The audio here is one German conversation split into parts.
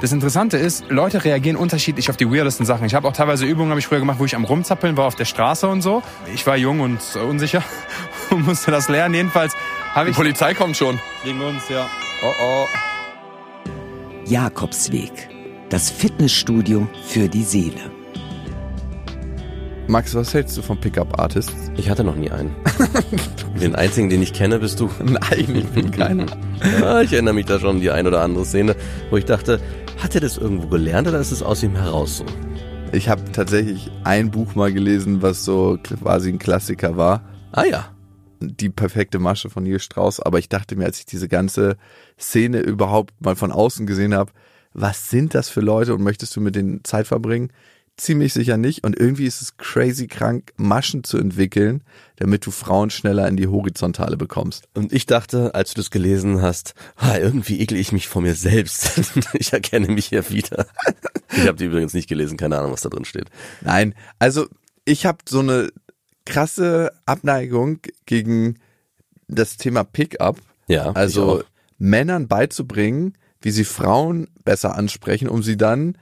das Interessante ist, Leute reagieren unterschiedlich auf die weirdesten Sachen. Ich habe auch teilweise Übungen, habe ich früher gemacht, wo ich am Rumzappeln war auf der Straße und so. Ich war jung und unsicher und musste das lernen. Jedenfalls habe Die ich... Polizei kommt schon. Gegen uns, ja. Oh oh. Jakobsweg. Das Fitnessstudio für die Seele. Max, was hältst du von Pickup-Artists? Ich hatte noch nie einen. Den einzigen, den ich kenne, bist du. Nein, ich bin keiner. Ja, ich erinnere mich da schon an die ein oder andere Szene, wo ich dachte, hat er das irgendwo gelernt oder ist es aus ihm heraus so? Ich habe tatsächlich ein Buch mal gelesen, was so quasi ein Klassiker war. Ah ja. Die perfekte Masche von Nils Strauss. Aber ich dachte mir, als ich diese ganze Szene überhaupt mal von außen gesehen habe, was sind das für Leute und möchtest du mit denen Zeit verbringen? Ziemlich sicher nicht. Und irgendwie ist es crazy krank, Maschen zu entwickeln, damit du Frauen schneller in die Horizontale bekommst. Und ich dachte, als du das gelesen hast, ah, irgendwie ekle ich mich vor mir selbst. ich erkenne mich hier wieder. Ich habe die übrigens nicht gelesen, keine Ahnung, was da drin steht. Nein, also ich habe so eine krasse Abneigung gegen das Thema Pickup. Ja, Also. Männern beizubringen, wie sie Frauen besser ansprechen, um sie dann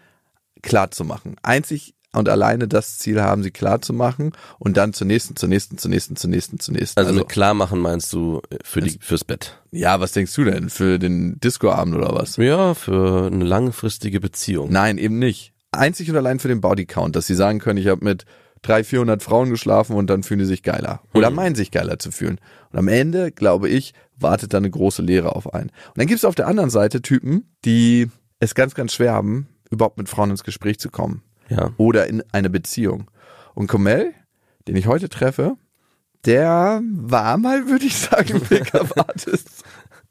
klar zu machen. Einzig und alleine das Ziel haben, sie klar zu machen und dann zur nächsten, zur nächsten, zur nächsten, zur nächsten, zur nächsten. Also, mit klar machen meinst du für die, fürs Bett? ja, was denkst du denn? Für den Discoabend oder was? Ja, für eine langfristige Beziehung. Nein, eben nicht. Einzig und allein für den Bodycount, dass sie sagen können, ich habe mit 300, 400 Frauen geschlafen und dann fühlen die sich geiler. Oder meinen sich geiler zu fühlen. Und am Ende, glaube ich, wartet da eine große Lehre auf einen. Und dann gibt es auf der anderen Seite Typen, die es ganz, ganz schwer haben, überhaupt mit Frauen ins Gespräch zu kommen. Ja. Oder in eine Beziehung. Und Komel, den ich heute treffe, der war mal, würde ich sagen, Pickup-Artist.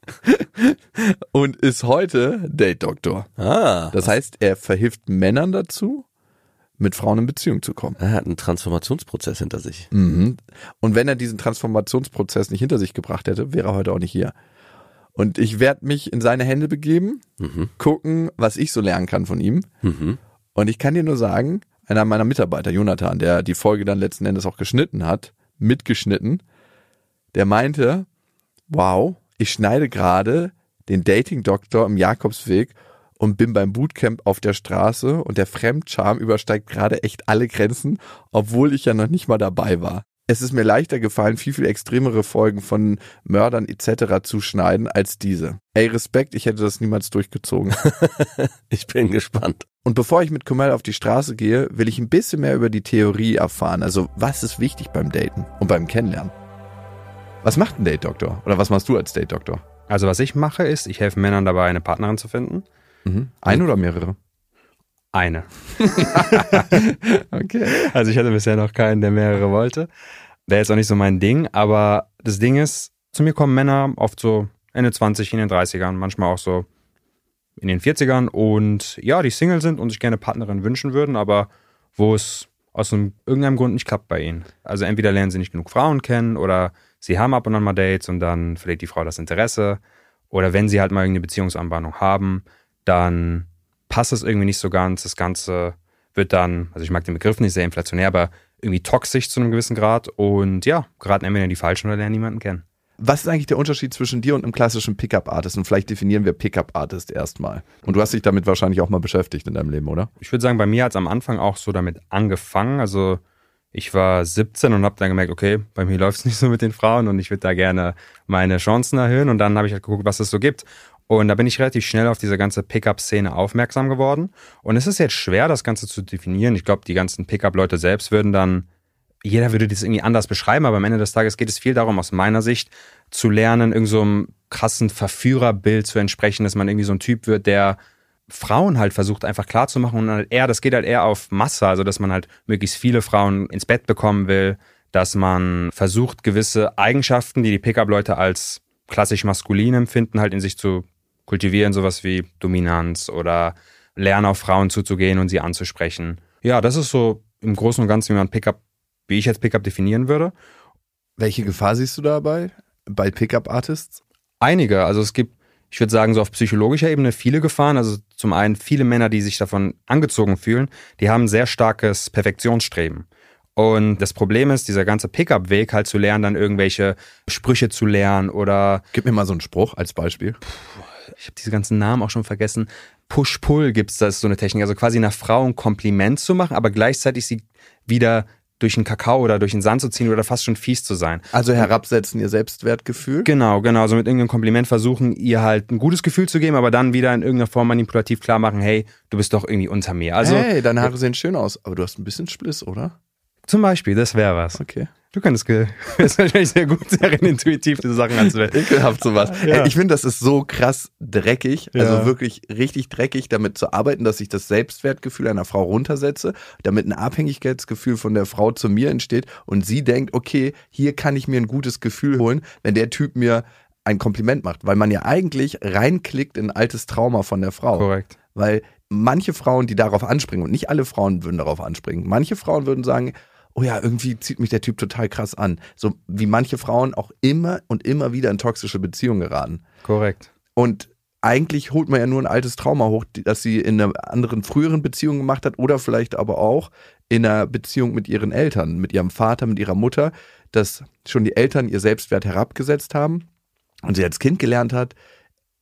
und ist heute Date-Doktor. Ah, Das heißt, er verhilft Männern dazu, mit Frauen in Beziehung zu kommen. er hat einen Transformationsprozess hinter sich. Mhm. Und wenn er diesen Transformationsprozess nicht hinter sich gebracht hätte, wäre er heute auch nicht hier. Und ich werde mich in seine Hände begeben, Mhm. gucken, was ich so lernen kann von ihm. Mhm. Und ich kann dir nur sagen, einer meiner Mitarbeiter, Jonathan, der die Folge dann letzten Endes auch geschnitten hat, mitgeschnitten, der meinte, wow, ich schneide gerade den Dating-Doktor im Jakobsweg und bin beim Bootcamp auf der Straße und der Fremdscham übersteigt gerade echt alle Grenzen, obwohl ich ja noch nicht mal dabei war. Es ist mir leichter gefallen, viel, viel extremere Folgen von Mördern etc. zu schneiden als diese. Ey, Respekt, ich hätte das niemals durchgezogen. Ich bin gespannt. Und bevor ich mit Kumal auf die Straße gehe, will ich ein bisschen mehr über die Theorie erfahren. Also, was ist wichtig beim Daten und beim Kennenlernen? Was macht ein Date-Doktor? Oder was machst du als Date-Doktor? Also was ich mache ist, ich helfe Männern dabei, eine Partnerin zu finden. Mhm. Ein oder mehrere? Eine. Okay. Also ich hatte bisher noch keinen, der mehrere wollte. Wäre jetzt auch nicht so mein Ding, aber das Ding ist, zu mir kommen Männer oft so Ende 20, in den 30ern, manchmal auch so in den 40ern und ja, die Single sind und sich gerne Partnerin wünschen würden, aber wo es aus einem, irgendeinem Grund nicht klappt bei ihnen. Also entweder lernen sie nicht genug Frauen kennen oder sie haben ab und an mal Dates und dann verliert die Frau das Interesse. Oder wenn sie halt mal irgendeine Beziehungsanbahnung haben, dann passt es irgendwie nicht so ganz. Das Ganze wird dann, also ich mag den Begriff nicht sehr inflationär, aber irgendwie toxisch zu einem gewissen Grad. Und ja, geraten entweder in die Falschen oder lernen niemanden kennen. Was ist eigentlich der Unterschied zwischen dir und einem klassischen Pickup-Artist? Und vielleicht definieren wir Pickup-Artist erstmal. Und du hast dich damit wahrscheinlich auch mal beschäftigt in deinem Leben, oder? Ich würde sagen, bei mir hat es am Anfang auch so damit angefangen. Also ich war 17 und habe dann gemerkt, okay, bei mir läuft es nicht so mit den Frauen und ich würde da gerne meine Chancen erhöhen. Und dann habe ich halt geguckt, was es so gibt. Und da bin ich relativ schnell auf diese ganze Pickup-Szene aufmerksam geworden. Und es ist jetzt schwer, das Ganze zu definieren. Ich glaube, die ganzen Pickup-Leute selbst würden dann, jeder würde das irgendwie anders beschreiben, aber am Ende des Tages geht es viel darum, aus meiner Sicht, zu lernen, irgend so krassen Verführerbild zu entsprechen, dass man irgendwie so ein Typ wird, der Frauen halt versucht einfach klarzumachen und halt eher, das geht halt eher auf Masse, also dass man halt möglichst viele Frauen ins Bett bekommen will, dass man versucht, gewisse Eigenschaften, die die Pickup-Leute als klassisch maskulin empfinden, halt in sich zu kultivieren, sowas wie Dominanz oder lernen auf Frauen zuzugehen und sie anzusprechen. Ja, das ist so im Großen und Ganzen, wie man Pickup, wie ich jetzt Pickup definieren würde. Welche Gefahr siehst du dabei bei Pickup-Artists? Einige, also es gibt, ich würde sagen, so auf psychologischer Ebene viele Gefahren. Also zum einen viele Männer, die sich davon angezogen fühlen, die haben ein sehr starkes Perfektionsstreben. Und das Problem ist, dieser ganze Pickup-Weg halt zu lernen, dann irgendwelche Sprüche zu lernen oder Gib mir mal so einen Spruch als Beispiel. Ich habe diese ganzen Namen auch schon vergessen. Push-Pull gibt es, das ist so eine Technik. Also quasi einer Frau ein Kompliment zu machen, aber gleichzeitig sie wieder durch den Kakao oder durch den Sand zu ziehen oder fast schon fies zu sein. Also herabsetzen ihr Selbstwertgefühl? Genau, genau. Also mit irgendeinem Kompliment versuchen, ihr halt ein gutes Gefühl zu geben, aber dann wieder in irgendeiner Form manipulativ klar machen, hey, du bist doch irgendwie unter mir. Also hey, deine Haare sehen schön aus, aber du hast ein bisschen Spliss, oder? Zum Beispiel, das wäre was. Okay. Du könntest ge- wärst wahrscheinlich sehr gut, sehr intuitiv diese Sachen anzuwenden. Ekelhaft sowas. Ja. Ich finde, das ist so krass dreckig, Ja. also wirklich richtig dreckig, damit zu arbeiten, dass ich das Selbstwertgefühl einer Frau runtersetze, damit ein Abhängigkeitsgefühl von der Frau zu mir entsteht und sie denkt, okay, hier kann ich mir ein gutes Gefühl holen, wenn der Typ mir ein Kompliment macht, weil man ja eigentlich reinklickt in altes Trauma von der Frau. Korrekt. Weil manche Frauen, die darauf anspringen, und nicht alle Frauen würden darauf anspringen, manche Frauen würden sagen, oh ja, irgendwie zieht mich der Typ total krass an. So wie manche Frauen auch immer und immer wieder in toxische Beziehungen geraten. Korrekt. Und eigentlich holt man ja nur ein altes Trauma hoch, das sie in einer anderen früheren Beziehung gemacht hat oder vielleicht aber auch in einer Beziehung mit ihren Eltern, mit ihrem Vater, mit ihrer Mutter, dass schon die Eltern ihr Selbstwert herabgesetzt haben und sie als Kind gelernt hat,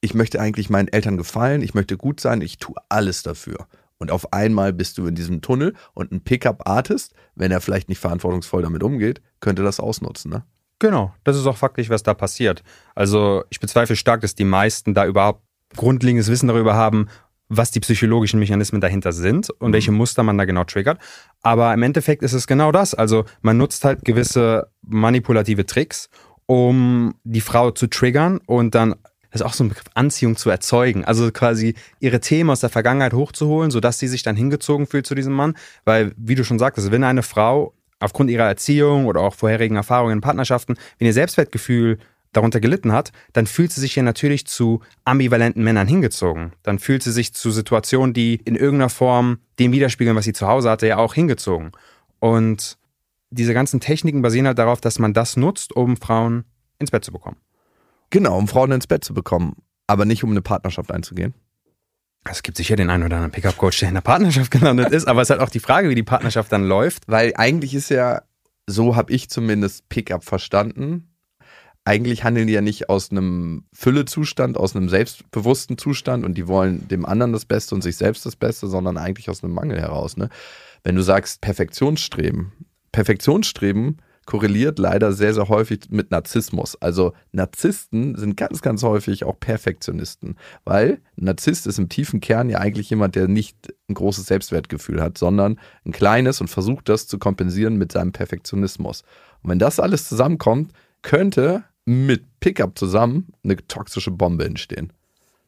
ich möchte eigentlich meinen Eltern gefallen, ich möchte gut sein, ich tue alles dafür. Und auf einmal bist du in diesem Tunnel und ein Pickup-Artist, wenn er vielleicht nicht verantwortungsvoll damit umgeht, könnte das ausnutzen. Ne? Genau, das ist auch faktisch, was da passiert. Also ich bezweifle stark, dass die meisten da überhaupt grundlegendes Wissen darüber haben, was die psychologischen Mechanismen dahinter sind und welche Muster man da genau triggert. Aber im Endeffekt ist es genau das. Also man nutzt halt gewisse manipulative Tricks, um die Frau zu triggern und dann, das ist auch so ein Begriff, Anziehung zu erzeugen. Also quasi ihre Themen aus der Vergangenheit hochzuholen, sodass sie sich dann hingezogen fühlt zu diesem Mann. Weil, wie du schon sagtest, wenn eine Frau aufgrund ihrer Erziehung oder auch vorherigen Erfahrungen in Partnerschaften, wenn ihr Selbstwertgefühl darunter gelitten hat, dann fühlt sie sich hier natürlich zu ambivalenten Männern hingezogen. Dann fühlt sie sich zu Situationen, die in irgendeiner Form dem widerspiegeln, was sie zu Hause hatte, ja auch hingezogen. Und diese ganzen Techniken basieren halt darauf, dass man das nutzt, um Frauen ins Bett zu bekommen. Genau, um Frauen ins Bett zu bekommen, aber nicht um eine Partnerschaft einzugehen. Es gibt sicher den einen oder anderen Pickup-Coach, der in der Partnerschaft gelandet ist, aber es ist halt auch die Frage, wie die Partnerschaft dann läuft. Weil eigentlich ist ja, so habe ich zumindest Pickup verstanden. Eigentlich handeln die ja nicht aus einem Füllezustand, aus einem selbstbewussten Zustand und die wollen dem anderen das Beste und sich selbst das Beste, sondern eigentlich aus einem Mangel heraus. Ne? Wenn du sagst Perfektionsstreben, Perfektionsstreben korreliert leider sehr, sehr häufig mit Narzissmus. Also Narzissten sind ganz, ganz häufig auch Perfektionisten, weil ein Narzisst ist im tiefen Kern ja eigentlich jemand, der nicht ein großes Selbstwertgefühl hat, sondern ein kleines und versucht das zu kompensieren mit seinem Perfektionismus. Und wenn das alles zusammenkommt, könnte mit Pickup zusammen eine toxische Bombe entstehen.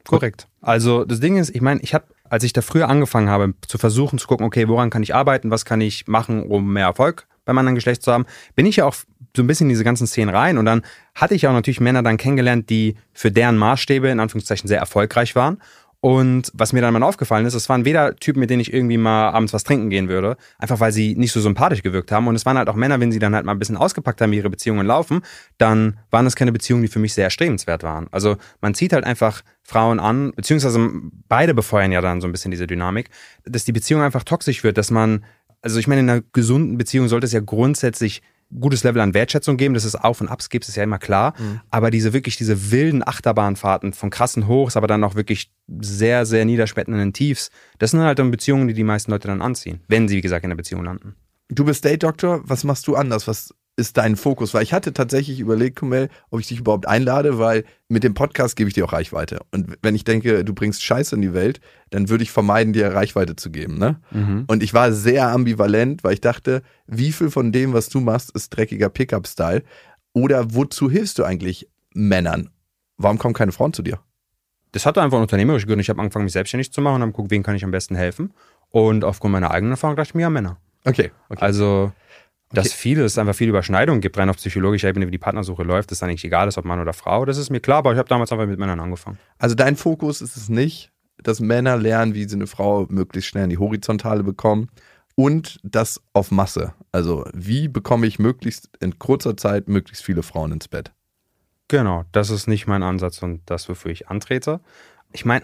Korrekt. Also das Ding ist, ich meine, ich habe, als ich da früher angefangen habe, zu versuchen zu gucken, okay, woran kann ich arbeiten, was kann ich machen, um mehr Erfolg beim anderen Geschlecht zu haben, bin ich ja auch so ein bisschen in diese ganzen Szenen rein und dann hatte ich auch natürlich Männer dann kennengelernt, die für deren Maßstäbe in Anführungszeichen sehr erfolgreich waren. Und was mir dann mal aufgefallen ist, es waren weder Typen, mit denen ich irgendwie mal abends was trinken gehen würde, einfach weil sie nicht so sympathisch gewirkt haben. Und es waren halt auch Männer, wenn sie dann halt mal ein bisschen ausgepackt haben, wie ihre Beziehungen laufen, dann waren es keine Beziehungen, die für mich sehr erstrebenswert waren. Also man zieht halt einfach Frauen an, beziehungsweise beide befeuern ja dann so ein bisschen diese Dynamik, dass die Beziehung einfach toxisch wird, dass man, also ich meine, in einer gesunden Beziehung sollte es ja grundsätzlich gutes Level an Wertschätzung geben, dass es Auf und Abs gibt, ist ja immer klar. Aber diese wirklich, diese wilden Achterbahnfahrten von krassen Hochs, aber dann auch wirklich sehr, sehr niederschmetternden Tiefs, das sind halt dann Beziehungen, die die meisten Leute dann anziehen, wenn sie, wie gesagt, in der Beziehung landen. Du bist Date Doctor, was machst du anders? Was ist dein Fokus? Weil ich hatte tatsächlich überlegt, Kumel, ob ich dich überhaupt einlade, weil mit dem Podcast gebe ich dir auch Reichweite. Und wenn ich denke, du bringst Scheiße in die Welt, dann würde ich vermeiden, dir Reichweite zu geben. Ne? Und ich war sehr ambivalent, weil ich dachte, wie viel von dem, was du machst, ist dreckiger Pickup-Style? Oder wozu hilfst du eigentlich Männern? Warum kommen keine Frauen zu dir? Das hatte einfach unternehmerische Gründe. Ich habe angefangen, mich selbstständig zu machen und habe geguckt, wen kann ich am besten helfen. Und aufgrund meiner eigenen Erfahrung dachte ich mir, ja, Männer. Okay, okay. Also, dass Okay. viele, es einfach viel Überschneidung gibt, rein auf psychologischer Ebene, wie die Partnersuche läuft, ist dann eigentlich egal ist, ob Mann oder Frau. Das ist mir klar, aber ich habe damals einfach mit Männern angefangen. Also dein Fokus ist es nicht, dass Männer lernen, wie sie eine Frau möglichst schnell in die Horizontale bekommen und das auf Masse. Also wie bekomme ich möglichst in kurzer Zeit möglichst viele Frauen ins Bett? Genau, das ist nicht mein Ansatz und das, wofür ich antrete. Ich meine,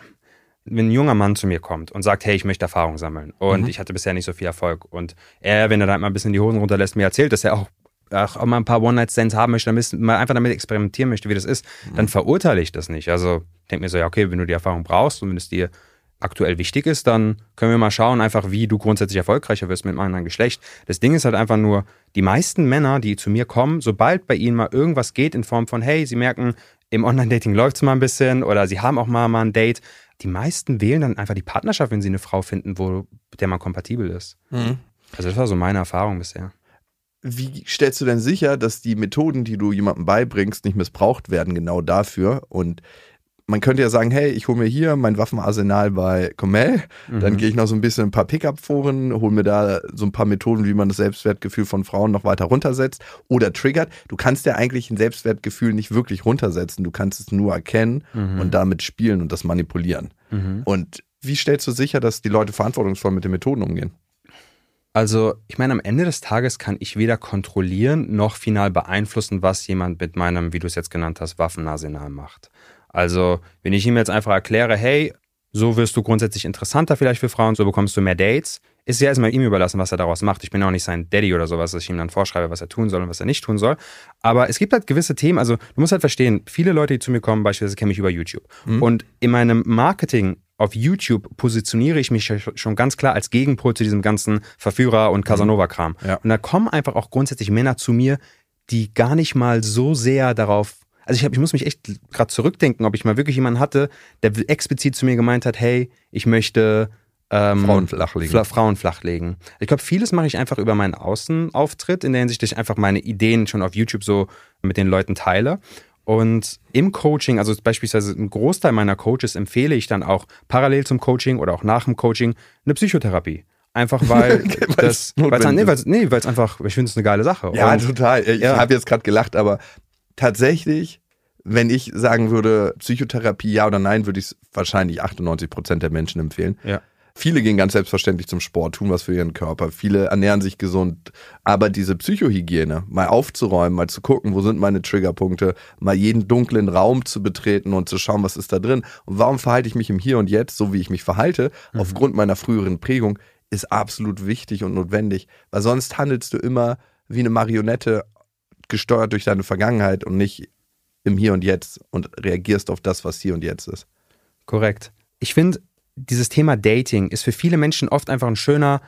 wenn ein junger Mann zu mir kommt und sagt, hey, ich möchte Erfahrung sammeln und Mhm. ich hatte bisher nicht so viel Erfolg und er, wenn er da mal ein bisschen die Hosen runterlässt, mir erzählt, dass er auch auch mal ein paar One-Night-Stands haben möchte, damit, mal einfach damit experimentieren möchte, wie das ist, dann verurteile ich das nicht. Also denke mir so, ja, okay, wenn du die Erfahrung brauchst und wenn es dir aktuell wichtig ist, dann können wir mal schauen, einfach wie du grundsätzlich erfolgreicher wirst mit einem anderen Geschlecht. Das Ding ist halt einfach nur, die meisten Männer, die zu mir kommen, sobald bei ihnen mal irgendwas geht in Form von, hey, sie merken, im Online-Dating läuft es mal ein bisschen oder sie haben auch mal, mal ein Date, die meisten wählen dann einfach die Partnerschaft, wenn sie eine Frau finden, wo, mit der man kompatibel ist. Mhm. Also das war so meine Erfahrung bisher. Wie stellst du denn sicher, dass die Methoden, die du jemandem beibringst, nicht missbraucht werden, genau dafür? Und man könnte ja sagen, hey, ich hole mir hier mein Waffenarsenal bei Comel, dann Mhm. gehe ich noch so ein bisschen in ein paar Pickup-Foren, hole mir da so ein paar Methoden, wie man das Selbstwertgefühl von Frauen noch weiter runtersetzt oder triggert. Du kannst ja eigentlich ein Selbstwertgefühl nicht wirklich runtersetzen, du kannst es nur erkennen Mhm. und damit spielen und das manipulieren. Und wie stellst du sicher, dass die Leute verantwortungsvoll mit den Methoden umgehen? Also, ich meine, am Ende des Tages kann ich weder kontrollieren noch final beeinflussen, was jemand mit meinem, wie du es jetzt genannt hast, Waffenarsenal macht. Also, wenn ich ihm jetzt einfach erkläre, hey, so wirst du grundsätzlich interessanter vielleicht für Frauen, so bekommst du mehr Dates, ist ja erstmal ihm überlassen, was er daraus macht. Ich bin auch nicht sein Daddy oder sowas, dass ich ihm dann vorschreibe, was er tun soll und was er nicht tun soll. Aber es gibt halt gewisse Themen, also du musst halt verstehen, viele Leute, die zu mir kommen, beispielsweise kennen mich über YouTube. Und in meinem Marketing auf YouTube positioniere ich mich schon ganz klar als Gegenpol zu diesem ganzen Verführer- und Casanova-Kram. Ja. Und da kommen einfach auch grundsätzlich Männer zu mir, die gar nicht mal so sehr darauf. Also ich, hab, ich muss mich echt gerade zurückdenken, ob ich mal wirklich jemanden hatte, der explizit zu mir gemeint hat, hey, ich möchte ähm, Frauen flachlegen. Fla Frauen flachlegen. Ich glaube, vieles mache ich einfach über meinen Außenauftritt, in der Hinsicht, dass ich einfach meine Ideen schon auf YouTube so mit den Leuten teile. Und im Coaching, also beispielsweise ein Großteil meiner Coaches empfehle ich dann auch parallel zum Coaching oder auch nach dem Coaching eine Psychotherapie. Einfach weil das, weil's, nee, weil's, nee, weil's einfach, ich finde es eine geile Sache. Ja, Und- total. Ich Ja. habe jetzt gerade gelacht, aber tatsächlich, wenn ich sagen würde, Psychotherapie ja oder nein, würde ich es wahrscheinlich 98 Prozent der Menschen empfehlen. ja. Viele gehen ganz selbstverständlich zum Sport, tun was für ihren Körper. Viele ernähren sich gesund. Aber diese Psychohygiene, mal aufzuräumen, mal zu gucken, wo sind meine Triggerpunkte, mal jeden dunklen Raum zu betreten und zu schauen, was ist da drin und warum verhalte ich mich im Hier und Jetzt, so wie ich mich verhalte, aufgrund meiner früheren Prägung, ist absolut wichtig und notwendig. Weil sonst handelst du immer wie eine Marionette, gesteuert durch deine Vergangenheit und nicht im Hier und Jetzt und reagierst auf das, was hier und jetzt ist. Korrekt. Ich finde, dieses Thema Dating ist für viele Menschen oft einfach ein schöner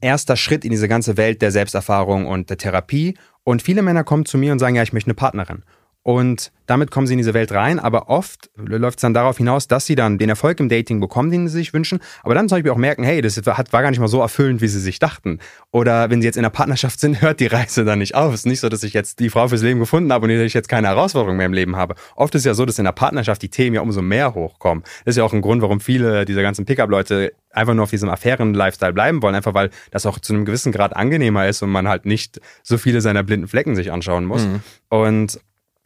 erster Schritt in diese ganze Welt der Selbsterfahrung und der Therapie. Und viele Männer kommen zu mir und sagen, ja, ich möchte eine Partnerin. Und damit kommen sie in diese Welt rein, aber oft läuft es dann darauf hinaus, dass sie dann den Erfolg im Dating bekommen, den sie sich wünschen, aber dann zum Beispiel auch merken, hey, das hat, war gar nicht mal so erfüllend, wie sie sich dachten. Oder wenn sie jetzt in einer Partnerschaft sind, hört die Reise dann nicht auf. Es ist nicht so, dass ich jetzt die Frau fürs Leben gefunden habe und ich jetzt keine Herausforderung mehr im Leben habe. Oft ist es ja so, dass in der Partnerschaft die Themen ja umso mehr hochkommen. Das ist ja auch ein Grund, warum viele dieser ganzen Pickup-Leute einfach nur auf diesem Affären-Lifestyle bleiben wollen, einfach weil das auch zu einem gewissen Grad angenehmer ist und man halt nicht so viele seiner blinden Flecken sich anschauen muss. Und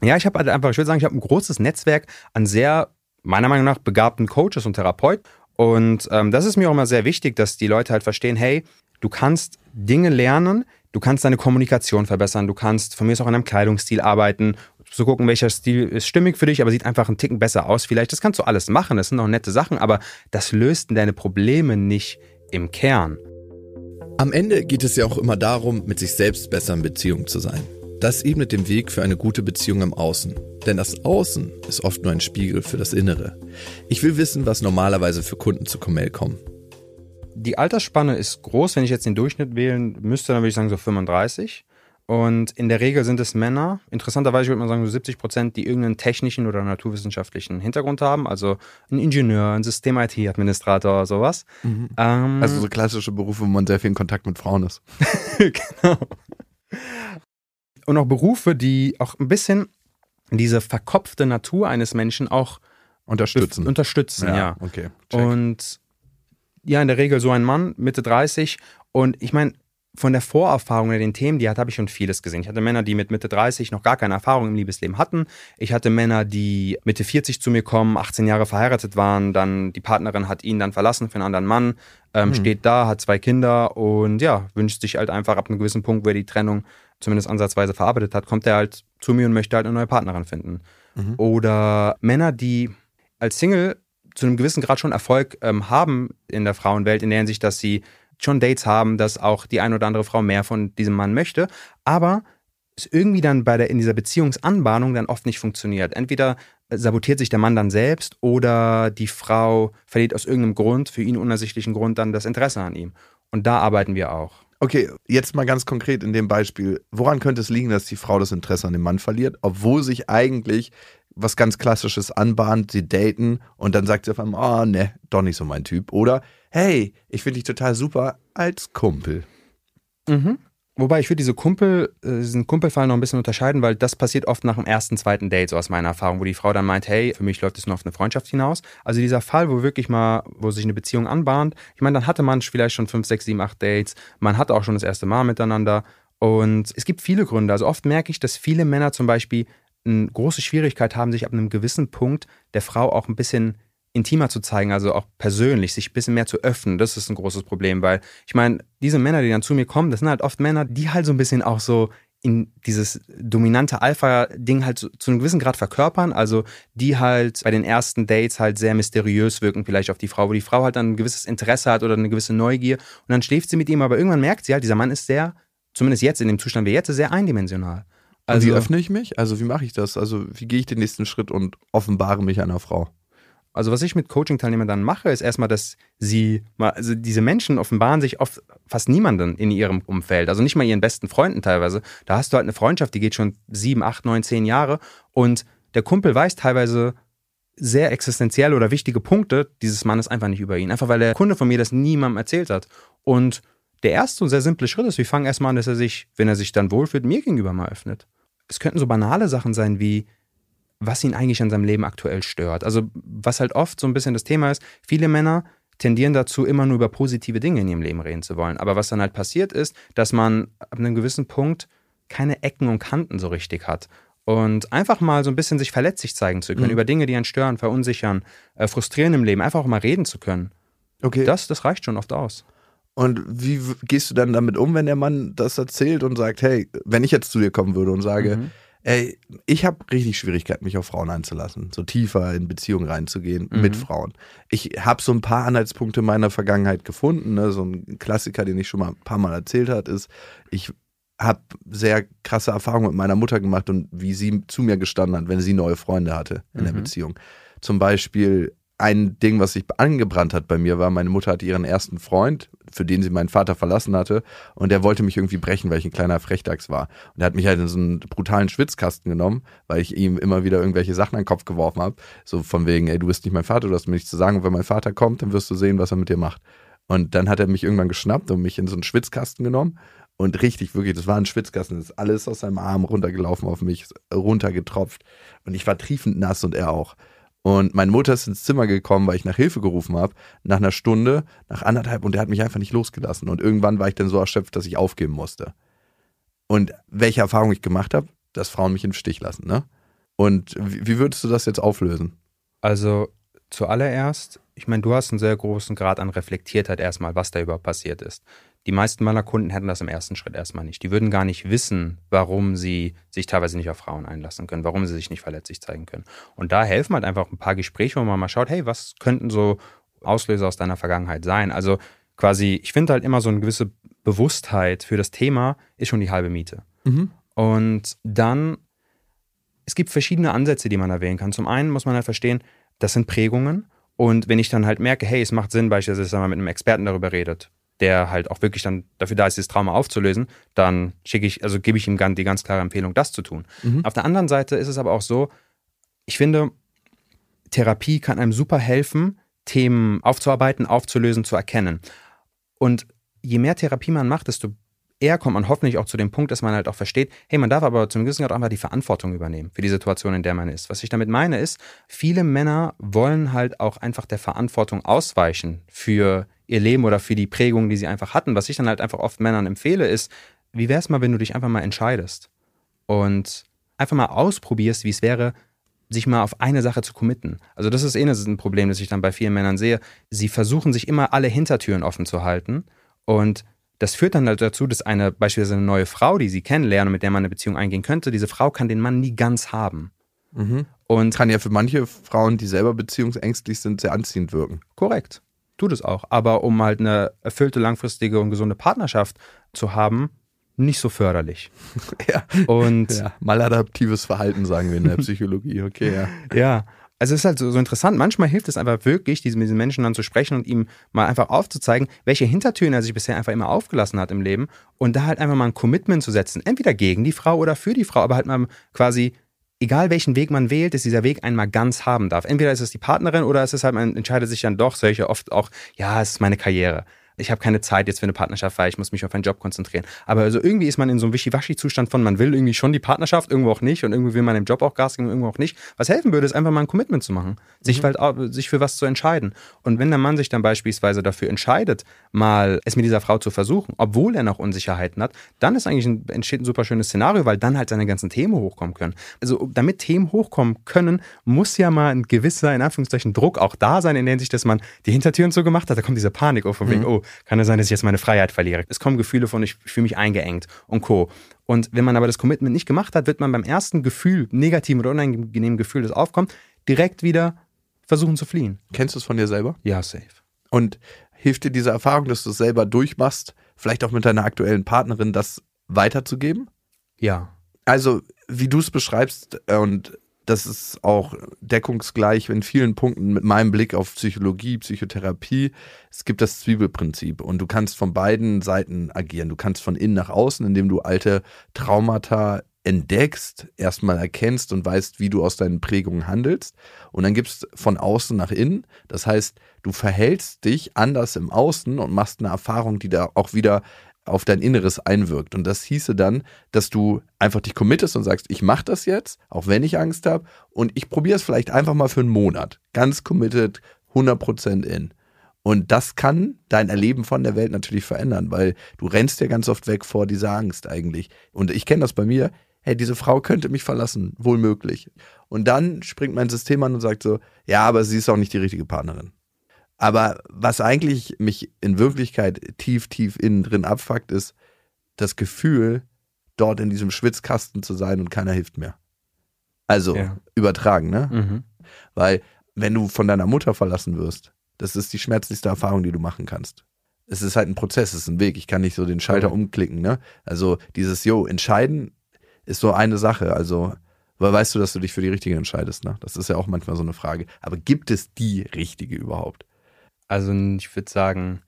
ja, ich habe halt einfach, ich würde sagen, ich habe ein großes Netzwerk an sehr, meiner Meinung nach, begabten Coaches und Therapeuten. Und ähm, das ist mir auch immer sehr wichtig, dass die Leute halt verstehen, hey, du kannst Dinge lernen, du kannst deine Kommunikation verbessern, du kannst von mir aus auch an deinem Kleidungsstil arbeiten, zu gucken, welcher Stil ist stimmig für dich, aber sieht einfach einen Ticken besser aus. Vielleicht, das kannst du alles machen, das sind auch nette Sachen, aber das löst deine Probleme nicht im Kern. Am Ende geht es ja auch immer darum, mit sich selbst besser in Beziehung zu sein. Das ebnet den Weg für eine gute Beziehung im Außen. Denn das Außen ist oft nur ein Spiegel für das Innere. Ich will wissen, was normalerweise für Kunden zu Comel kommen. Die Altersspanne ist groß, wenn ich jetzt den Durchschnitt wählen müsste, dann würde ich sagen so 35. Und in der Regel sind es Männer, interessanterweise würde man sagen so 70 Prozent, die irgendeinen technischen oder naturwissenschaftlichen Hintergrund haben, also ein Ingenieur, ein System-IT-Administrator, sowas. Ähm, Also so klassische Berufe, wo man sehr viel in Kontakt mit Frauen ist. genau. Und auch Berufe, die auch ein bisschen diese verkopfte Natur eines Menschen auch Unterstützen. unterstützen, ja. okay. check. Und ja, in der Regel so ein Mann, Mitte 30. Und ich meine, von der Vorerfahrung oder den Themen, die hat, habe ich schon vieles gesehen. Ich hatte Männer, die mit Mitte 30 noch gar keine Erfahrung im Liebesleben hatten. Ich hatte Männer, die Mitte 40 zu mir kommen, 18 Jahre verheiratet waren, dann die Partnerin hat ihn dann verlassen für einen anderen Mann, ähm, steht da, hat zwei Kinder und ja, wünscht sich halt einfach ab einem gewissen Punkt, wo er die Trennung zumindest ansatzweise verarbeitet hat, kommt er halt zu mir und möchte halt eine neue Partnerin finden. Oder Männer, die als Single zu einem gewissen Grad schon Erfolg ähm, haben in der Frauenwelt, in der Hinsicht, dass sie schon Dates haben, dass auch die eine oder andere Frau mehr von diesem Mann möchte, aber es irgendwie dann bei der, in dieser Beziehungsanbahnung dann oft nicht funktioniert. Entweder sabotiert sich der Mann dann selbst oder die Frau verliert aus irgendeinem Grund, für ihn unersichtlichen Grund, dann das Interesse an ihm. Und da arbeiten wir auch. Okay, jetzt mal ganz konkret in dem Beispiel. Woran könnte es liegen, dass die Frau das Interesse an dem Mann verliert, obwohl sich eigentlich was ganz Klassisches anbahnt, sie daten und dann sagt sie auf einmal, oh ne, doch nicht so mein Typ. Oder, hey, ich finde dich total super als Kumpel. Mhm. Wobei ich würde diese Kumpel, äh, diesen Kumpelfall noch ein bisschen unterscheiden, weil das passiert oft nach dem ersten, zweiten Date, so aus meiner Erfahrung, wo die Frau dann meint, hey, für mich läuft es nur auf eine Freundschaft hinaus. Also dieser Fall, wo wirklich mal, wo sich eine Beziehung anbahnt, ich meine, dann hatte man vielleicht schon fünf, sechs, sieben, acht Dates, man hatte auch schon das erste Mal miteinander und es gibt viele Gründe. Also oft merke ich, dass viele Männer zum Beispiel eine große Schwierigkeit haben, sich ab einem gewissen Punkt der Frau auch ein bisschen intimer zu zeigen, also auch persönlich, sich ein bisschen mehr zu öffnen, das ist ein großes Problem, weil ich meine, diese Männer, die dann zu mir kommen, das sind halt oft Männer, die halt so ein bisschen auch so in dieses dominante Alpha-Ding halt zu, zu, einem gewissen Grad verkörpern, also die halt bei den ersten Dates halt sehr mysteriös wirken, vielleicht auf die Frau, wo die Frau halt dann ein gewisses Interesse hat oder eine gewisse Neugier und dann schläft sie mit ihm, aber irgendwann merkt sie halt, dieser Mann ist sehr, zumindest jetzt in dem Zustand wie jetzt, sehr eindimensional. Also, und wie öffne ich mich? Also wie mache ich das? Also wie gehe ich den nächsten Schritt und offenbare mich einer Frau? Also was ich mit Coaching-Teilnehmern dann mache, ist erstmal, dass sie, also diese Menschen offenbaren sich oft fast niemanden in ihrem Umfeld, also nicht mal ihren besten Freunden teilweise. Da hast du halt eine Freundschaft, die geht schon sieben, acht, neun, zehn Jahre und der Kumpel weiß teilweise sehr existenzielle oder wichtige Punkte dieses Mannes einfach nicht über ihn. Einfach weil der Kunde von mir das niemandem erzählt hat. Und der erste und sehr simple Schritt ist, wir fangen erstmal an, dass er sich, wenn er sich dann wohlfühlt, mir gegenüber mal öffnet. Es könnten so banale Sachen sein wie, was ihn eigentlich an seinem Leben aktuell stört. Also was halt oft so ein bisschen das Thema ist, viele Männer tendieren dazu, immer nur über positive Dinge in ihrem Leben reden zu wollen. Aber was dann halt passiert ist, dass man ab einem gewissen Punkt keine Ecken und Kanten so richtig hat. Und einfach mal so ein bisschen sich verletzlich zeigen zu können, mhm. über Dinge, die einen stören, verunsichern, äh, frustrieren im Leben, einfach auch mal reden zu können. Okay. Das, das reicht schon oft aus. Und wie gehst du dann damit um, wenn der Mann das erzählt und sagt, hey, wenn ich jetzt zu dir kommen würde und sage, mhm Ey, ich habe richtig Schwierigkeiten, mich auf Frauen einzulassen, so tiefer in Beziehungen reinzugehen mhm. mit Frauen. Ich habe so ein paar Anhaltspunkte meiner Vergangenheit gefunden. Ne? So ein Klassiker, den ich schon mal ein paar Mal erzählt hat, ist, ich habe sehr krasse Erfahrungen mit meiner Mutter gemacht und wie sie zu mir gestanden hat, wenn sie neue Freunde hatte in mhm. der Beziehung. Zum Beispiel ein Ding, was sich angebrannt hat bei mir, war, meine Mutter hatte ihren ersten Freund, für den sie meinen Vater verlassen hatte, und der wollte mich irgendwie brechen, weil ich ein kleiner Frechdachs war. Und er hat mich halt in so einen brutalen Schwitzkasten genommen, weil ich ihm immer wieder irgendwelche Sachen an den Kopf geworfen habe. So von wegen, ey, du bist nicht mein Vater, du hast mir nichts zu sagen, und wenn mein Vater kommt, dann wirst du sehen, was er mit dir macht. Und dann hat er mich irgendwann geschnappt und mich in so einen Schwitzkasten genommen. Und richtig, wirklich, das war ein Schwitzkasten, das ist alles aus seinem Arm runtergelaufen auf mich, runtergetropft. Und ich war triefend nass und er auch. Und meine Mutter ist ins Zimmer gekommen, weil ich nach Hilfe gerufen habe. Nach einer Stunde, nach anderthalb, und der hat mich einfach nicht losgelassen. Und irgendwann war ich dann so erschöpft, dass ich aufgeben musste. Und welche Erfahrung ich gemacht habe, dass Frauen mich im Stich lassen, ne? Und wie, würdest du das jetzt auflösen? Also zuallererst, ich meine, du hast einen sehr großen Grad an Reflektiertheit erstmal, was da überhaupt passiert ist. Die meisten meiner Kunden hätten das im ersten Schritt erstmal nicht. Die würden gar nicht wissen, warum sie sich teilweise nicht auf Frauen einlassen können, warum sie sich nicht verletzlich zeigen können. Und da helfen halt einfach ein paar Gespräche, wo man mal schaut, hey, was könnten so Auslöser aus deiner Vergangenheit sein? Also quasi, ich finde halt immer so eine gewisse Bewusstheit für das Thema ist schon die halbe Miete. Mhm. Und dann, es gibt verschiedene Ansätze, die man erwähnen kann. Zum einen muss man halt verstehen, das sind Prägungen. Und wenn ich dann halt merke, hey, es macht Sinn, beispielsweise, dass man mit einem Experten darüber redet, der halt auch wirklich dann dafür da ist, dieses Trauma aufzulösen, dann schicke ich, also gebe ich ihm die ganz klare Empfehlung, das zu tun. Mhm. Auf der anderen Seite ist es aber auch so, ich finde, Therapie kann einem super helfen, Themen aufzuarbeiten, aufzulösen, zu erkennen. Und je mehr Therapie man macht, desto eher kommt man hoffentlich auch zu dem Punkt, dass man halt auch versteht, hey, man darf aber zum gewissen Grad auch einfach die Verantwortung übernehmen für die Situation, in der man ist. Was ich damit meine ist, viele Männer wollen halt auch einfach der Verantwortung ausweichen für ihr Leben oder für die Prägung, die sie einfach hatten. Was ich dann halt einfach oft Männern empfehle, ist, wie wäre es mal, wenn du dich einfach mal entscheidest und einfach mal ausprobierst, wie es wäre, sich mal auf eine Sache zu committen. Also das ist eh ein Problem, das ich dann bei vielen Männern sehe. Sie versuchen sich immer alle Hintertüren offen zu halten und das führt dann halt dazu, dass eine beispielsweise eine neue Frau, die sie kennenlernen und mit der man eine Beziehung eingehen könnte, diese Frau kann den Mann nie ganz haben. Mhm. Und kann ja für manche Frauen, die selber beziehungsängstlich sind, sehr anziehend wirken. Korrekt tut es auch. Aber um halt eine erfüllte, langfristige und gesunde Partnerschaft zu haben, nicht so förderlich. Ja. Und Ja, maladaptives Verhalten sagen wir in der Psychologie. Okay, ja. Ja, also es ist halt so, so interessant. Manchmal hilft es einfach wirklich, diesen, mit diesen Menschen dann zu sprechen und ihm mal einfach aufzuzeigen, welche Hintertüren er sich bisher einfach immer aufgelassen hat im Leben und da halt einfach mal ein Commitment zu setzen. Entweder gegen die Frau oder für die Frau, aber halt mal quasi, egal welchen Weg man wählt, dass dieser Weg einmal ganz haben darf. Entweder ist es die Partnerin oder es ist halt, man entscheidet sich dann doch, solche oft auch, ja, es ist meine Karriere. Ich habe keine Zeit jetzt für eine Partnerschaft, weil ich muss mich auf einen Job konzentrieren. Aber also irgendwie ist man in so einem Wischiwaschi-Zustand von, man will irgendwie schon die Partnerschaft, irgendwo auch nicht und irgendwie will man im Job auch Gas geben, irgendwo auch nicht. Was helfen würde, ist einfach mal ein Commitment zu machen, sich, halt, auch- sich für was zu entscheiden. Und wenn der Mann sich dann beispielsweise dafür entscheidet, mal es mit dieser Frau zu versuchen, obwohl er noch Unsicherheiten hat, dann ist eigentlich ein, entsteht ein super schönes Szenario, weil dann halt seine ganzen Themen hochkommen können. Also damit Themen hochkommen können, muss ja mal ein gewisser, in Anführungszeichen, Druck auch da sein, in der Hinsicht, dass man die Hintertüren so gemacht hat. Da kommt diese Panik auf von wegen, oh, kann es sein, dass ich jetzt meine Freiheit verliere. Es kommen Gefühle von, ich fühle mich eingeengt und Co. Und wenn man aber das Commitment nicht gemacht hat, wird man beim ersten Gefühl, negativen oder unangenehmen Gefühl, das aufkommt, direkt wieder versuchen zu fliehen. Kennst du es von dir selber? Ja, safe. Und hilft dir diese Erfahrung, dass du es selber durchmachst, vielleicht auch mit deiner aktuellen Partnerin, das weiterzugeben? Ja. Also, wie du es beschreibst, äh, und das ist auch deckungsgleich in vielen Punkten mit meinem Blick auf Psychologie, Psychotherapie. Es gibt das Zwiebelprinzip und du kannst von beiden Seiten agieren. Du kannst von innen nach außen, indem du alte Traumata entdeckst, erstmal erkennst und weißt, wie du aus deinen Prägungen handelst. Und dann gibst von außen nach innen. Das heißt, du verhältst dich anders im Außen und machst eine Erfahrung, die da auch wieder auf dein Inneres einwirkt. Und das hieße dann, dass du einfach dich committest und sagst, ich mache das jetzt, auch wenn ich Angst habe, und ich probiere es vielleicht einfach mal für einen Monat. Ganz committed, 100% in. Und das kann dein Erleben von der Welt natürlich verändern, weil du rennst ja ganz oft weg vor dieser Angst eigentlich. Und ich kenne das bei mir, hey, diese Frau könnte mich verlassen, wohl möglich. Und dann springt mein System an und sagt so, ja, aber sie ist auch nicht die richtige Partnerin. Aber was eigentlich mich in Wirklichkeit tief, tief innen drin abfuckt, ist das Gefühl, dort in diesem Schwitzkasten zu sein und keiner hilft mir. Also Ja. übertragen, ne? Mhm. Weil wenn du von deiner Mutter verlassen wirst, das ist die schmerzlichste Erfahrung, die du machen kannst. Es ist halt ein Prozess, es ist ein Weg. Ich kann nicht so den Schalter Mhm. umklicken, ne? Also dieses, yo, entscheiden ist so eine Sache. Also, weil weißt du, dass du dich für die richtige entscheidest, ne? Das ist ja auch manchmal so eine Frage. Aber gibt es die richtige überhaupt? Also ich würde sagen,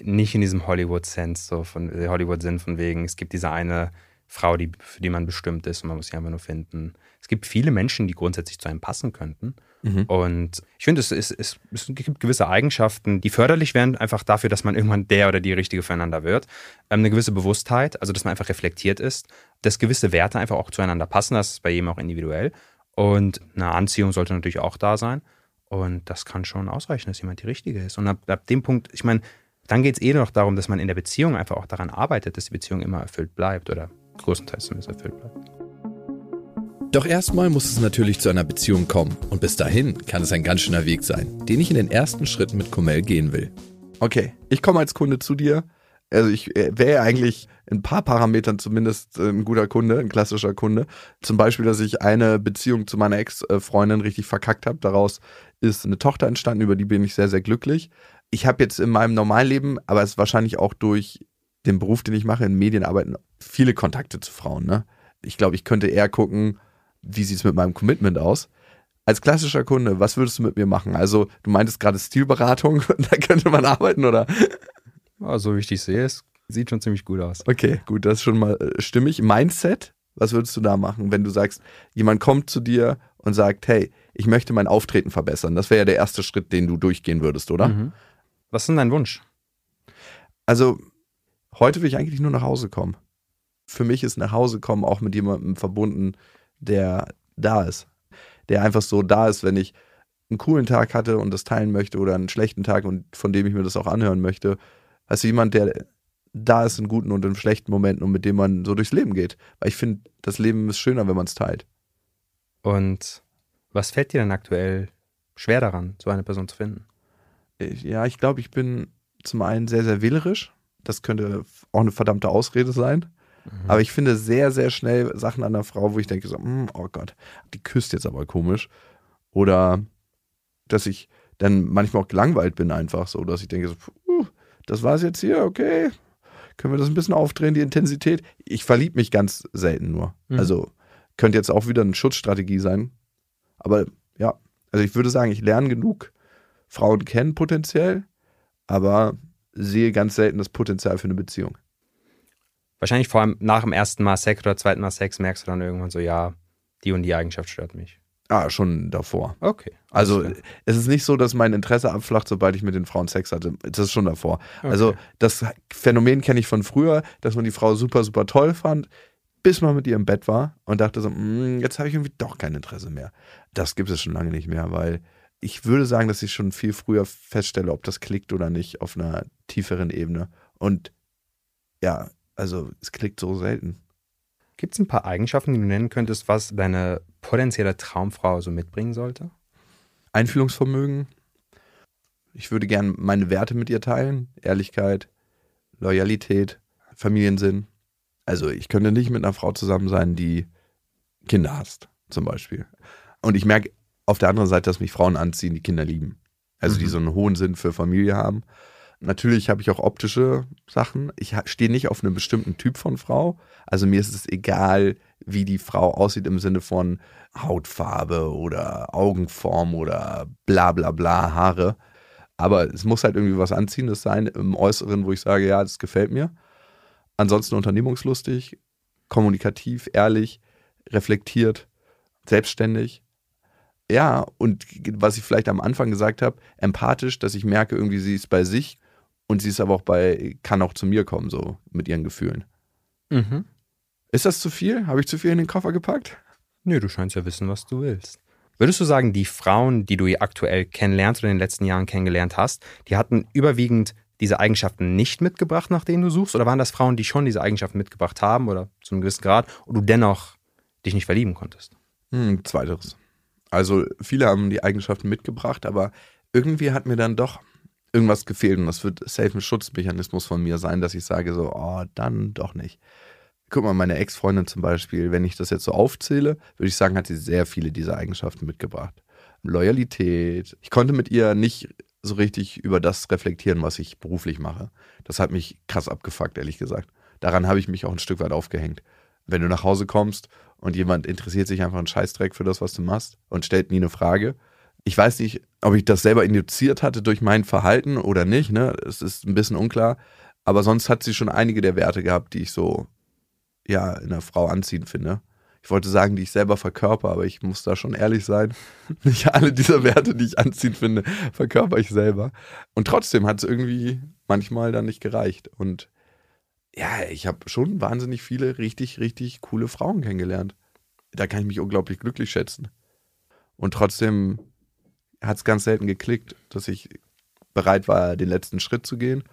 nicht in diesem Hollywood-Sense, so von äh, Hollywood-Sinn von wegen, es gibt diese eine Frau, die, für die man bestimmt ist und man muss sie einfach nur finden. Es gibt viele Menschen, die grundsätzlich zu einem passen könnten. Mhm. Und ich finde, es, ist, es, es gibt gewisse Eigenschaften, die förderlich wären, einfach dafür, dass man irgendwann der oder die Richtige füreinander wird. Ähm, eine gewisse Bewusstheit, also dass man einfach reflektiert ist, dass gewisse Werte einfach auch zueinander passen, das ist bei jedem auch individuell. Und eine Anziehung sollte natürlich auch da sein. Und das kann schon ausreichen, dass jemand die Richtige ist. Und ab, ab dem Punkt, ich meine, dann geht es eh noch darum, dass man in der Beziehung einfach auch daran arbeitet, dass die Beziehung immer erfüllt bleibt oder größtenteils zumindest erfüllt bleibt. Doch erstmal muss es natürlich zu einer Beziehung kommen und bis dahin kann es ein ganz schöner Weg sein, den ich in den ersten Schritten mit Comel gehen will. Okay, ich komme als Kunde zu dir. Also ich äh, wäre eigentlich in ein paar Parametern zumindest äh, ein guter Kunde, ein klassischer Kunde. Zum Beispiel, dass ich eine Beziehung zu meiner Ex-Freundin richtig verkackt habe. Daraus ist eine Tochter entstanden, über die bin ich sehr, sehr glücklich. Ich habe jetzt in meinem normalen Leben, aber es ist wahrscheinlich auch durch den Beruf, den ich mache, in Medienarbeiten, viele Kontakte zu Frauen. Ne? Ich glaube, ich könnte eher gucken, wie sieht es mit meinem Commitment aus. Als klassischer Kunde, was würdest du mit mir machen? Also, du meintest gerade Stilberatung, da könnte man arbeiten, oder? Ja, so wie ich dich sehe, es sieht schon ziemlich gut aus. Okay, gut, das ist schon mal äh, stimmig. Mindset, was würdest du da machen, wenn du sagst, jemand kommt zu dir und sagt, hey, ich möchte mein Auftreten verbessern? Das wäre ja der erste Schritt, den du durchgehen würdest, oder? Mhm. Was ist denn dein Wunsch? Also, heute will ich eigentlich nur nach Hause kommen. Für mich ist nach Hause kommen auch mit jemandem verbunden, der da ist. Der einfach so da ist, wenn ich einen coolen Tag hatte und das teilen möchte oder einen schlechten Tag und von dem ich mir das auch anhören möchte. Also jemand, der da ist in guten und in schlechten Momenten und mit dem man so durchs Leben geht. Weil ich finde, das Leben ist schöner, wenn man es teilt. Und was fällt dir denn aktuell schwer daran, so eine Person zu finden? Ja, ich glaube, ich bin zum einen sehr, sehr wählerisch. Das könnte auch eine verdammte Ausrede sein. Aber ich finde sehr, sehr schnell Sachen an der Frau, wo ich denke so, "Hm, oh Gott, die küsst jetzt aber komisch. Oder dass ich dann manchmal auch gelangweilt bin einfach so, dass ich denke so, puh, das war's jetzt hier, okay. Können wir das ein bisschen aufdrehen, die Intensität? Ich verliebe mich ganz selten nur. Mhm. Also könnte jetzt auch wieder eine Schutzstrategie sein. Aber ja, also ich würde sagen, ich lerne genug Frauen kennen potenziell, aber sehe ganz selten das Potenzial für eine Beziehung. Wahrscheinlich vor allem nach dem ersten Mal Sex oder zweiten Mal Sex merkst du dann irgendwann so, ja, die und die Eigenschaft stört mich. Ah, schon davor. Okay. Also klar. es ist nicht so, dass mein Interesse abflacht, sobald ich mit den Frauen Sex hatte. Das ist schon davor. Also das Phänomen kenne ich von früher, dass man die Frau super, super toll fand, bis man mit ihr im Bett war und dachte so, "Mm, jetzt habe ich irgendwie doch kein Interesse mehr. Das gibt es schon lange nicht mehr, weil ich würde sagen, dass ich schon viel früher feststelle, ob das klickt oder nicht auf einer tieferen Ebene. Und ja, also es klickt so selten. Gibt es ein paar Eigenschaften, die du nennen könntest, was deine potenzielle Traumfrau so mitbringen sollte? Einfühlungsvermögen. Ich würde gern meine Werte mit ihr teilen. Ehrlichkeit, Loyalität, Familiensinn. Also ich könnte nicht mit einer Frau zusammen sein, die Kinder hasst, zum Beispiel. Und ich merke auf der anderen Seite, dass mich Frauen anziehen, die Kinder lieben. Also die so einen hohen Sinn für Familie haben. Natürlich habe ich auch optische Sachen. Ich stehe nicht auf einen bestimmten Typ von Frau. Also mir ist es egal, wie die Frau aussieht im Sinne von Hautfarbe oder Augenform oder bla bla bla Haare. Aber es muss halt irgendwie was Anziehendes sein im Äußeren, wo ich sage, ja, das gefällt mir. Ansonsten unternehmungslustig, kommunikativ, ehrlich, reflektiert, selbstständig. Ja, und was ich vielleicht am Anfang gesagt habe, empathisch, dass ich merke, irgendwie sie ist bei sich und sie ist aber auch bei, kann auch zu mir kommen, so mit ihren Gefühlen. Mhm. Ist das zu viel? Habe ich zu viel in den Koffer gepackt? Nö, du scheinst ja wissen, was du willst. Würdest du sagen, die Frauen, die du hier aktuell kennenlernst oder in den letzten Jahren kennengelernt hast, die hatten überwiegend diese Eigenschaften nicht mitgebracht, nach denen du suchst? Oder waren das Frauen, die schon diese Eigenschaften mitgebracht haben oder zu einem gewissen Grad und du dennoch dich nicht verlieben konntest? Hm, zweiteres. Also viele haben die Eigenschaften mitgebracht, aber irgendwie hat mir dann doch irgendwas gefehlt und das wird safe ein Schutzmechanismus von mir sein, dass ich sage so, oh, dann doch nicht. Guck mal, meine Ex-Freundin zum Beispiel, wenn ich das jetzt so aufzähle, würde ich sagen, hat sie sehr viele dieser Eigenschaften mitgebracht. Loyalität. Ich konnte mit ihr nicht so richtig über das reflektieren, was ich beruflich mache. Das hat mich krass abgefuckt, ehrlich gesagt. Daran habe ich mich auch ein Stück weit aufgehängt. Wenn du nach Hause kommst und jemand interessiert sich einfach einen Scheißdreck für das, was du machst und stellt nie eine Frage. Ich weiß nicht, ob ich das selber induziert hatte durch mein Verhalten oder nicht, ne? Es ist ein bisschen unklar. Aber sonst hat sie schon einige der Werte gehabt, die ich so, ja, in einer Frau anziehend finde. Ich wollte sagen, die ich selber verkörper, aber ich muss da schon ehrlich sein. Nicht alle dieser Werte, die ich anziehend finde, verkörper ich selber. Und trotzdem hat es irgendwie manchmal dann nicht gereicht. Und ja, ich habe schon wahnsinnig viele richtig, richtig coole Frauen kennengelernt. Da kann ich mich unglaublich glücklich schätzen. Und trotzdem hat es ganz selten geklickt, dass ich bereit war, den letzten Schritt zu gehen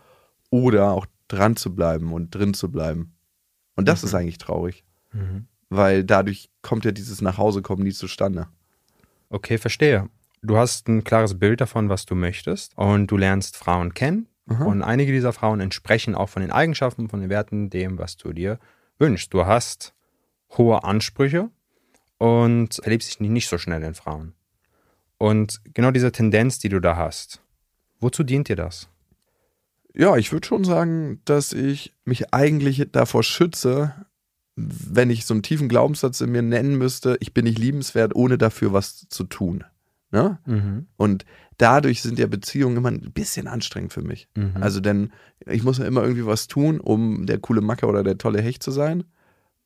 oder auch dran zu bleiben und drin zu bleiben. Und das ist eigentlich traurig, weil dadurch kommt ja dieses Nachhausekommen nie zustande. Okay, verstehe. Du hast ein klares Bild davon, was du möchtest und du lernst Frauen kennen und einige dieser Frauen entsprechen auch von den Eigenschaften, von den Werten dem, was du dir wünschst. Du hast hohe Ansprüche und verliebst dich nicht so schnell in Frauen. Und genau diese Tendenz, die du da hast, wozu dient dir das? Ja, ich würde schon sagen, dass ich mich eigentlich davor schütze, wenn ich so einen tiefen Glaubenssatz in mir nennen müsste, ich bin nicht liebenswert, ohne dafür was zu tun. Ne? Und dadurch sind ja Beziehungen immer ein bisschen anstrengend für mich. Also denn ich muss ja immer irgendwie was tun, um der coole Macker oder der tolle Hecht zu sein.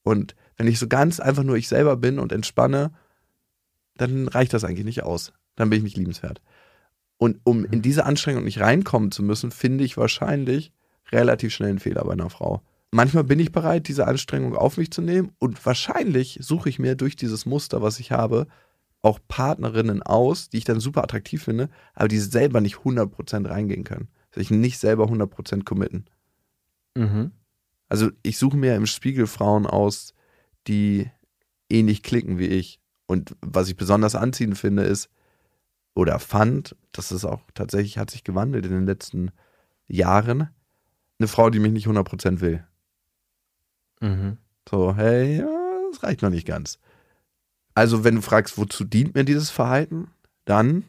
Und wenn ich so ganz einfach nur ich selber bin und entspanne, dann reicht das eigentlich nicht aus. Dann bin ich nicht liebenswert. Und um in diese Anstrengung nicht reinkommen zu müssen, finde ich wahrscheinlich relativ schnell einen Fehler bei einer Frau. Manchmal bin ich bereit, diese Anstrengung auf mich zu nehmen und wahrscheinlich suche ich mir durch dieses Muster, was ich habe, auch Partnerinnen aus, die ich dann super attraktiv finde, aber die selber nicht 100% reingehen können. Sich nicht selber 100% committen. Mhm. Also ich suche mir im Spiegel Frauen aus, die ähnlich klicken wie ich. Und was ich besonders anziehend finde, ist, oder fand, das ist auch tatsächlich, hat sich gewandelt in den letzten Jahren, eine Frau, die mich nicht 100% will. Mhm. So, hey, ja, das reicht noch nicht ganz. Also, wenn du fragst, wozu dient mir dieses Verhalten, dann,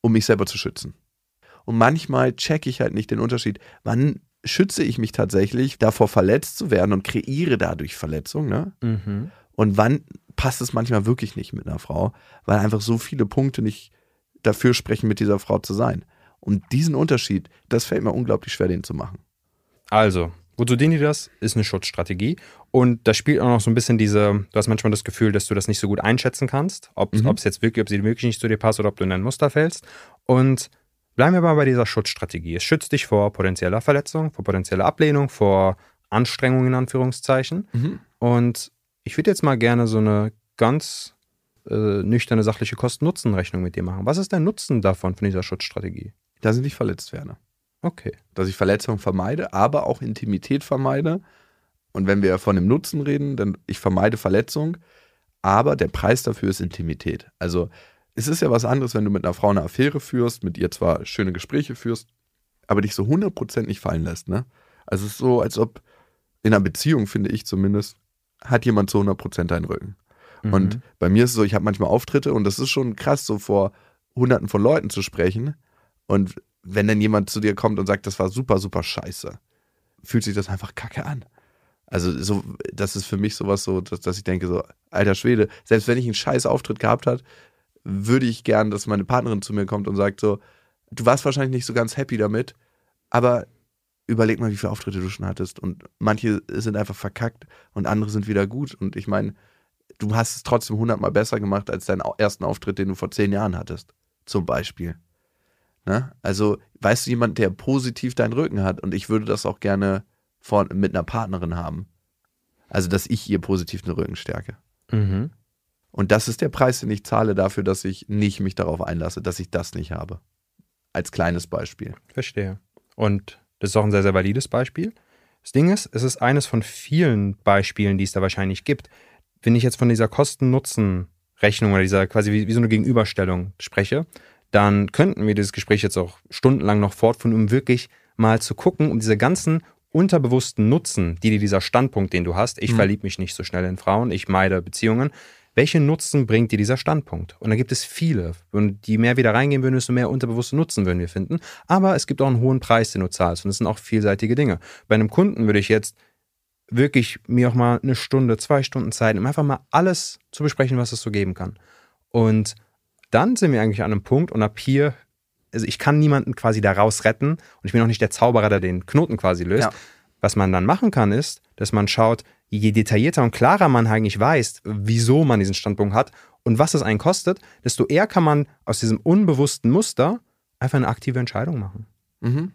um mich selber zu schützen. Und manchmal checke ich halt nicht den Unterschied, wann schütze ich mich tatsächlich davor verletzt zu werden und kreiere dadurch Verletzung, ne? Mhm. Und wann passt es manchmal wirklich nicht mit einer Frau, weil einfach so viele Punkte nicht dafür sprechen, mit dieser Frau zu sein. Und diesen Unterschied, das fällt mir unglaublich schwer, den zu machen. Also, wozu dient dir das? Ist eine Schutzstrategie. Und da spielt auch noch so ein bisschen diese, du hast manchmal das Gefühl, dass du das nicht so gut einschätzen kannst, ob Mhm. es jetzt wirklich, ob sie wirklich nicht zu dir passt oder ob du in ein Muster fällst. Und bleiben wir mal bei dieser Schutzstrategie. Es schützt dich vor potenzieller Verletzung, vor potenzieller Ablehnung, vor Anstrengung in Anführungszeichen. Und ich würde jetzt mal gerne so eine ganz äh, nüchterne, sachliche Kosten-Nutzen-Rechnung mit dir machen. Was ist der Nutzen davon, von dieser Schutzstrategie? Dass ich nicht verletzt werde. Okay. Dass ich Verletzung vermeide, aber auch Intimität vermeide. Und wenn wir von dem Nutzen reden, dann ich vermeide Verletzung, aber der Preis dafür ist Intimität. Also es ist ja was anderes, wenn du mit einer Frau eine Affäre führst, mit ihr zwar schöne Gespräche führst, aber dich so 100% nicht fallen lässt. Ne? Also es ist so, als ob in einer Beziehung, finde ich zumindest, hat jemand zu 100% deinen Rücken. Und Mhm. bei mir ist es so, ich habe manchmal Auftritte und das ist schon krass, so vor hunderten von Leuten zu sprechen. Und wenn dann jemand zu dir kommt und sagt, das war super, super scheiße, fühlt sich das einfach kacke an. Also so, das ist für mich sowas so, dass, dass ich denke so, alter Schwede, selbst wenn ich einen scheiß Auftritt gehabt hat, würde ich gern, dass meine Partnerin zu mir kommt und sagt so, du warst wahrscheinlich nicht so ganz happy damit, aber überleg mal, wie viele Auftritte du schon hattest. Und manche sind einfach verkackt und andere sind wieder gut. Und ich meine, du hast es trotzdem hundertmal besser gemacht als deinen ersten Auftritt, den du vor zehn Jahren hattest. Zum Beispiel. Ne? Also, weißt du, jemand, der positiv deinen Rücken hat und ich würde das auch gerne vor, mit einer Partnerin haben. Also, dass ich ihr positiv den Rücken stärke. Mhm. Und das ist der Preis, den ich zahle dafür, dass ich nicht mich darauf einlasse, dass ich das nicht habe. Als kleines Beispiel. Verstehe. Und das ist auch ein sehr, sehr valides Beispiel. Das Ding ist, es ist eines von vielen Beispielen, die es da wahrscheinlich gibt. Wenn ich jetzt von dieser Kosten-Nutzen-Rechnung oder dieser quasi wie, wie so eine Gegenüberstellung spreche, dann könnten wir dieses Gespräch jetzt auch stundenlang noch fortführen, um wirklich mal zu gucken, um diese ganzen unterbewussten Nutzen, die dir dieser Standpunkt, den du hast, ich verliebe mich nicht so schnell in Frauen, ich meide Beziehungen, welche Nutzen bringt dir dieser Standpunkt? Und da gibt es viele. Und je mehr wir da reingehen würden, desto mehr unterbewusste Nutzen würden wir finden. Aber es gibt auch einen hohen Preis, den du zahlst. Und das sind auch vielseitige Dinge. Bei einem Kunden würde ich jetzt wirklich mir auch mal eine Stunde, zwei Stunden Zeit, um einfach mal alles zu besprechen, was es so geben kann. Und dann sind wir eigentlich an einem Punkt und ab hier, also ich kann niemanden quasi daraus retten und ich bin auch nicht der Zauberer, der den Knoten quasi löst. Ja. Was man dann machen kann, ist, dass man schaut, je detaillierter und klarer man eigentlich weiß, wieso man diesen Standpunkt hat und was es einen kostet, desto eher kann man aus diesem unbewussten Muster einfach eine aktive Entscheidung machen. Mhm.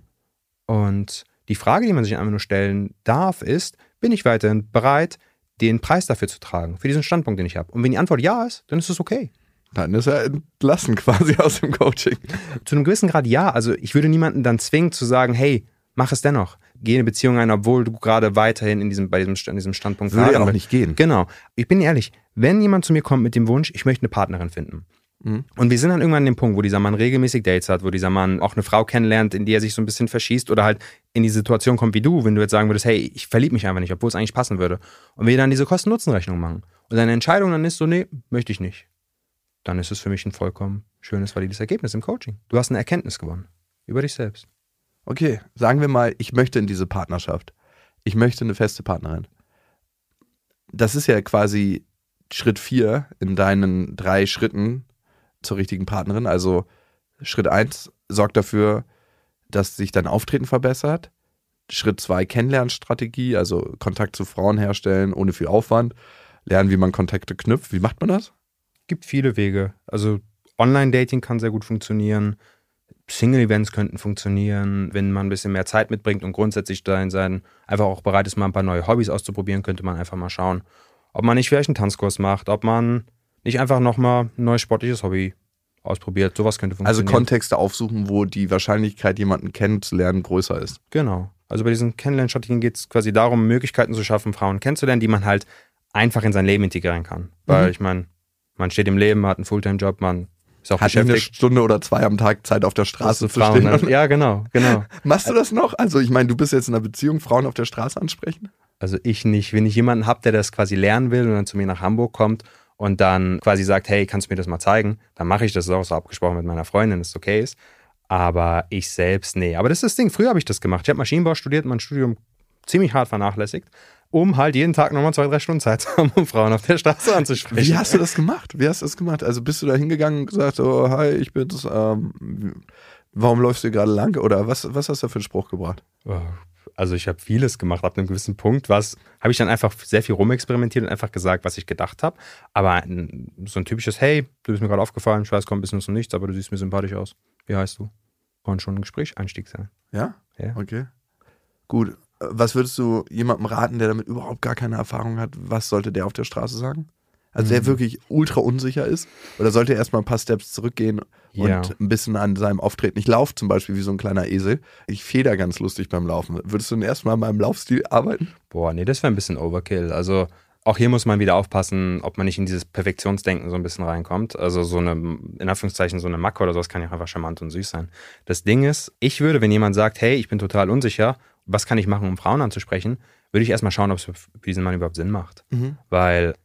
Und die Frage, die man sich einfach nur stellen darf, ist, bin ich weiterhin bereit, den Preis dafür zu tragen, für diesen Standpunkt, den ich habe? Und wenn die Antwort ja ist, dann ist es okay. Dann ist er entlassen quasi aus dem Coaching. Zu einem gewissen Grad ja. Also ich würde niemanden dann zwingen zu sagen, hey, mach es dennoch. Geh eine Beziehung ein, obwohl du gerade weiterhin in diesem, bei diesem, in diesem Standpunkt Würde ja auch nicht gehen. Genau. Ich bin ehrlich, wenn jemand zu mir kommt mit dem Wunsch, ich möchte eine Partnerin finden. Mhm. Und wir sind dann irgendwann an dem Punkt, wo dieser Mann regelmäßig Dates hat, wo dieser Mann auch eine Frau kennenlernt, in die er sich so ein bisschen verschießt oder halt in die Situation kommt wie du, wenn du jetzt sagen würdest, hey, ich verliebe mich einfach nicht, obwohl es eigentlich passen würde. Und wir dann diese Kosten-Nutzen-Rechnung machen. Und deine Entscheidung dann ist so, nee, möchte ich nicht. Dann ist es für mich ein vollkommen schönes, valides Ergebnis im Coaching. Du hast eine Erkenntnis gewonnen. Über dich selbst. Okay, sagen wir mal, ich möchte in diese Partnerschaft. Ich möchte eine feste Partnerin. Das ist ja quasi Schritt vier in deinen drei Schritten zur richtigen Partnerin. Also Schritt eins sorgt dafür, dass sich dein Auftreten verbessert. Schritt zwei Kennenlernstrategie, also Kontakt zu Frauen herstellen ohne viel Aufwand. Lernen, wie man Kontakte knüpft. Wie macht man das? Gibt viele Wege. Also Online-Dating kann sehr gut funktionieren. Single-Events könnten funktionieren, wenn man ein bisschen mehr Zeit mitbringt und grundsätzlich dahin sein, einfach auch bereit ist, mal ein paar neue Hobbys auszuprobieren, könnte man einfach mal schauen, ob man nicht vielleicht einen Tanzkurs macht, ob man nicht einfach nochmal ein neues sportliches Hobby ausprobiert. Sowas könnte Also funktionieren. Kontexte aufsuchen, wo die Wahrscheinlichkeit, jemanden kennenzulernen, größer ist. Genau. Also bei diesen Kennenlernstrategien geht es quasi darum, Möglichkeiten zu schaffen, Frauen kennenzulernen, die man halt einfach in sein Leben integrieren kann. Weil Mhm. ich meine, man steht im Leben, hat einen Fulltime-Job, man ist auch Hat nicht eine beschäftigt. Stunde oder zwei am Tag Zeit auf der Straße zu Frauen, stehen. ne? Ja, genau, genau. Machst du das noch? Also ich meine, du bist jetzt in einer Beziehung, Frauen auf der Straße ansprechen? Also ich nicht. Wenn ich jemanden habe, der das quasi lernen will und dann zu mir nach Hamburg kommt und dann quasi sagt, hey, kannst du mir das mal zeigen, dann mache ich das. Das ist auch so abgesprochen mit meiner Freundin, dass es okay ist. Aber ich selbst, nee. Aber das ist das Ding. Früher habe ich das gemacht. Ich habe Maschinenbau studiert, mein Studium ziemlich hart vernachlässigt, um halt jeden Tag nochmal zwei, drei Stunden Zeit zu haben, um Frauen auf der Straße anzusprechen. Wie hast du das gemacht? Wie hast du das gemacht? Also bist du da hingegangen und gesagt, oh, hi, ich bin's, ähm, warum läufst du gerade lang? Oder was, was hast du für einen Spruch gebracht? Oh, Also ich habe vieles gemacht. Ab einem gewissen Punkt was habe ich dann einfach sehr viel rumexperimentiert und einfach gesagt, was ich gedacht habe. Aber ein, so ein typisches, hey, du bist mir gerade aufgefallen, ich weiß, kommt ein bisschen dem Nichts, aber du siehst mir sympathisch aus. Wie heißt du? Kann schon ein Gesprächseinstieg sein. Ja? Ja. Okay. Gut. Was würdest du jemandem raten, der damit überhaupt gar keine Erfahrung hat? Was sollte der auf der Straße sagen? Also der wirklich ultra unsicher ist? Oder sollte er erstmal ein paar Steps zurückgehen und Ja. ein bisschen an seinem Auftreten? Ich laufe zum Beispiel wie so ein kleiner Esel. Ich feder ganz lustig beim Laufen. Würdest du denn erstmal an meinem Laufstil arbeiten? Boah, nee, das wäre ein bisschen Overkill. Also auch hier muss man wieder aufpassen, ob man nicht in dieses Perfektionsdenken so ein bisschen reinkommt. Also so eine, in Anführungszeichen, so eine Macke oder sowas kann ja auch einfach charmant und süß sein. Das Ding ist, ich würde, wenn jemand sagt, hey, ich bin total unsicher, was kann ich machen, um Frauen anzusprechen, würde ich erstmal schauen, ob es für diesen Mann überhaupt Sinn macht. Weil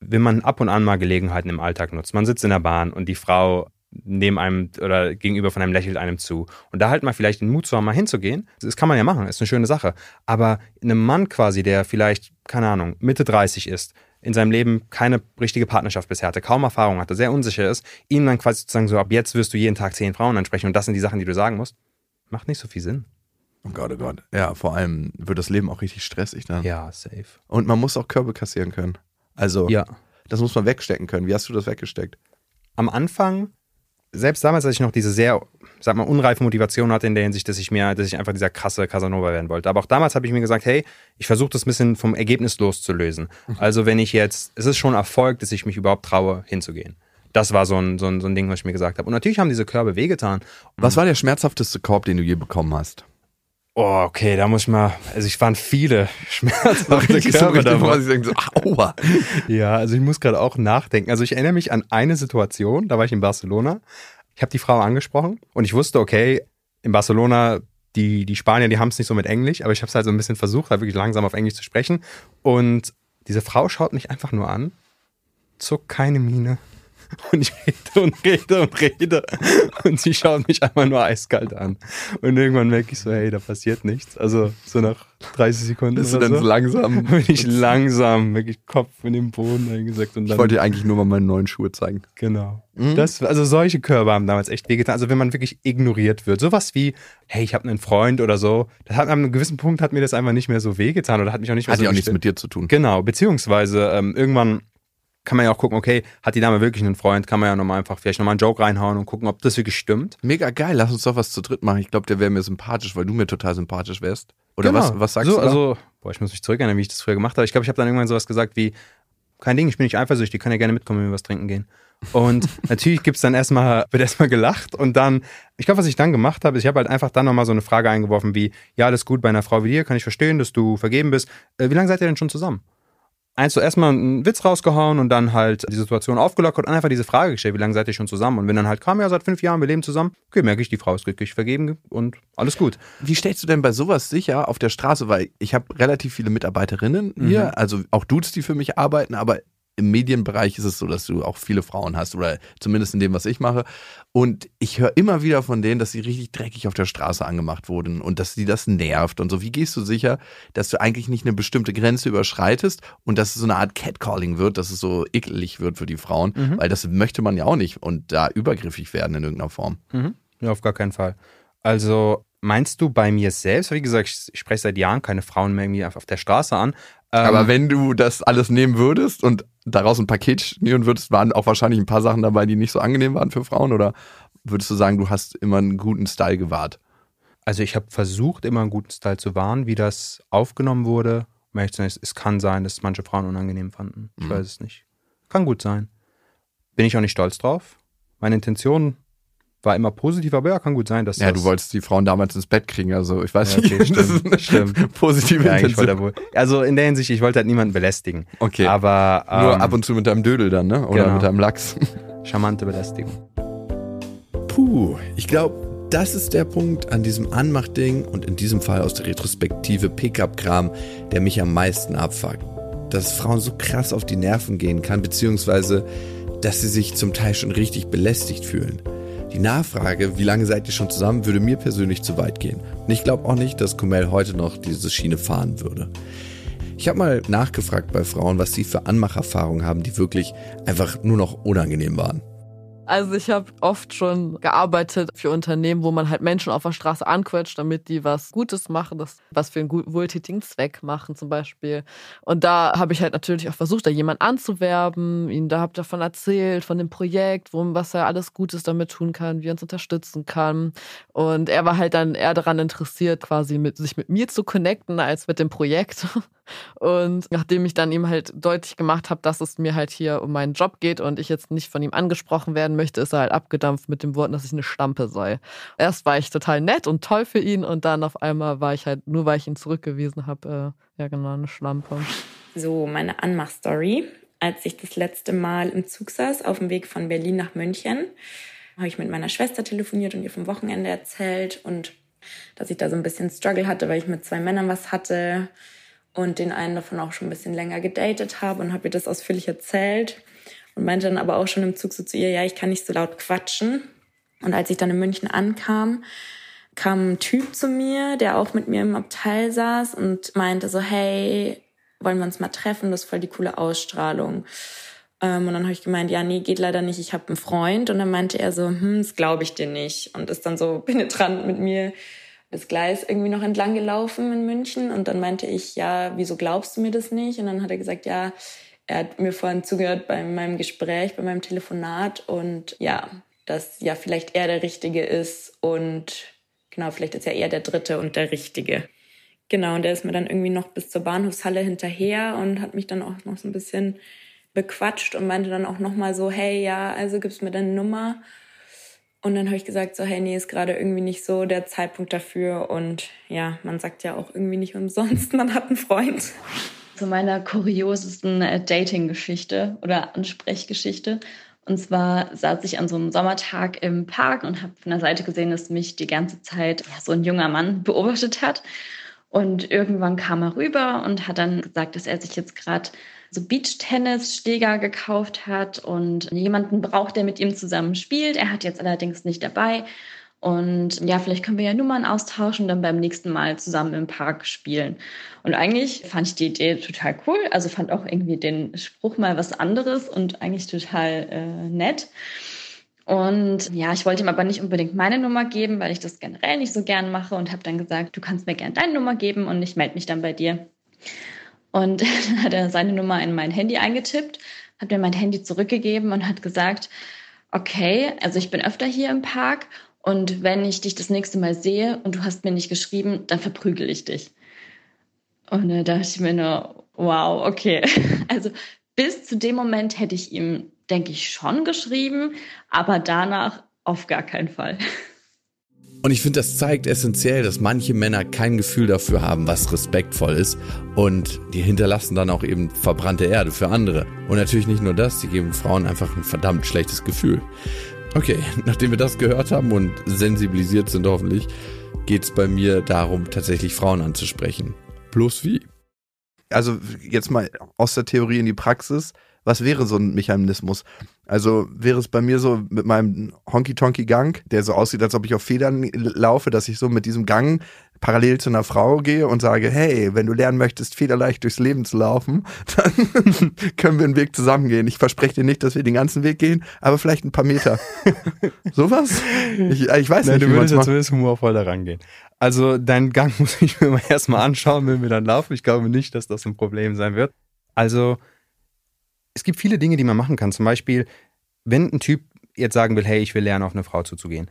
wenn man ab und an mal Gelegenheiten im Alltag nutzt, man sitzt in der Bahn und die Frau neben einem oder gegenüber von einem lächelt einem zu. Und da halt mal vielleicht den Mut zu haben, mal hinzugehen, das kann man ja machen, ist eine schöne Sache. Aber einem Mann quasi, der vielleicht, keine Ahnung, Mitte 30 ist, in seinem Leben keine richtige Partnerschaft bisher hatte, kaum Erfahrung hatte, sehr unsicher ist, ihm dann quasi zu sagen, so ab jetzt wirst du jeden Tag zehn Frauen ansprechen und das sind die Sachen, die du sagen musst, macht nicht so viel Sinn. Oh Gott, oh Gott. Ja, vor allem wird das Leben auch richtig stressig dann. Ja, safe. Und man muss auch Körbe kassieren können. Also, Ja. das muss man wegstecken können. Wie hast du das weggesteckt? am Anfang, selbst damals, als ich noch diese sehr, sag mal, unreife Motivation hatte in der Hinsicht, dass ich mir, dass ich einfach dieser krasse Casanova werden wollte. Aber auch damals habe ich mir gesagt, hey, ich versuche das ein bisschen vom Ergebnis loszulösen. Also wenn ich jetzt, es ist schon Erfolg, dass ich mich überhaupt traue, hinzugehen. Das war so ein, so ein, so ein Ding, was ich mir gesagt habe. Und natürlich haben diese Körbe wehgetan. Was war der schmerzhafteste Korb, den du je bekommen hast? Oh, okay, da muss ich mal, also ich waren viele schmerzhafte so Körbe wo dabei. man sich denkt, so, aua. Ja, also ich muss gerade auch nachdenken. Also ich erinnere mich an eine Situation, da war ich in Barcelona. Ich habe die Frau angesprochen und ich wusste, okay, in Barcelona, die, die Spanier, die haben es nicht so mit Englisch, aber ich habe es halt so ein bisschen versucht, halt wirklich langsam auf Englisch zu sprechen. Und diese Frau schaut mich einfach nur an, zuckt keine Miene. Und ich rede und rede und rede. Und sie schaut mich einfach nur eiskalt an. Und irgendwann merke ich so, hey, da passiert nichts. Also so nach 30 Sekunden. Bist du dann so langsam? bin ich langsam, wirklich Kopf in den Boden eingesackt und Ich dann. wollte dir eigentlich nur mal meine neuen Schuhe zeigen. genau. Das, also solche Körbe haben damals echt wehgetan. Also wenn man wirklich ignoriert wird. Sowas wie, hey, ich habe einen Freund oder so. Das hat, an einem gewissen Punkt hat mir das einfach nicht mehr so wehgetan oder hat mich auch nicht mehr Hat so ja auch nichts mit dir zu tun. Genau, beziehungsweise ähm, irgendwann kann man ja auch gucken, okay, hat die Dame wirklich einen Freund? Kann man ja nochmal einfach vielleicht nochmal einen Joke reinhauen und gucken, ob das wirklich stimmt. Mega geil, lass uns doch was zu dritt machen. Ich glaube, der wäre mir sympathisch, weil du mir total sympathisch wärst. Oder Genau. was, was sagst so, du? da? Also, boah, ich muss mich zurückerinnern, wie ich das früher gemacht habe. Ich glaube, ich habe dann irgendwann sowas gesagt wie, kein Ding, ich bin nicht eifersüchtig, kann ja gerne mitkommen, wenn wir was trinken gehen. Und natürlich gibt's dann erstmal, wird erstmal gelacht und dann, ich glaube, was ich dann gemacht habe, ist, ich habe halt einfach dann nochmal so eine Frage eingeworfen wie, ja, alles gut bei einer Frau wie dir, kann ich verstehen, dass du vergeben bist. Äh, wie lange seid ihr denn schon zusammen? Eins so erstmal einen Witz rausgehauen und dann halt die Situation aufgelockert und einfach diese Frage gestellt, wie lange seid ihr schon zusammen? Und wenn dann halt kam, ja, seit fünf Jahren, wir leben zusammen, okay, merke ich, die Frau ist glücklich vergeben und alles gut. Wie stellst du denn bei sowas sicher auf der Straße? Weil ich habe relativ viele Mitarbeiterinnen hier, Mhm. also auch Dudes, die für mich arbeiten, aber im Medienbereich ist es so, dass du auch viele Frauen hast oder zumindest in dem, was ich mache. Und ich höre immer wieder von denen, dass sie richtig dreckig auf der Straße angemacht wurden und dass sie das nervt und so. Wie gehst du sicher, dass du eigentlich nicht eine bestimmte Grenze überschreitest und dass es so eine Art Catcalling wird, dass es so eklig wird für die Frauen? Weil das möchte man ja auch nicht und da übergriffig werden in irgendeiner Form. Mhm. Ja, auf gar keinen Fall. Also meinst du bei mir selbst, wie gesagt, ich, spreche seit Jahren keine Frauen mehr irgendwie auf, auf der Straße an. Ähm, Aber wenn du das alles nehmen würdest und daraus ein Paket schnüren würdest, waren auch wahrscheinlich ein paar Sachen dabei, die nicht so angenehm waren für Frauen? Oder würdest du sagen, du hast immer einen guten Style gewahrt? Also ich habe versucht, immer einen guten Style zu wahren, wie das aufgenommen wurde. Es kann sein, dass manche Frauen unangenehm fanden. Ich Mhm. weiß es nicht. Kann gut sein. Bin ich auch nicht stolz drauf. Meine Intention war immer positiv, aber ja, kann gut sein, dass Ja, das du wolltest die Frauen damals ins Bett kriegen, also ich weiß Ja, okay, nicht, das stimmt, ist eine stimmt. positive ja, Intention. wohl. Also in der Hinsicht, ich wollte halt niemanden belästigen. Okay. Aber ähm, Nur ab und zu mit deinem Dödel dann, ne? Oder Genau. mit deinem Lachs. charmante Belästigung. Puh, ich glaube, das ist der Punkt an diesem Anmachding und in diesem Fall aus der Retrospektive Pickup-Kram, der mich am meisten abfuckt. Dass Frauen so krass auf die Nerven gehen kann, beziehungsweise, dass sie sich zum Teil schon richtig belästigt fühlen. Die Nachfrage, wie lange seid ihr schon zusammen, würde mir persönlich zu weit gehen. Und ich glaube auch nicht, dass Kumel heute noch diese Schiene fahren würde. Ich habe mal nachgefragt bei Frauen, was sie für Anmacherfahrungen haben, die wirklich einfach nur noch unangenehm waren. Also ich habe oft schon gearbeitet für Unternehmen, wo man halt Menschen auf der Straße anquetscht, damit die was Gutes machen, das was für einen wohltätigen Zweck machen zum Beispiel. Und da habe ich halt natürlich auch versucht, da jemanden anzuwerben, ihn da hab davon erzählt, von dem Projekt, wo, was er alles Gutes damit tun kann, wie er uns unterstützen kann. Und er war halt dann eher daran interessiert, quasi mit, sich mit mir zu connecten, als mit dem Projekt. Und nachdem ich dann ihm halt deutlich gemacht habe, dass es mir halt hier um meinen Job geht und ich jetzt nicht von ihm angesprochen werden möchte, ist er halt abgedampft mit dem Worten, dass ich eine Stampe sei. Erst war ich total nett und toll für ihn und dann auf einmal war ich halt, nur weil ich ihn zurückgewiesen habe, äh, ja genau, eine Schlampe. So, meine Anmachstory. Als ich das letzte Mal im Zug saß, auf dem Weg von Berlin nach München, habe ich mit meiner Schwester telefoniert und ihr vom Wochenende erzählt und dass ich da so ein bisschen Struggle hatte, weil ich mit zwei Männern was hatte und den einen davon auch schon ein bisschen länger gedatet habe und habe ihr das ausführlich erzählt und meinte dann aber auch schon im Zug so zu ihr, ja, ich kann nicht so laut quatschen. Und als ich dann in München ankam, kam ein Typ zu mir, der auch mit mir im Abteil saß und meinte so, hey, wollen wir uns mal treffen? Das ist voll die coole Ausstrahlung. Ähm, und dann habe ich gemeint, ja, nee, geht leider nicht, ich habe einen Freund. Und dann meinte er so, hm, das glaube ich dir nicht. Und ist dann so penetrant mit mir das Gleis irgendwie noch entlang gelaufen in München und dann meinte ich, ja, wieso glaubst du mir das nicht? Und dann hat er gesagt, ja, er hat mir vorhin zugehört bei meinem Gespräch, bei meinem Telefonat und ja, dass ja vielleicht er der Richtige ist und genau, vielleicht ist ja er der Dritte und der Richtige. Genau, und der ist mir dann irgendwie noch bis zur Bahnhofshalle hinterher und hat mich dann auch noch so ein bisschen bequatscht und meinte dann auch nochmal so, hey, ja, also gibst mir deine Nummer. Und dann habe ich gesagt, so, hey, nee, ist gerade irgendwie nicht so der Zeitpunkt dafür. Und ja, man sagt ja auch irgendwie nicht umsonst, man hat einen Freund. Zu meiner kuriosesten äh, Dating-Geschichte oder Ansprechgeschichte. Und zwar saß ich an so einem Sommertag im Park und habe von der Seite gesehen, dass mich die ganze Zeit ja, so ein junger Mann beobachtet hat. Und irgendwann kam er rüber und hat dann gesagt, dass er sich jetzt gerade so Beach-Tennis-Schläger gekauft hat und jemanden braucht, der mit ihm zusammen spielt. Er hat jetzt allerdings nicht dabei. Und ja, vielleicht können wir ja Nummern austauschen und dann beim nächsten Mal zusammen im Park spielen. Und eigentlich fand ich die Idee total cool. Also fand auch irgendwie den Spruch mal was anderes und eigentlich total äh, nett. Und ja, ich wollte ihm aber nicht unbedingt meine Nummer geben, weil ich das generell nicht so gern mache und habe dann gesagt, du kannst mir gerne deine Nummer geben und ich melde mich dann bei dir. Und dann hat er seine Nummer in mein Handy eingetippt, hat mir mein Handy zurückgegeben und hat gesagt, okay, also ich bin öfter hier im Park und wenn ich dich das nächste Mal sehe und du hast mir nicht geschrieben, dann verprügel ich dich. Und da dachte ich mir nur, wow, okay. Also bis zu dem Moment hätte ich ihm, denke ich, schon geschrieben, aber danach auf gar keinen Fall. Und ich finde, das zeigt essentiell, dass manche Männer kein Gefühl dafür haben, was respektvoll ist. Und die hinterlassen dann auch eben verbrannte Erde für andere. Und natürlich nicht nur das, die geben Frauen einfach ein verdammt schlechtes Gefühl. Okay, nachdem wir das gehört haben und sensibilisiert sind hoffentlich, geht es bei mir darum, tatsächlich Frauen anzusprechen. Bloß wie? Also jetzt mal aus der Theorie in die Praxis. Was wäre so ein Mechanismus? Also wäre es bei mir so mit meinem Honky-Tonky-Gang, der so aussieht, als ob ich auf Federn laufe, dass ich so mit diesem Gang parallel zu einer Frau gehe und sage, hey, wenn du lernen möchtest, federleicht durchs Leben zu laufen, dann können wir einen Weg zusammengehen. Ich verspreche dir nicht, dass wir den ganzen Weg gehen, aber vielleicht ein paar Meter. Sowas? Ich, ich weiß Nein, nicht, du würdest jetzt zumindest humorvoll da rangehen. Also deinen Gang muss ich mir mal erstmal anschauen, wenn wir dann laufen. Ich glaube nicht, dass das ein Problem sein wird. Also es gibt viele Dinge, die man machen kann. Zum Beispiel, wenn ein Typ jetzt sagen will, hey, ich will lernen, auf eine Frau zuzugehen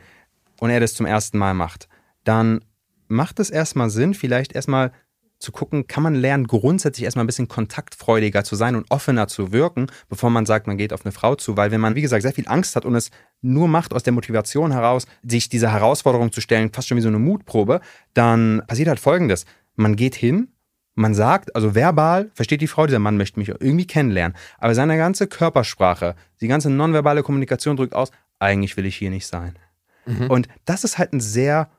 und er das zum ersten Mal macht, dann macht es erstmal Sinn, vielleicht erstmal zu gucken, kann man lernen, grundsätzlich erstmal ein bisschen kontaktfreudiger zu sein und offener zu wirken, bevor man sagt, man geht auf eine Frau zu. Weil wenn man, wie gesagt, sehr viel Angst hat und es nur macht aus der Motivation heraus, sich dieser Herausforderung zu stellen, fast schon wie so eine Mutprobe, dann passiert halt Folgendes. Man geht hin, man sagt, also verbal, versteht die Frau, dieser Mann möchte mich irgendwie kennenlernen, aber seine ganze Körpersprache, die ganze nonverbale Kommunikation drückt aus, eigentlich will ich hier nicht sein. Und das ist halt ein sehr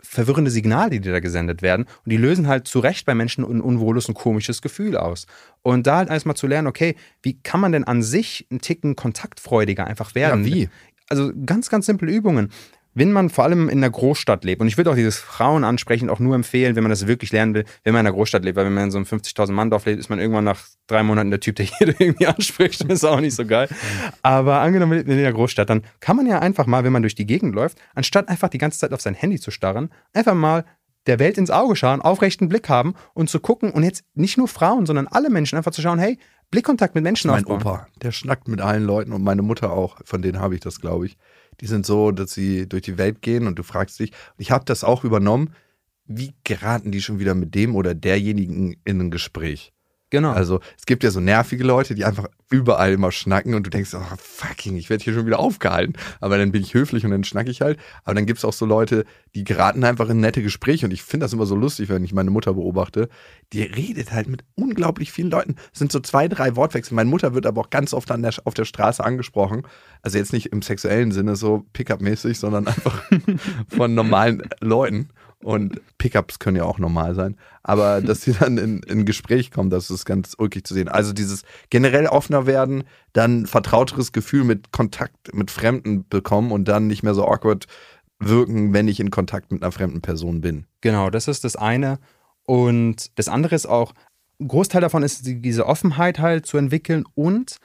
verwirrende Signale, die dir da gesendet werden. Und die lösen halt zu Recht bei Menschen ein unwohles und komisches Gefühl aus. Und da halt erstmal zu lernen, okay, wie kann man denn an sich einen Ticken kontaktfreudiger einfach werden? Ja, wie? also ganz, ganz simple Übungen wenn man vor allem in einer Großstadt lebt, und ich würde auch dieses Frauen ansprechen auch nur empfehlen, wenn man das wirklich lernen will, wenn man in einer Großstadt lebt, weil wenn man in so einem 50.000 Mann Dorf lebt, ist man irgendwann nach drei Monaten der Typ, der jeder irgendwie anspricht, das ist auch nicht so geil. Aber angenommen, man lebt in einer Großstadt, dann kann man ja einfach mal, wenn man durch die Gegend läuft, anstatt einfach die ganze Zeit auf sein Handy zu starren, einfach mal der Welt ins Auge schauen, aufrechten Blick haben und zu gucken und jetzt nicht nur Frauen, sondern alle Menschen einfach zu schauen, hey, Blickkontakt mit Menschen mein aufbauen. Mein Opa, der schnackt mit allen Leuten und meine Mutter auch, von denen habe ich das, glaube ich die sind so, dass sie durch die Welt gehen und du fragst dich, ich habe das auch übernommen, wie geraten die schon wieder mit dem oder derjenigen in ein Gespräch? Genau. Also es gibt ja so nervige Leute, die einfach überall immer schnacken und du denkst, oh, fucking, ich werde hier schon wieder aufgehalten. Aber dann bin ich höflich und dann schnack ich halt. Aber dann gibt es auch so Leute, die geraten einfach in nette Gespräche und ich finde das immer so lustig, wenn ich meine Mutter beobachte. Die redet halt mit unglaublich vielen Leuten. Es sind so zwei, drei Wortwechsel. Meine Mutter wird aber auch ganz oft der, auf der Straße angesprochen. Also jetzt nicht im sexuellen Sinne so Pickup-mäßig, sondern einfach von normalen Leuten. Und Pickups können ja auch normal sein. Aber dass sie dann in, in Gespräch kommen, das ist ganz ulkig zu sehen. Also dieses generell offener werden, dann vertrauteres Gefühl mit Kontakt mit Fremden bekommen und dann nicht mehr so awkward wirken, wenn ich in Kontakt mit einer fremden Person bin. Genau, das ist das eine. Und das andere ist auch, ein Großteil davon ist diese Offenheit halt zu entwickeln und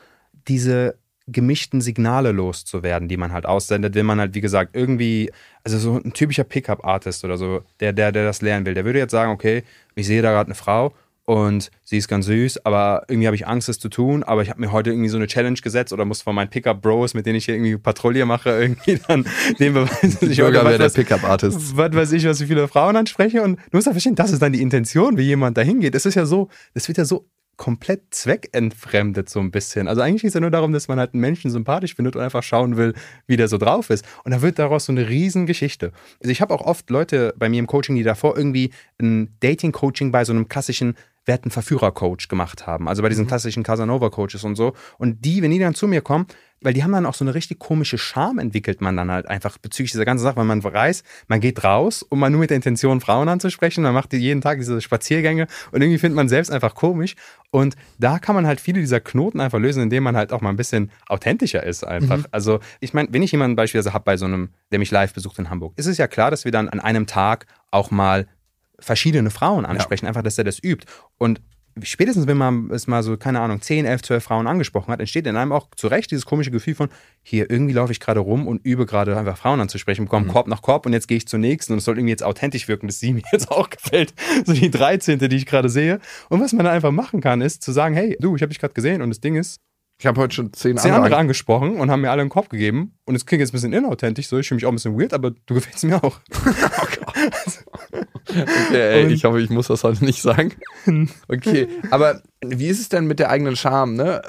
diese gemischten Signale loszuwerden, die man halt aussendet, wenn man halt, wie gesagt, irgendwie, also so ein typischer Pickup-Artist oder so, der, der, der das lernen will, der würde jetzt sagen, okay, ich sehe da gerade eine Frau und sie ist ganz süß, aber irgendwie habe ich Angst, das zu tun, aber ich habe mir heute irgendwie so eine Challenge gesetzt oder muss von meinen Pickup-Bros, mit denen ich hier irgendwie Patrouille mache, irgendwie dann den beweisen, dass ich heute der Pickup-Artist. Was weiß ich, was ich viele Frauen anspreche und du musst ja verstehen, das ist dann die Intention, wie jemand da hingeht. Es ist ja so, es wird ja so komplett zweckentfremdet so ein bisschen. Also eigentlich geht es ja nur darum, dass man halt einen Menschen sympathisch findet und einfach schauen will, wie der so drauf ist. Und da wird daraus so eine Riesengeschichte. Also ich habe auch oft Leute bei mir im Coaching, die davor irgendwie ein Dating-Coaching bei so einem klassischen werten Verführer-Coach gemacht haben. Also bei diesen mhm. klassischen Casanova-Coaches und so. Und die, wenn die dann zu mir kommen, weil die haben dann auch so eine richtig komische Scham entwickelt man dann halt einfach bezüglich dieser ganzen Sache, weil man weiß, man geht raus, um mal nur mit der Intention, Frauen anzusprechen, man macht jeden Tag diese Spaziergänge und irgendwie findet man selbst einfach komisch und da kann man halt viele dieser Knoten einfach lösen, indem man halt auch mal ein bisschen authentischer ist einfach. Mhm. Also ich meine, wenn ich jemanden beispielsweise habe bei so einem, der mich live besucht in Hamburg, ist es ja klar, dass wir dann an einem Tag auch mal verschiedene Frauen ansprechen, ja. einfach, dass er das übt. Und spätestens, wenn man es mal so, keine Ahnung, 10, 11, 12 Frauen angesprochen hat, entsteht in einem auch zu Recht dieses komische Gefühl von, hier, irgendwie laufe ich gerade rum und übe gerade einfach Frauen anzusprechen, bekomme mhm. Korb nach Korb und jetzt gehe ich zur nächsten und es soll irgendwie jetzt authentisch wirken, dass sie mir jetzt auch gefällt. So die 13., die ich gerade sehe. Und was man dann einfach machen kann, ist zu sagen, hey, du, ich habe dich gerade gesehen und das Ding ist, ich habe heute schon zehn, zehn andere, angesprochen und haben mir alle einen Kopf gegeben. Und es klingt jetzt ein bisschen inauthentisch, so ich fühle mich auch ein bisschen weird, aber du gefällst mir auch. oh Gott. okay, ey, ich hoffe, ich muss das heute nicht sagen. Okay, aber wie ist es denn mit der eigenen Scham, ne?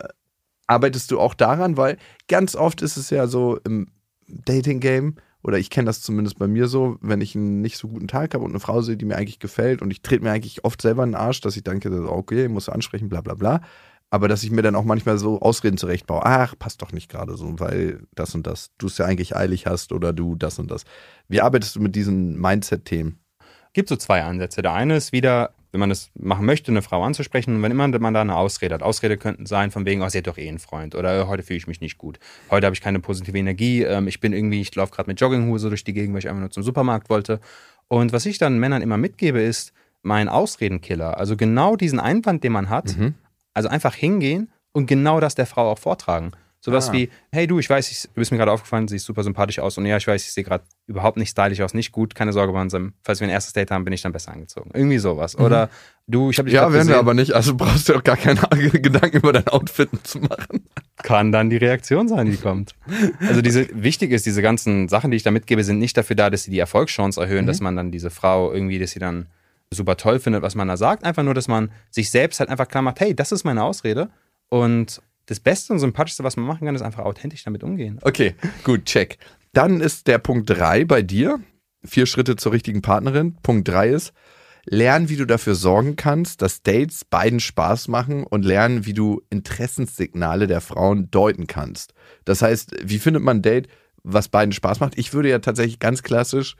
Arbeitest du auch daran? Weil ganz oft ist es ja so im Dating-Game, oder ich kenne das zumindest bei mir so, wenn ich einen nicht so guten Tag habe und eine Frau sehe, die mir eigentlich gefällt und ich trete mir eigentlich oft selber in den Arsch, dass ich denke, okay, muss ansprechen, bla bla bla aber dass ich mir dann auch manchmal so Ausreden zurechtbaue. Ach, passt doch nicht gerade so, weil das und das, du es ja eigentlich eilig hast oder du das und das. Wie arbeitest du mit diesen Mindset-Themen? Gibt so zwei Ansätze. Der eine ist wieder, wenn man es machen möchte, eine Frau anzusprechen, und wenn immer man da eine Ausrede hat. Ausrede könnten sein von wegen, oh, sie hat doch eh einen Freund oder heute fühle ich mich nicht gut. Heute habe ich keine positive Energie. Ähm, ich bin irgendwie, ich laufe gerade mit Jogginghose durch die Gegend, weil ich einfach nur zum Supermarkt wollte. Und was ich dann Männern immer mitgebe, ist mein Ausredenkiller. Also genau diesen Einwand, den man hat, mhm also einfach hingehen und genau das der Frau auch vortragen. Sowas ah. wie, hey du, ich weiß, ich, du bist mir gerade aufgefallen, siehst super sympathisch aus und ja, ich weiß, ich sehe gerade überhaupt nicht stylisch aus, nicht gut, keine Sorge bei unserem, falls wir ein erstes Date haben, bin ich dann besser angezogen. Irgendwie sowas. Mhm. Oder du, ich habe dich Ja, werden wir aber nicht, also brauchst du auch gar keine Gedanken über dein Outfit zu machen. Kann dann die Reaktion sein, die kommt. Also diese, wichtig ist, diese ganzen Sachen, die ich da mitgebe, sind nicht dafür da, dass sie die Erfolgschance erhöhen, mhm. dass man dann diese Frau irgendwie, dass sie dann super toll findet, was man da sagt. Einfach nur, dass man sich selbst halt einfach klar macht, hey, das ist meine Ausrede. Und das Beste und Sympathischste, was man machen kann, ist einfach authentisch damit umgehen. Okay, gut, check. Dann ist der Punkt 3 bei dir. Vier Schritte zur richtigen Partnerin. Punkt 3 ist, lernen, wie du dafür sorgen kannst, dass Dates beiden Spaß machen und lernen, wie du Interessenssignale der Frauen deuten kannst. Das heißt, wie findet man ein Date, was beiden Spaß macht? Ich würde ja tatsächlich ganz klassisch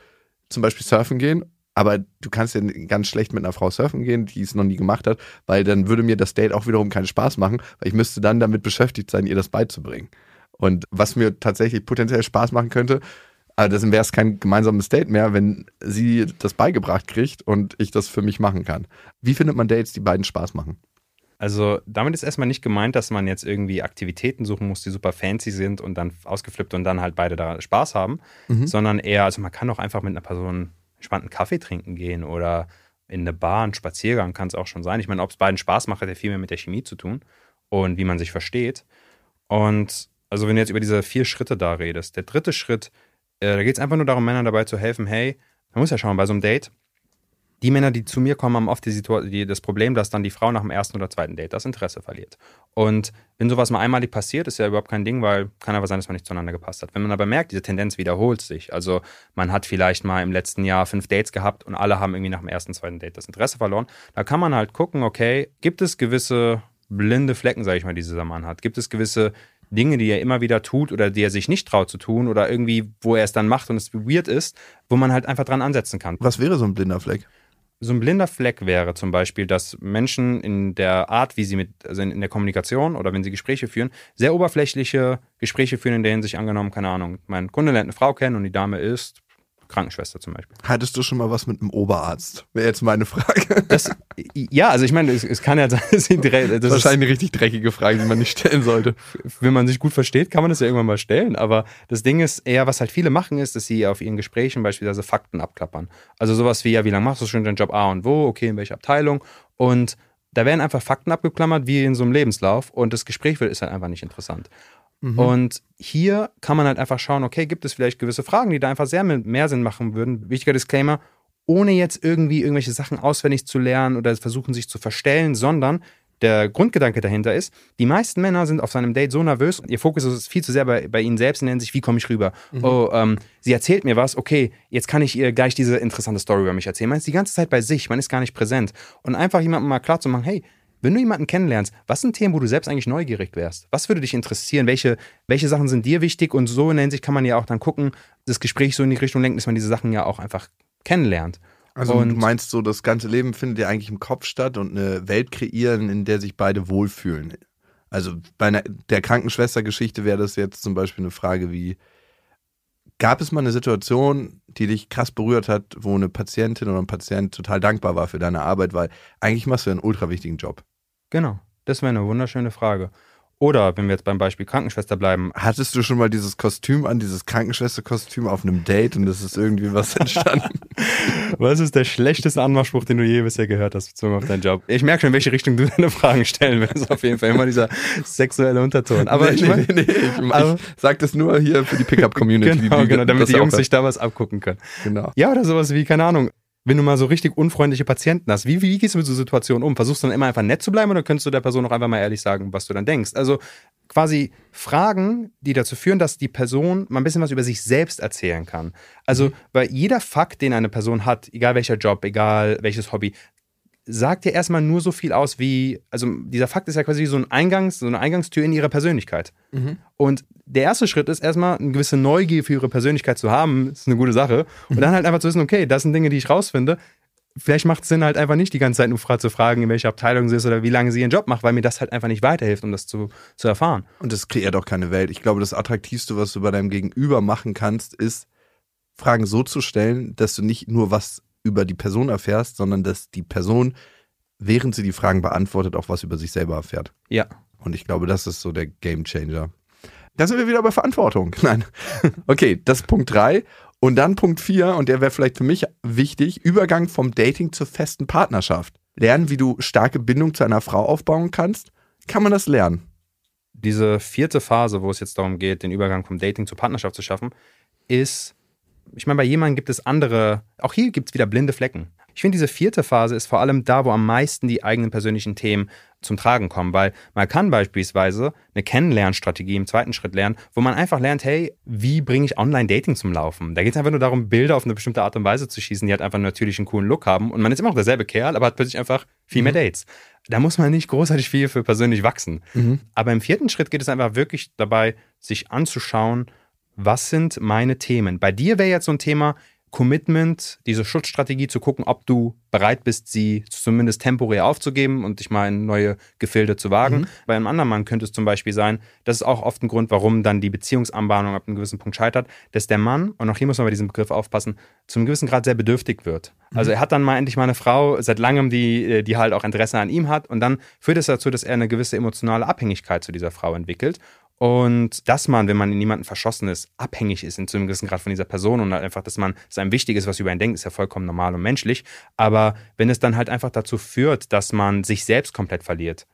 zum Beispiel surfen gehen aber du kannst ja ganz schlecht mit einer Frau surfen gehen, die es noch nie gemacht hat, weil dann würde mir das Date auch wiederum keinen Spaß machen, weil ich müsste dann damit beschäftigt sein, ihr das beizubringen. Und was mir tatsächlich potenziell Spaß machen könnte, also dann wäre es kein gemeinsames Date mehr, wenn sie das beigebracht kriegt und ich das für mich machen kann. Wie findet man Dates, die beiden Spaß machen? Also damit ist erstmal nicht gemeint, dass man jetzt irgendwie Aktivitäten suchen muss, die super fancy sind und dann ausgeflippt und dann halt beide da Spaß haben, Mhm. sondern eher, also man kann auch einfach mit einer Person entspannten Kaffee trinken gehen oder in eine Bar, einen Spaziergang kann es auch schon sein. Ich meine, ob es beiden Spaß macht, hat ja viel mehr mit der Chemie zu tun und wie man sich versteht. Und also wenn du jetzt über diese vier Schritte da redest, der dritte Schritt, äh, da geht es einfach nur darum, Männern dabei zu helfen, hey, man muss ja schauen, bei so einem Date, die Männer, die zu mir kommen, haben oft die die, das Problem, dass dann die Frau nach dem ersten oder zweiten Date das Interesse verliert. Und wenn sowas mal einmalig passiert, ist ja überhaupt kein Ding, weil kann aber sein, dass man nicht zueinander gepasst hat. Wenn man aber merkt, diese Tendenz wiederholt sich, also man hat vielleicht mal im letzten Jahr fünf Dates gehabt und alle haben irgendwie nach dem ersten, zweiten Date das Interesse verloren, da kann man halt gucken, okay, gibt es gewisse blinde Flecken, sage ich mal, die dieser Mann hat? Gibt es gewisse Dinge, die er immer wieder tut oder die er sich nicht traut zu tun oder irgendwie, wo er es dann macht und es weird ist, wo man halt einfach dran ansetzen kann. Was wäre so ein blinder Fleck? So ein blinder Fleck wäre zum Beispiel, dass Menschen in der Art, wie sie mit, also in der Kommunikation oder wenn sie Gespräche führen, sehr oberflächliche Gespräche führen, in denen sich angenommen, keine Ahnung, mein Kunde lernt eine Frau kennen und die Dame ist Krankenschwester zum Beispiel. Hattest du schon mal was mit einem Oberarzt? Wäre jetzt meine Frage. Das, ja, also ich meine, es, es kann ja sein, dass das ist wahrscheinlich eine richtig dreckige Frage, die man nicht stellen sollte. wenn man sich gut versteht, kann man das ja irgendwann mal stellen. Aber das Ding ist eher, was halt viele machen, ist, dass sie auf ihren Gesprächen beispielsweise Fakten abklappern. Also sowas wie, ja, wie lange machst du schon deinen Job A und wo, okay, in welcher Abteilung. Und da werden einfach Fakten abgeklammert, wie in so einem Lebenslauf. Und das Gespräch wird ist halt einfach nicht interessant. Und hier kann man halt einfach schauen, okay, gibt es vielleicht gewisse Fragen, die da einfach sehr mehr Sinn machen würden. Wichtiger Disclaimer, ohne jetzt irgendwie irgendwelche Sachen auswendig zu lernen oder versuchen sich zu verstellen, sondern der Grundgedanke dahinter ist, die meisten Männer sind auf seinem Date so nervös und ihr Fokus ist viel zu sehr bei, bei ihnen selbst in der Hinsicht, wie komme ich rüber? Oh, ähm, sie erzählt mir was, okay, jetzt kann ich ihr gleich diese interessante Story über mich erzählen. Man ist die ganze Zeit bei sich, man ist gar nicht präsent. Und einfach jemandem mal klar zu machen, hey, wenn du jemanden kennenlernst, was sind Themen, wo du selbst eigentlich neugierig wärst? Was würde dich interessieren? Welche, welche Sachen sind dir wichtig? Und so in der Hinsicht kann man ja auch dann gucken, das Gespräch so in die Richtung lenken, dass man diese Sachen ja auch einfach kennenlernt. Also Und- du meinst so, das ganze Leben findet ja eigentlich im Kopf statt und eine Welt kreieren, in der sich beide wohlfühlen. Also bei einer, der Krankenschwestergeschichte wäre das jetzt zum Beispiel eine Frage wie, gab es mal eine Situation, die dich krass berührt hat, wo eine Patientin oder ein Patient total dankbar war für deine Arbeit, weil eigentlich machst du einen ultra wichtigen Job. Genau, das wäre eine wunderschöne Frage. Oder wenn wir jetzt beim Beispiel Krankenschwester bleiben, Hattest du schon mal dieses Kostüm an, dieses Krankenschwesterkostüm auf einem Date und es ist irgendwie was entstanden? was ist der schlechteste Anmachspruch, den du je bisher gehört hast, bezogen auf deinen Job? Ich merke schon, in welche Richtung du deine Fragen stellen willst. Auf jeden Fall immer dieser sexuelle Unterton. Aber nee, ich mein, nee, nee, ich, aber- ich sag das nur hier für die Pickup-Community. genau, genau, damit die Jungs sich da was abgucken können. Genau. Ja, oder sowas wie, keine Ahnung, wenn du mal so richtig unfreundliche Patienten hast, wie, wie gehst du mit so Situationen um? Versuchst du dann immer einfach nett zu bleiben oder könntest du der Person auch einfach mal ehrlich sagen, was du dann denkst? Also quasi Fragen, die dazu führen, dass die Person mal ein bisschen was über sich selbst erzählen kann. Also, weil jeder Fakt, den eine Person hat, egal welcher Job, egal welches Hobby, sagt ja erstmal nur so viel aus wie, also dieser Fakt ist ja quasi so ein Eingangs, so eine Eingangstür in ihre Persönlichkeit. Und der erste Schritt ist erstmal eine gewisse Neugier für ihre Persönlichkeit zu haben, ist eine gute Sache. Und dann halt einfach zu wissen, okay, das sind Dinge, die ich rausfinde. Vielleicht macht es Sinn, halt einfach nicht die ganze Zeit nur zu fragen, in welcher Abteilung sie ist oder wie lange sie ihren Job macht, weil mir das halt einfach nicht weiterhilft, um das zu, zu erfahren. Und das kreiert auch keine Welt. Ich glaube, das Attraktivste, was du bei deinem Gegenüber machen kannst, ist, Fragen so zu stellen, dass du nicht nur was über die Person erfährst, sondern dass die Person, während sie die Fragen beantwortet, auch was über sich selber erfährt. Ja. Und ich glaube, das ist so der Game Changer. Da sind wir wieder bei Verantwortung. Nein. Okay, das ist Punkt drei Und dann Punkt vier und der wäre vielleicht für mich wichtig, Übergang vom Dating zur festen Partnerschaft. Lernen, wie du starke Bindung zu einer Frau aufbauen kannst. Kann man das lernen? Diese vierte Phase, wo es jetzt darum geht, den Übergang vom Dating zur Partnerschaft zu schaffen, ist, ich meine, bei jemandem gibt es andere, auch hier gibt es wieder blinde Flecken. Ich finde, diese vierte Phase ist vor allem da, wo am meisten die eigenen persönlichen Themen zum Tragen kommen, weil man kann beispielsweise eine Kennenlernstrategie im zweiten Schritt lernen, wo man einfach lernt, hey, wie bringe ich Online-Dating zum Laufen? Da geht es einfach nur darum, Bilder auf eine bestimmte Art und Weise zu schießen, die halt einfach natürlich einen coolen Look haben und man ist immer noch derselbe Kerl, aber hat plötzlich einfach viel mehr Dates. Da muss man nicht großartig viel für persönlich wachsen. Aber im vierten Schritt geht es einfach wirklich dabei, sich anzuschauen, was sind meine Themen. Bei dir wäre jetzt so ein Thema, Commitment, diese Schutzstrategie zu gucken, ob du bereit bist, sie zumindest temporär aufzugeben und dich mal in neue Gefilde zu wagen. Mhm. Bei einem anderen Mann könnte es zum Beispiel sein, das ist auch oft ein Grund, warum dann die Beziehungsanbahnung ab einem gewissen Punkt scheitert, dass der Mann, und auch hier muss man bei diesem Begriff aufpassen, zu einem gewissen Grad sehr bedürftig wird. Mhm. Also er hat dann mal endlich mal eine Frau seit langem, die, die halt auch Interesse an ihm hat und dann führt es dazu, dass er eine gewisse emotionale Abhängigkeit zu dieser Frau entwickelt und dass man, wenn man in jemanden verschossen ist, abhängig ist in zu einem gewissen Grad von dieser Person und halt einfach, dass man, dass einem wichtig ist, was über ihn denkt, ist ja vollkommen normal und menschlich. Aber wenn es dann halt einfach dazu führt, dass man sich selbst komplett verliert,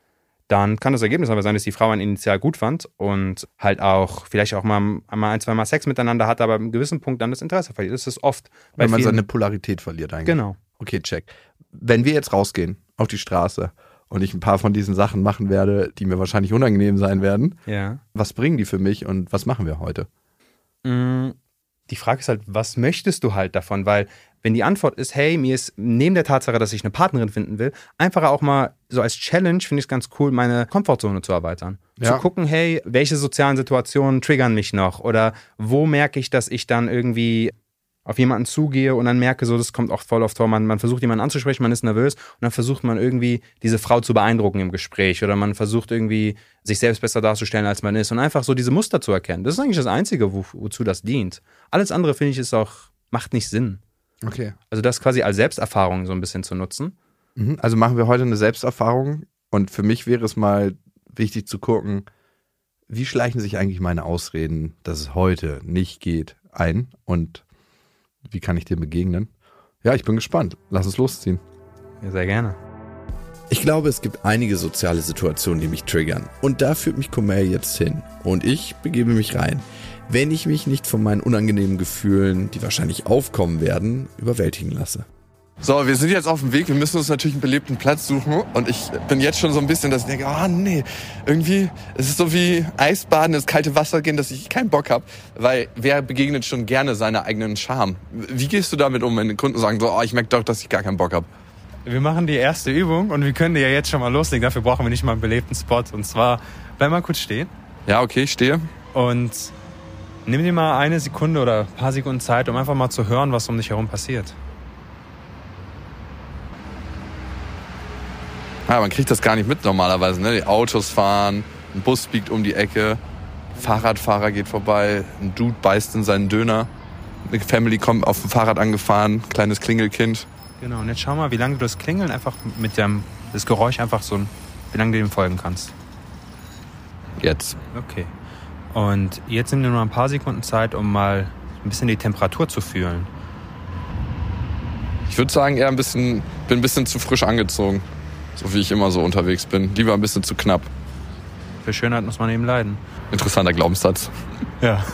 dann kann das Ergebnis aber sein, dass die Frau einen initial gut fand und halt auch vielleicht auch mal, einmal ein, zwei Mal Sex miteinander hat, aber einem gewissen Punkt dann das Interesse verliert. Das ist oft. Wenn man seine Polarität verliert eigentlich. Genau. Okay, check. Wenn wir jetzt rausgehen auf die Straße und ich ein paar von diesen Sachen machen werde, die mir wahrscheinlich unangenehm sein werden. Ja. Was bringen die für mich und was machen wir heute? Mm, die Frage ist halt, was möchtest du halt davon? Weil wenn die Antwort ist, hey, mir ist neben der Tatsache, dass ich eine Partnerin finden will, einfach auch mal so als Challenge finde ich es ganz cool, meine Komfortzone zu erweitern. Ja. Zu gucken, hey, welche sozialen Situationen triggern mich noch? Oder wo merke ich, dass ich dann irgendwie auf jemanden zugehe und dann merke, so, das kommt auch voll oft vor, man, man versucht jemanden anzusprechen, man ist nervös und dann versucht man irgendwie diese Frau zu beeindrucken im Gespräch oder man versucht irgendwie sich selbst besser darzustellen, als man ist und einfach so diese Muster zu erkennen. Das ist eigentlich das Einzige, wo, wozu das dient. Alles andere, finde ich, ist auch, macht nicht Sinn. Okay. Also das quasi als Selbsterfahrung so ein bisschen zu nutzen. Mhm. Also machen wir heute eine Selbsterfahrung und für mich wäre es mal wichtig zu gucken, wie schleichen sich eigentlich meine Ausreden, dass es heute nicht geht, ein und wie kann ich dir begegnen? Ja, ich bin gespannt. Lass uns losziehen. Ja, sehr gerne. Ich glaube, es gibt einige soziale Situationen, die mich triggern. Und da führt mich Comer jetzt hin. Und ich begebe mich rein. Wenn ich mich nicht von meinen unangenehmen Gefühlen, die wahrscheinlich aufkommen werden, überwältigen lasse. So, wir sind jetzt auf dem Weg. Wir müssen uns natürlich einen belebten Platz suchen. Und ich bin jetzt schon so ein bisschen, dass ich denke, ah oh, nee, irgendwie, es ist so wie Eisbaden, ins kalte Wasser gehen, dass ich keinen Bock habe. Weil wer begegnet schon gerne seiner eigenen Scham? Wie gehst du damit um, wenn Kunden sagen, so, oh, ich merke doch, dass ich gar keinen Bock habe? Wir machen die erste Übung und wir können ja jetzt schon mal loslegen. Dafür brauchen wir nicht mal einen belebten Spot. Und zwar, bleib mal kurz stehen. Ja, okay, ich stehe. Und nimm dir mal eine Sekunde oder ein paar Sekunden Zeit, um einfach mal zu hören, was um dich herum passiert. Ja, man kriegt das gar nicht mit normalerweise. Ne? Die Autos fahren, ein Bus biegt um die Ecke, Fahrradfahrer geht vorbei, ein Dude beißt in seinen Döner. Eine Family kommt auf dem Fahrrad angefahren, kleines Klingelkind. Genau, und jetzt schau mal, wie lange du das Klingeln einfach mit dem das Geräusch einfach so, wie lange du dem folgen kannst. Jetzt. Okay. Und jetzt nimm dir nur ein paar Sekunden Zeit, um mal ein bisschen die Temperatur zu fühlen. Ich würde sagen, eher ein bisschen, bin ein bisschen zu frisch angezogen. So wie ich immer so unterwegs bin. Lieber ein bisschen zu knapp. Für Schönheit muss man eben leiden. Interessanter Glaubenssatz. Ja.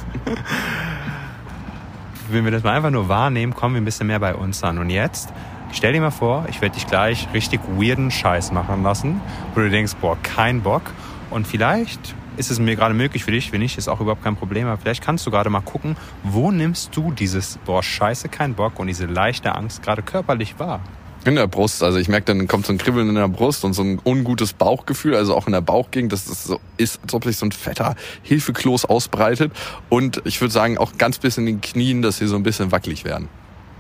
Wenn wir das mal einfach nur wahrnehmen, kommen wir ein bisschen mehr bei uns an. Und jetzt, stell dir mal vor, ich werde dich gleich richtig weirden Scheiß machen lassen, wo du denkst, boah, kein Bock. Und vielleicht ist es mir gerade möglich für dich, wenn nicht, ist auch überhaupt kein Problem. Aber vielleicht kannst du gerade mal gucken, wo nimmst du dieses, boah, scheiße, kein Bock und diese leichte Angst gerade körperlich wahr? In der Brust. Also ich merke, dann kommt so ein Kribbeln in der Brust und so ein ungutes Bauchgefühl, also auch in der Bauchgegend. Das ist so, ist, als ob sich so ein fetter Hilfekloß ausbreitet. Und ich würde sagen, auch ganz bisschen in den Knien, dass sie so ein bisschen wackelig werden.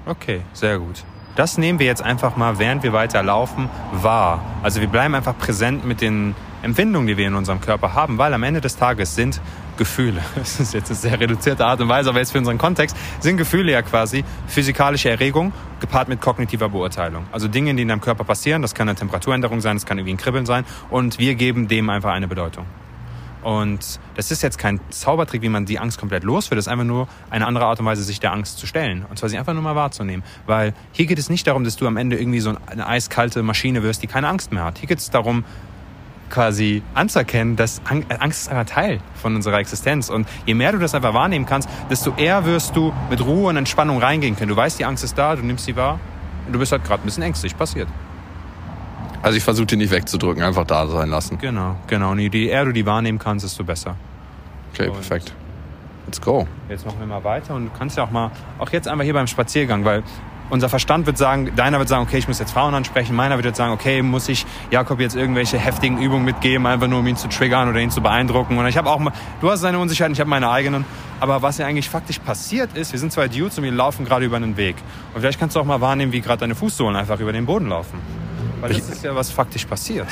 Okay, sehr gut. Das nehmen wir jetzt einfach mal, während wir weiter laufen, wahr. Also wir bleiben einfach präsent mit den Empfindungen, die wir in unserem Körper haben, weil am Ende des Tages sind Gefühle, das ist jetzt eine sehr reduzierte Art und Weise, aber jetzt für unseren Kontext, sind Gefühle ja quasi physikalische Erregung gepaart mit kognitiver Beurteilung. Also Dinge, die in deinem Körper passieren, das kann eine Temperaturänderung sein, das kann irgendwie ein Kribbeln sein und wir geben dem einfach eine Bedeutung. Und das ist jetzt kein Zaubertrick, wie man die Angst komplett los wird. Das ist einfach nur eine andere Art und Weise, sich der Angst zu stellen. Und zwar sie einfach nur mal wahrzunehmen. Weil hier geht es nicht darum, dass du am Ende irgendwie so eine eiskalte Maschine wirst, die keine Angst mehr hat. Hier geht es darum, quasi anzuerkennen, dass Angst ist einfach Teil von unserer Existenz. Und je mehr du das einfach wahrnehmen kannst, desto eher wirst du mit Ruhe und Entspannung reingehen können. Du weißt, die Angst ist da, du nimmst sie wahr und du bist halt gerade ein bisschen ängstlich. Passiert. Also ich versuche die nicht wegzudrücken, einfach da sein lassen. Genau, genau. Und je eher du die wahrnehmen kannst, desto besser. Okay, und perfekt. Let's go. Jetzt machen wir mal weiter und du kannst ja auch mal, auch jetzt einfach hier beim Spaziergang, weil unser Verstand wird sagen, deiner wird sagen, okay, ich muss jetzt Frauen ansprechen, meiner wird jetzt sagen, okay, muss ich Jakob jetzt irgendwelche heftigen Übungen mitgeben, einfach nur um ihn zu triggern oder ihn zu beeindrucken. Und ich habe auch mal, du hast deine Unsicherheiten, ich habe meine eigenen. Aber was ja eigentlich faktisch passiert ist, wir sind zwei Dudes und wir laufen gerade über einen Weg. Und vielleicht kannst du auch mal wahrnehmen, wie gerade deine Fußsohlen einfach über den Boden laufen. Weil das ist ja was faktisch passiert.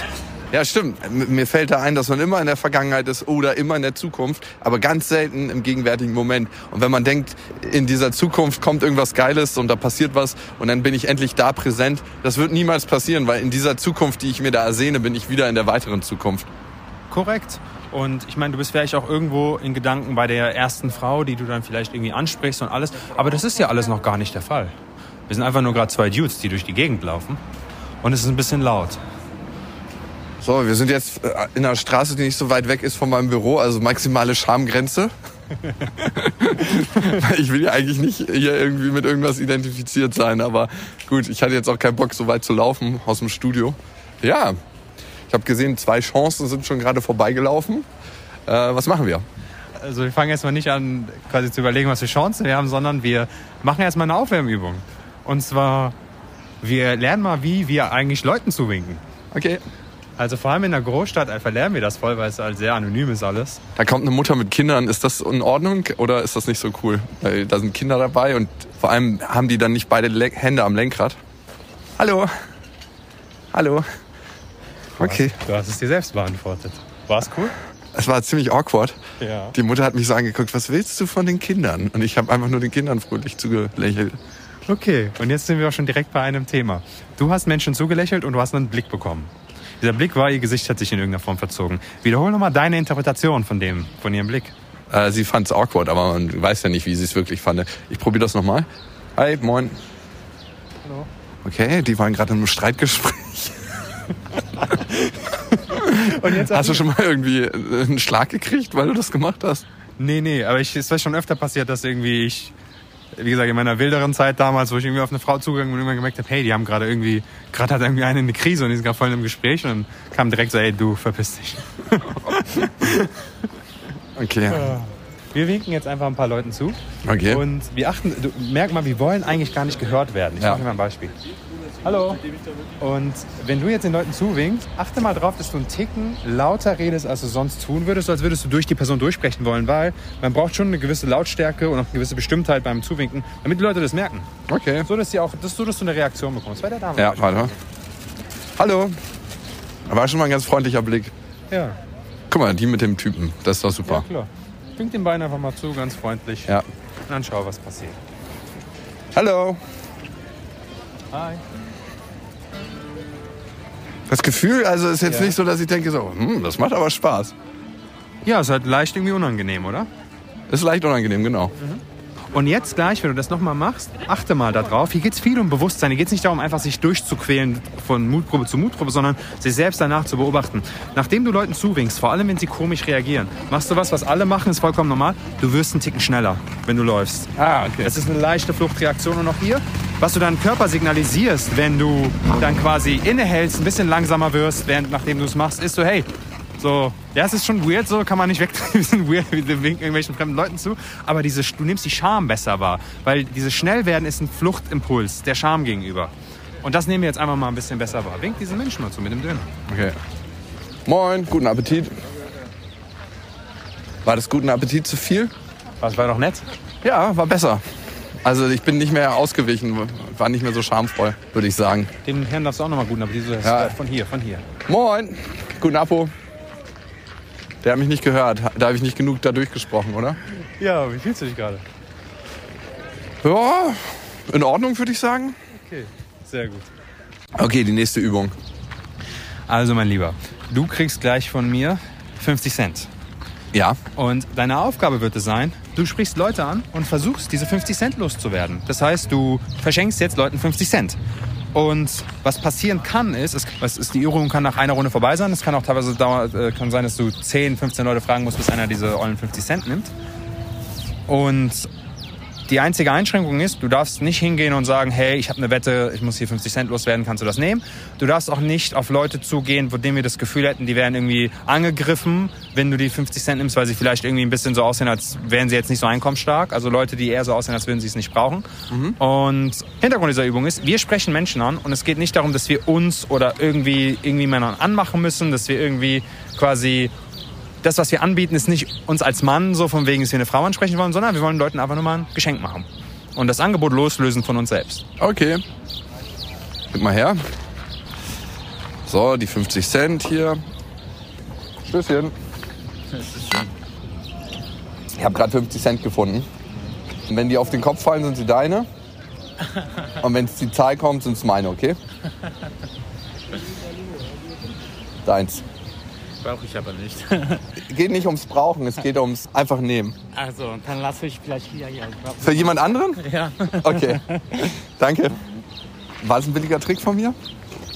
Ja, stimmt. Mir fällt da ein, dass man immer in der Vergangenheit ist oder immer in der Zukunft, aber ganz selten im gegenwärtigen Moment. Und wenn man denkt, in dieser Zukunft kommt irgendwas Geiles und da passiert was und dann bin ich endlich da präsent, das wird niemals passieren, weil in dieser Zukunft, die ich mir da ersehne, bin ich wieder in der weiteren Zukunft. Korrekt. Und ich meine, du bist vielleicht auch irgendwo in Gedanken bei der ersten Frau, die du dann vielleicht irgendwie ansprichst und alles. Aber das ist ja alles noch gar nicht der Fall. Wir sind einfach nur gerade zwei Dudes, die durch die Gegend laufen. Und es ist ein bisschen laut. So, wir sind jetzt äh, in einer Straße, die nicht so weit weg ist von meinem Büro, also maximale Schamgrenze. ich will ja eigentlich nicht hier irgendwie mit irgendwas identifiziert sein, aber gut, ich hatte jetzt auch keinen Bock, so weit zu laufen aus dem Studio. Ja, ich habe gesehen, zwei Chancen sind schon gerade vorbeigelaufen. Äh, was machen wir? Also wir fangen erstmal nicht an, quasi zu überlegen, was für Chancen wir haben, sondern wir machen erstmal eine Aufwärmübung. Und zwar, wir lernen mal, wie wir eigentlich Leuten zuwinken. Okay. Also vor allem in der Großstadt verlernen wir das voll, weil es halt sehr anonym ist alles. Da kommt eine Mutter mit Kindern. Ist das in Ordnung oder ist das nicht so cool? Weil da sind Kinder dabei und vor allem haben die dann nicht beide Le Hände am Lenkrad. Hallo. Hallo. Okay. Du hast es dir selbst beantwortet. War's cool? Es war ziemlich awkward. Ja. Die Mutter hat mich so angeguckt, was willst du von den Kindern? Und ich habe einfach nur den Kindern fröhlich zugelächelt. Okay, und jetzt sind wir auch schon direkt bei einem Thema. Du hast Menschen zugelächelt und du hast einen Blick bekommen. Dieser Blick war, ihr Gesicht hat sich in irgendeiner Form verzogen. Wiederhol nochmal deine Interpretation von dem, von ihrem Blick. Äh, sie fand es awkward, aber man weiß ja nicht, wie sie es wirklich fand. Ich probiere das nochmal. Hi, moin. Hallo. Okay, die waren gerade in einem Streitgespräch. Und jetzt Hast du schon mal irgendwie einen Schlag gekriegt, weil du das gemacht hast? Nee, nee, aber ich, es ist schon öfter passiert, dass irgendwie ich, wie gesagt, in meiner wilderen Zeit damals, wo ich irgendwie auf eine Frau zugegangen bin und immer gemerkt habe, hey, die haben gerade irgendwie, gerade hat irgendwie eine eine Krise und die sind gerade voll in einem Gespräch und dann kam direkt so, ey, du, verpiss dich. Okay. Wir winken jetzt einfach ein paar Leuten zu. Okay. Und wir achten, du, merk mal, wir wollen eigentlich gar nicht gehört werden. Ich Ja. mache dir mal ein Beispiel. Hallo. Und wenn du jetzt den Leuten zuwinkst, achte mal drauf, dass du einen Ticken lauter redest, als du sonst tun würdest, als würdest du durch die Person durchsprechen wollen, weil man braucht schon eine gewisse Lautstärke und auch eine gewisse Bestimmtheit beim Zuwinken, damit die Leute das merken. Okay. So, dass, sie auch, dass, so, dass du eine Reaktion bekommst. Bei der Dame. Ja, warte. Hallo. War schon mal ein ganz freundlicher Blick. Ja, Guck mal, die mit dem Typen. Das ist doch ja super. klar. Wink den Bein einfach mal zu, ganz freundlich. Ja. Und dann schau, was passiert. Hallo. Hi. Das Gefühl, also ist jetzt Ja. nicht so, dass ich denke so, hm, das macht aber Spaß. Ja, ist halt leicht irgendwie unangenehm, oder? Ist leicht unangenehm, genau. Und jetzt gleich, wenn du das nochmal machst, achte mal darauf. Hier geht es viel um Bewusstsein. Hier geht es nicht darum, einfach sich durchzuquälen von Mutprobe zu Mutprobe, sondern sich selbst danach zu beobachten. Nachdem du Leuten zuwinkst, vor allem wenn sie komisch reagieren, machst du was, was alle machen, ist vollkommen normal. Du wirst einen Ticken schneller, wenn du läufst. Ah, okay. Es ist eine leichte Fluchtreaktion und auch hier, was du deinem Körper signalisierst, wenn du dann quasi innehältst, ein bisschen langsamer wirst, während nachdem du es machst, ist so, hey, so, ja, es ist schon weird, so kann man nicht wegtreiben, wir sind weird, wir winken irgendwelchen fremden Leuten zu, aber diese, du nimmst die Scham besser wahr, weil dieses Schnellwerden ist ein Fluchtimpuls der Scham gegenüber. Und das nehmen wir jetzt einfach mal ein bisschen besser wahr. Wink diesen Menschen mal zu mit dem Döner. Okay. Moin, guten Appetit. War das guten Appetit zu viel? Was war doch nett? Ja, war besser. Also ich bin nicht mehr ausgewichen, war nicht mehr so schamvoll, würde ich sagen. Den Herrn darfst du auch nochmal guten Appetit. Ja. Von hier, von hier. Moin, guten Apo. Der hat mich nicht gehört. Da habe ich nicht genug da durchgesprochen, oder? Ja, wie fühlst du dich gerade? Ja, in Ordnung, würde ich sagen. Okay, sehr gut. Okay, die nächste Übung. Also, mein Lieber, du kriegst gleich von mir 50 Cent. Ja, Und deine Aufgabe wird es sein, du sprichst Leute an und versuchst, diese 50 Cent loszuwerden. Das heißt, du verschenkst jetzt Leuten 50 Cent. Und was passieren kann, ist, es, es ist, die Übung kann nach einer Runde vorbei sein. Es kann auch teilweise dauern, äh, kann sein, dass du 10, 15 Leute fragen musst, bis einer diese ollen 50 Cent nimmt. Und Die einzige Einschränkung ist, du darfst nicht hingehen und sagen, hey, ich habe eine Wette, ich muss hier 50 Cent loswerden, kannst du das nehmen? Du darfst auch nicht auf Leute zugehen, von denen wir das Gefühl hätten, die werden irgendwie angegriffen, wenn du die 50 Cent nimmst, weil sie vielleicht irgendwie ein bisschen so aussehen, als wären sie jetzt nicht so einkommensstark. Also Leute, die eher so aussehen, als würden sie es nicht brauchen. Und Hintergrund dieser Übung ist, wir sprechen Menschen an und es geht nicht darum, dass wir uns oder irgendwie, irgendwie Männern anmachen müssen, dass wir irgendwie quasi das, was wir anbieten, ist nicht uns als Mann so von wegen, dass wir eine Frau ansprechen wollen, sondern wir wollen Leuten einfach nur mal ein Geschenk machen. Und das Angebot loslösen von uns selbst. Okay. Gib mal her. So, die 50 Cent hier. Tschüsschen. Ich habe gerade 50 Cent gefunden. Und wenn die auf den Kopf fallen, sind sie deine. Und wenn es die Zahl kommt, sind es meine, okay? Deins. Brauche ich aber nicht. Geht nicht ums Brauchen, es geht ums einfach nehmen. Also, dann lasse ich vielleicht wieder hier. Ich brauch- Für jemand anderen? Ja. Okay. Danke. War es ein billiger Trick von mir?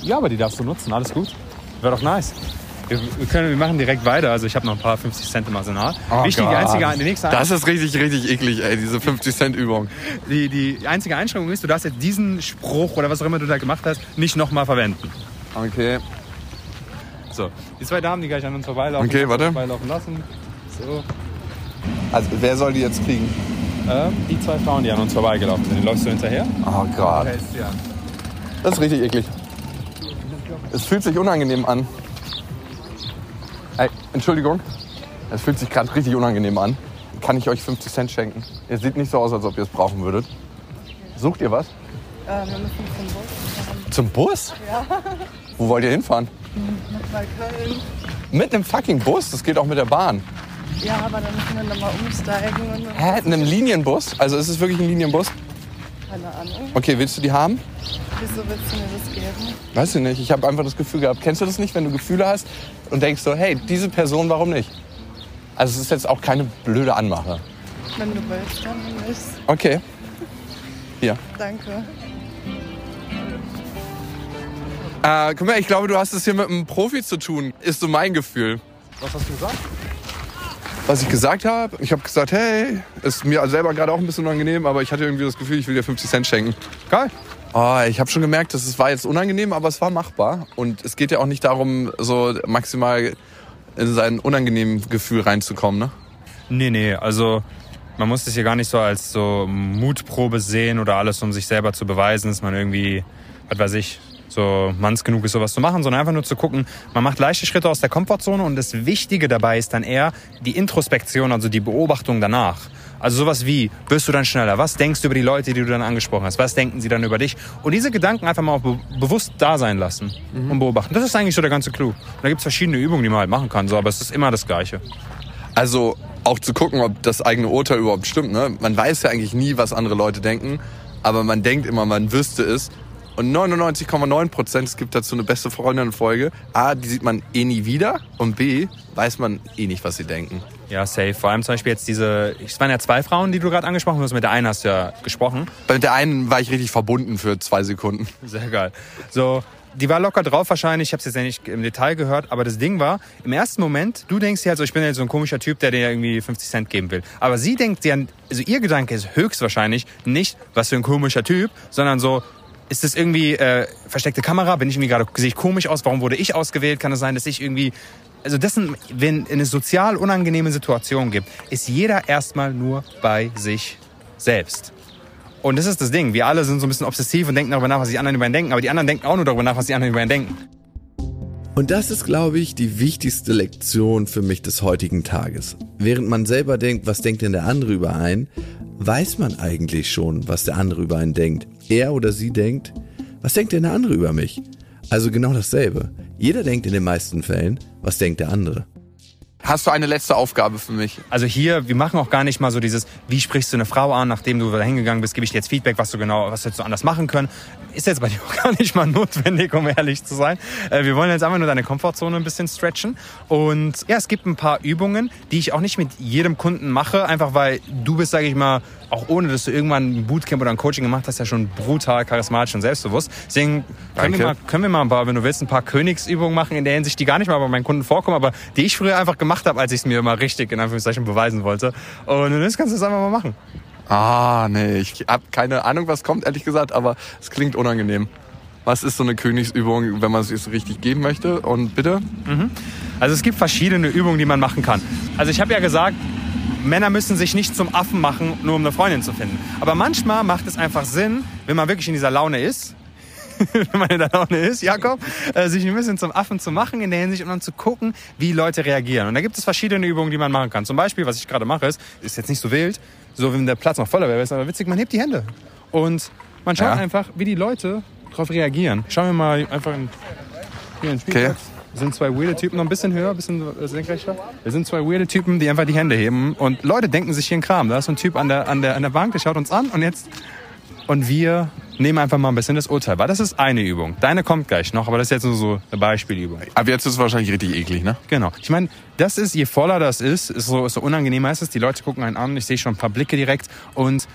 Ja, aber die darfst du nutzen, alles gut. Wäre doch nice. Wir, wir, können, wir machen direkt weiter. Also ich habe noch ein paar 50 Cent im Arsenal. Wichtig, die einzige, die nächste Das ist richtig, richtig eklig, ey, diese 50-Cent-Übung. Die, die einzige Einschränkung ist, du darfst jetzt diesen Spruch oder was auch immer du da gemacht hast, nicht nochmal verwenden. Okay. So, die zwei Damen, die gleich an uns vorbeilaufen, Okay, warte. vorbeilaufen lassen. So, Also, wer soll die jetzt kriegen? ähm, die zwei Frauen, die an uns vorbeigelaufen sind, läufst du hinterher? Oh, Gott. Das ist richtig eklig. Es fühlt sich unangenehm an. Ey, Entschuldigung. Es fühlt sich gerade richtig unangenehm an. Kann ich euch 50 Cent schenken? Ihr seht nicht so aus, als ob ihr es brauchen würdet. Sucht ihr was? wir müssen zum Bus. Zum Bus? Ja. Wo wollt ihr hinfahren? Mit einem fucking Bus? Das geht auch mit der Bahn. Ja, aber dann müssen wir nochmal umsteigen und Hä? Einem Linienbus? Also ist es wirklich ein Linienbus? keine Ahnung. Okay, willst du die haben? Wieso willst du mir das geben? Weiß ich nicht. Ich habe einfach das Gefühl gehabt. Kennst du das nicht, wenn du Gefühle hast und denkst so, hey, diese Person, warum nicht? Also es ist jetzt auch keine blöde Anmache. Wenn du willst, dann nicht. Okay. Hier. Danke. Äh, guck mal, ich glaube, du hast es hier mit einem Profi zu tun. Ist so mein Gefühl. Was hast du gesagt? Was ich gesagt habe, ich habe gesagt, hey, ist mir selber gerade auch ein bisschen unangenehm, aber ich hatte irgendwie das Gefühl, ich will dir 50 Cent schenken. Geil. Oh, ich habe schon gemerkt, dass es war jetzt unangenehm, aber es war machbar. Und es geht ja auch nicht darum, so maximal in sein unangenehmes Gefühl reinzukommen, ne? Nee, nee, also man muss das hier gar nicht so als so Mutprobe sehen oder alles, um sich selber zu beweisen, dass man irgendwie, was weiß ich, so manns genug ist, sowas zu machen, sondern einfach nur zu gucken, man macht leichte Schritte aus der Komfortzone und das Wichtige dabei ist dann eher die Introspektion, also die Beobachtung danach. Also sowas wie, wirst du dann schneller? Was denkst du über die Leute, die du dann angesprochen hast? Was denken sie dann über dich? Und diese Gedanken einfach mal auch be bewusst da sein lassen und beobachten. Das ist eigentlich so der ganze Clou. Und da gibt's verschiedene Übungen, die man halt machen kann, so, aber es ist immer das Gleiche. Also auch zu gucken, ob das eigene Urteil überhaupt stimmt. Ne? Man weiß ja eigentlich nie, was andere Leute denken, aber man denkt immer, man wüsste es. Und 99,9 Prozent, es gibt dazu eine beste Freundin-Folge. A, die sieht man eh nie wieder. Und B, weiß man eh nicht, was sie denken. Ja, safe. Vor allem zum Beispiel jetzt diese, es waren ja zwei Frauen, die du gerade angesprochen hast. Mit der einen hast du ja gesprochen. Bei der einen war ich richtig verbunden für zwei Sekunden. Sehr geil. So, die war locker drauf wahrscheinlich. Ich habe es jetzt ja nicht im Detail gehört, aber das Ding war, im ersten Moment, du denkst dir halt so, ich bin jetzt so ein komischer Typ, der dir irgendwie 50 Cent geben will. Aber sie denkt dir, also ihr Gedanke ist höchstwahrscheinlich nicht, was für ein komischer Typ, sondern so, ist das irgendwie äh, versteckte Kamera? Bin ich irgendwie gerade, sehe ich komisch aus? Warum wurde ich ausgewählt? Kann es sein, dass ich irgendwie also das sind, wenn eine sozial unangenehme Situation gibt, ist jeder erstmal nur bei sich selbst. Und das ist das Ding. Wir alle sind so ein bisschen obsessiv und denken darüber nach, was die anderen über ihn denken. Aber die anderen denken auch nur darüber nach, was die anderen über ihn denken. Und das ist, glaube ich, die wichtigste Lektion für mich des heutigen Tages. Während man selber denkt, was denkt denn der andere über einen, weiß man eigentlich schon, was der andere über einen denkt. Er oder sie denkt, was denkt denn der andere über mich? Also genau dasselbe. Jeder denkt in den meisten Fällen, was denkt der andere. Hast du eine letzte Aufgabe für mich? Also hier, wir machen auch gar nicht mal so dieses, wie sprichst du eine Frau an, nachdem du da hingegangen bist, gebe ich dir jetzt Feedback, was du genau, was hättest du anders machen können. Ist jetzt bei dir auch gar nicht mal notwendig, um ehrlich zu sein. Äh, Wir wollen jetzt einfach nur deine Komfortzone ein bisschen stretchen. Und ja, es gibt ein paar Übungen, die ich auch nicht mit jedem Kunden mache, einfach weil du bist, sage ich mal, auch ohne, dass du irgendwann ein Bootcamp oder ein Coaching gemacht hast, ja schon brutal charismatisch und selbstbewusst. Deswegen können wir, mal, können wir mal ein paar, wenn du willst, ein paar Königsübungen machen in der Hinsicht, die gar nicht mal bei meinen Kunden vorkommen, aber die ich früher einfach gemacht habe, als ich es mir mal richtig in Anführungszeichen beweisen wollte. Und das kannst du jetzt einfach mal machen. Ah, nee, ich habe keine Ahnung, was kommt, ehrlich gesagt, aber es klingt unangenehm. Was ist so eine Königsübung, wenn man es jetzt richtig geben möchte? Und bitte? Also es gibt verschiedene Übungen, die man machen kann. Also ich habe ja gesagt, Männer müssen sich nicht zum Affen machen, nur um eine Freundin zu finden. Aber manchmal macht es einfach Sinn, wenn man wirklich in dieser Laune ist, wenn man in der Laune ist, Jakob, äh, sich ein bisschen zum Affen zu machen in der Hinsicht und dann zu gucken, wie Leute reagieren. Und da gibt es verschiedene Übungen, die man machen kann. Zum Beispiel, was ich gerade mache, ist, ist jetzt nicht so wild, so wenn der Platz noch voller wäre, ist aber witzig, man hebt die Hände. Und man schaut Ja. einfach, wie die Leute darauf reagieren. Schauen wir mal einfach in, hier in den Spielplatz. Okay. Wir sind zwei weirde Typen, noch ein bisschen höher, ein bisschen senkrechter. Wir sind zwei weirde Typen, die einfach die Hände heben. Und Leute denken sich hier einen Kram. Da ist so ein Typ an der, an der, an der Bank, der schaut uns an und jetzt. Und wir nehmen einfach mal ein bisschen das Urteil. Weil das ist eine Übung. Deine kommt gleich noch, aber das ist jetzt nur so eine Beispielübung. Aber jetzt ist es wahrscheinlich richtig eklig, ne? Genau. Ich meine, das ist, je voller das ist, ist so, ist so unangenehmer ist es. Die Leute gucken einen an, ich sehe schon ein paar Blicke direkt. Und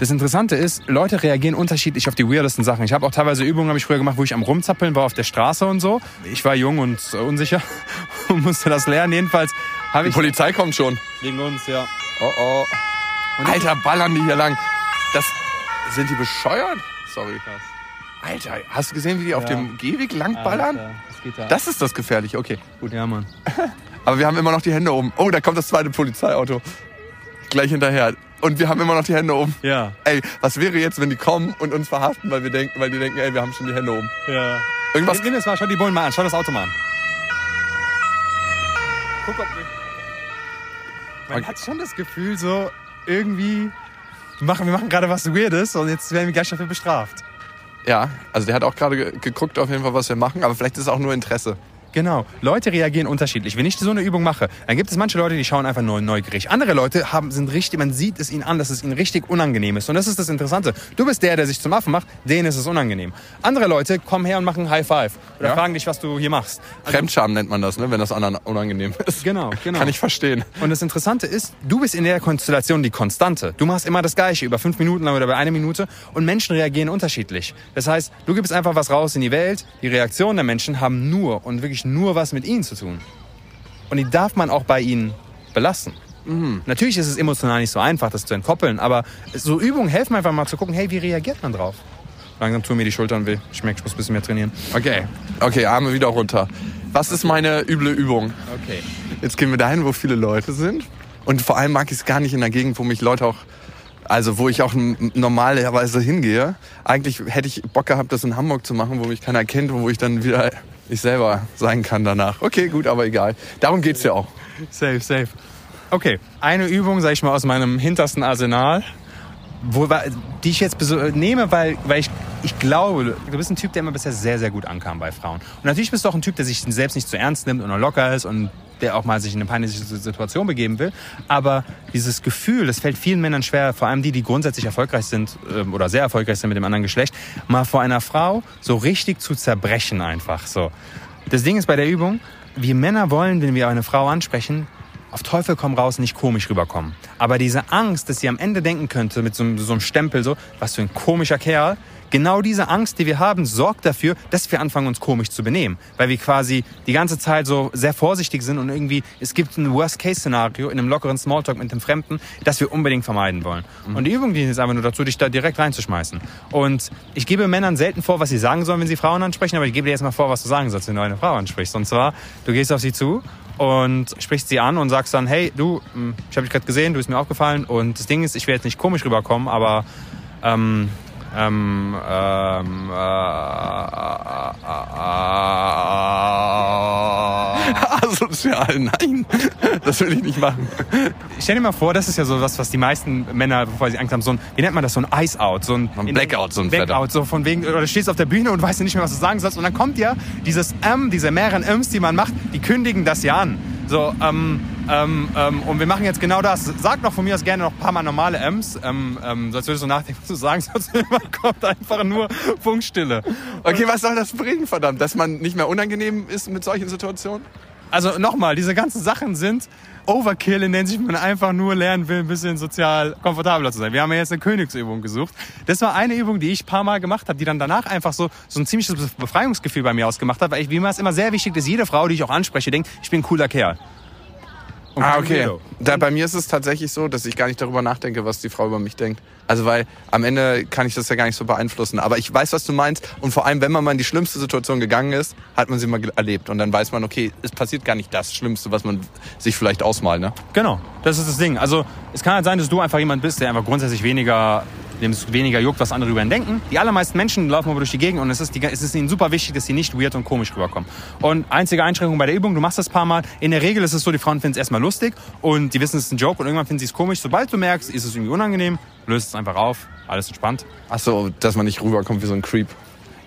das Interessante ist, Leute reagieren unterschiedlich auf die weirdesten Sachen. Ich habe auch teilweise Übungen, habe ich früher gemacht, wo ich am Rumzappeln war auf der Straße und so. Ich war jung und äh, unsicher und musste das lernen. Jedenfalls habe Die ich... Polizei kommt schon. Wegen uns, ja. Oh oh. Alter, ballern die hier lang. Das sind die bescheuert? Sorry. Alter, hast du gesehen, wie die auf Ja. dem Gehweg lang ballern? Das geht da. Das ist das Gefährliche, okay. gut, ja, Mann. Aber wir haben immer noch die Hände oben. Oh, da kommt das zweite Polizeiauto. Gleich hinterher. Und wir haben immer noch die Hände oben. Ja, Ey, was wäre jetzt, wenn die kommen und uns verhaften, weil wir denken, weil die denken, ey, wir haben schon die Hände oben. ja. Irgendwas. Nimm das mal, schau die Bullen mal an, schau das Auto mal an. Guck, ob... Man hat schon das Gefühl, so irgendwie... Wir machen, wir machen gerade was Weirdes und jetzt werden wir gleich dafür bestraft. Ja, also der hat auch gerade ge- geguckt auf jeden Fall, was wir machen, aber vielleicht ist es auch nur Interesse. Genau. Leute reagieren unterschiedlich. Wenn ich so eine Übung mache, dann gibt es manche Leute, die schauen einfach nur neugierig. Andere Leute haben, sind richtig, man sieht es ihnen an, dass es ihnen richtig unangenehm ist. Und das ist das Interessante. Du bist der, der sich zum Affen macht, denen ist es unangenehm. Andere Leute kommen her und machen High Five. Oder Ja. fragen dich, was du hier machst. Also, Fremdscham nennt man das, ne, wenn das anderen unangenehm ist. Genau, genau. Kann ich verstehen. Und das Interessante ist, du bist in der Konstellation die Konstante. Du machst immer das Gleiche, über fünf Minuten lang oder über eine Minute. Und Menschen reagieren unterschiedlich. Das heißt, du gibst einfach was raus in die Welt. Die Reaktionen der Menschen haben nur und wirklich nur was mit ihnen zu tun. Und die darf man auch bei ihnen belassen. Natürlich ist es emotional nicht so einfach, das zu entkoppeln. Aber so Übungen helfen einfach mal zu gucken, hey, wie reagiert man drauf? Langsam tun mir die Schultern weh. Ich merke, ich muss ein bisschen mehr trainieren. Okay. Okay, Arme wieder runter. Was ist meine üble Übung? Okay. Jetzt gehen wir dahin, wo viele Leute sind. Und vor allem mag ich es gar nicht in der Gegend, wo mich Leute auch, also wo ich auch normalerweise hingehe. Eigentlich hätte ich Bock gehabt, das in Hamburg zu machen, wo mich keiner kennt, wo ich dann wieder ich selber sein kann danach. Okay, gut, aber egal. Darum geht's ja auch. Safe, safe. Okay, eine Übung, sag ich mal, aus meinem hintersten Arsenal, wo, die ich jetzt nehme, weil, weil ich, ich glaube, du bist ein Typ, der immer bisher sehr, sehr gut ankam bei Frauen. Und natürlich bist du auch ein Typ, der sich selbst nicht zu ernst nimmt und locker ist und der auch mal sich in eine peinliche Situation begeben will. Aber dieses Gefühl, das fällt vielen Männern schwer, vor allem die, die grundsätzlich erfolgreich sind ähm, oder sehr erfolgreich sind mit dem anderen Geschlecht, mal vor einer Frau so richtig zu zerbrechen einfach so. Das Ding ist bei der Übung, wir Männer wollen, wenn wir eine Frau ansprechen, auf Teufel komm raus nicht komisch rüberkommen. Aber diese Angst, dass sie am Ende denken könnte mit so, einem- so einem Stempel so, was für ein komischer Kerl, genau diese Angst, die wir haben, sorgt dafür, dass wir anfangen, uns komisch zu benehmen. Weil wir quasi die ganze Zeit so sehr vorsichtig sind und irgendwie, es gibt ein Worst-Case-Szenario in einem lockeren Smalltalk mit dem Fremden, das wir unbedingt vermeiden wollen. Und die Übung dient jetzt einfach nur dazu, dich da direkt reinzuschmeißen. Und ich gebe Männern selten vor, was sie sagen sollen, wenn sie Frauen ansprechen, aber ich gebe dir jetzt mal vor, was du sagen sollst, wenn du eine Frau ansprichst. Und zwar, du gehst auf sie zu und sprichst sie an und sagst dann, hey, du, hm, ich habe dich gerade gesehen, du bist mir aufgefallen und das Ding ist, ich will jetzt nicht komisch rüberkommen, aber ähm, ähm, ähm, äh, äh, äh, Asozial, nein. Das will ich nicht machen. Stell dir mal vor, das ist ja so was, was die meisten Männer, bevor sie Angst haben, so ein, wie nennt man das, so ein Ice-Out, so ein, Ein Blackout, so ein Blackout, so von wegen, oder du stehst auf der Bühne und weißt nicht mehr, was du sagen sollst und dann kommt ja dieses M, diese mehreren Ms, die man macht, die kündigen das ja an. So, ähm, ähm, ähm, und wir machen jetzt genau das. Sag noch von mir aus gerne noch ein paar Mal normale M's, ähm, ähm, sonst würdest du nachdenken, was du sagen sollst. Kommt einfach nur Funkstille. Okay, was soll das bringen, verdammt? Dass man nicht mehr unangenehm ist mit solchen Situationen? Also nochmal, diese ganzen Sachen sind Overkill, in denen sich man einfach nur lernen will, ein bisschen sozial komfortabler zu sein. Wir haben ja jetzt eine Königsübung gesucht. Das war eine Übung, die ich ein paar Mal gemacht habe, die dann danach einfach so, so ein ziemliches Befreiungsgefühl bei mir ausgemacht hat, weil ich, wie mir es immer sehr wichtig ist, jede Frau, die ich auch anspreche, denkt, ich bin ein cooler Kerl. Und Ah, okay. Da, bei mir ist es tatsächlich so, dass ich gar nicht darüber nachdenke, was die Frau über mich denkt. Also weil am Ende kann ich das ja gar nicht so beeinflussen. Aber ich weiß, was du meinst. Und vor allem, wenn man mal in die schlimmste Situation gegangen ist, hat man sie mal erlebt. Und dann weiß man, okay, es passiert gar nicht das Schlimmste, was man sich vielleicht ausmalt. Ne? Genau, das ist das Ding. Also es kann halt sein, dass du einfach jemand bist, der einfach grundsätzlich weniger dem es weniger juckt, was andere über ihn denken. Die allermeisten Menschen laufen aber durch die Gegend und es ist, die, es ist ihnen super wichtig, dass sie nicht weird und komisch rüberkommen. Und einzige Einschränkung bei der Übung, du machst das ein paar Mal. In der Regel ist es so, die Frauen finden es erstmal lustig und die wissen, es ist ein Joke und irgendwann finden sie es komisch. Sobald du merkst, ist es irgendwie unangenehm, löst es einfach auf, alles entspannt. Ach so, dass man nicht rüberkommt wie so ein Creep.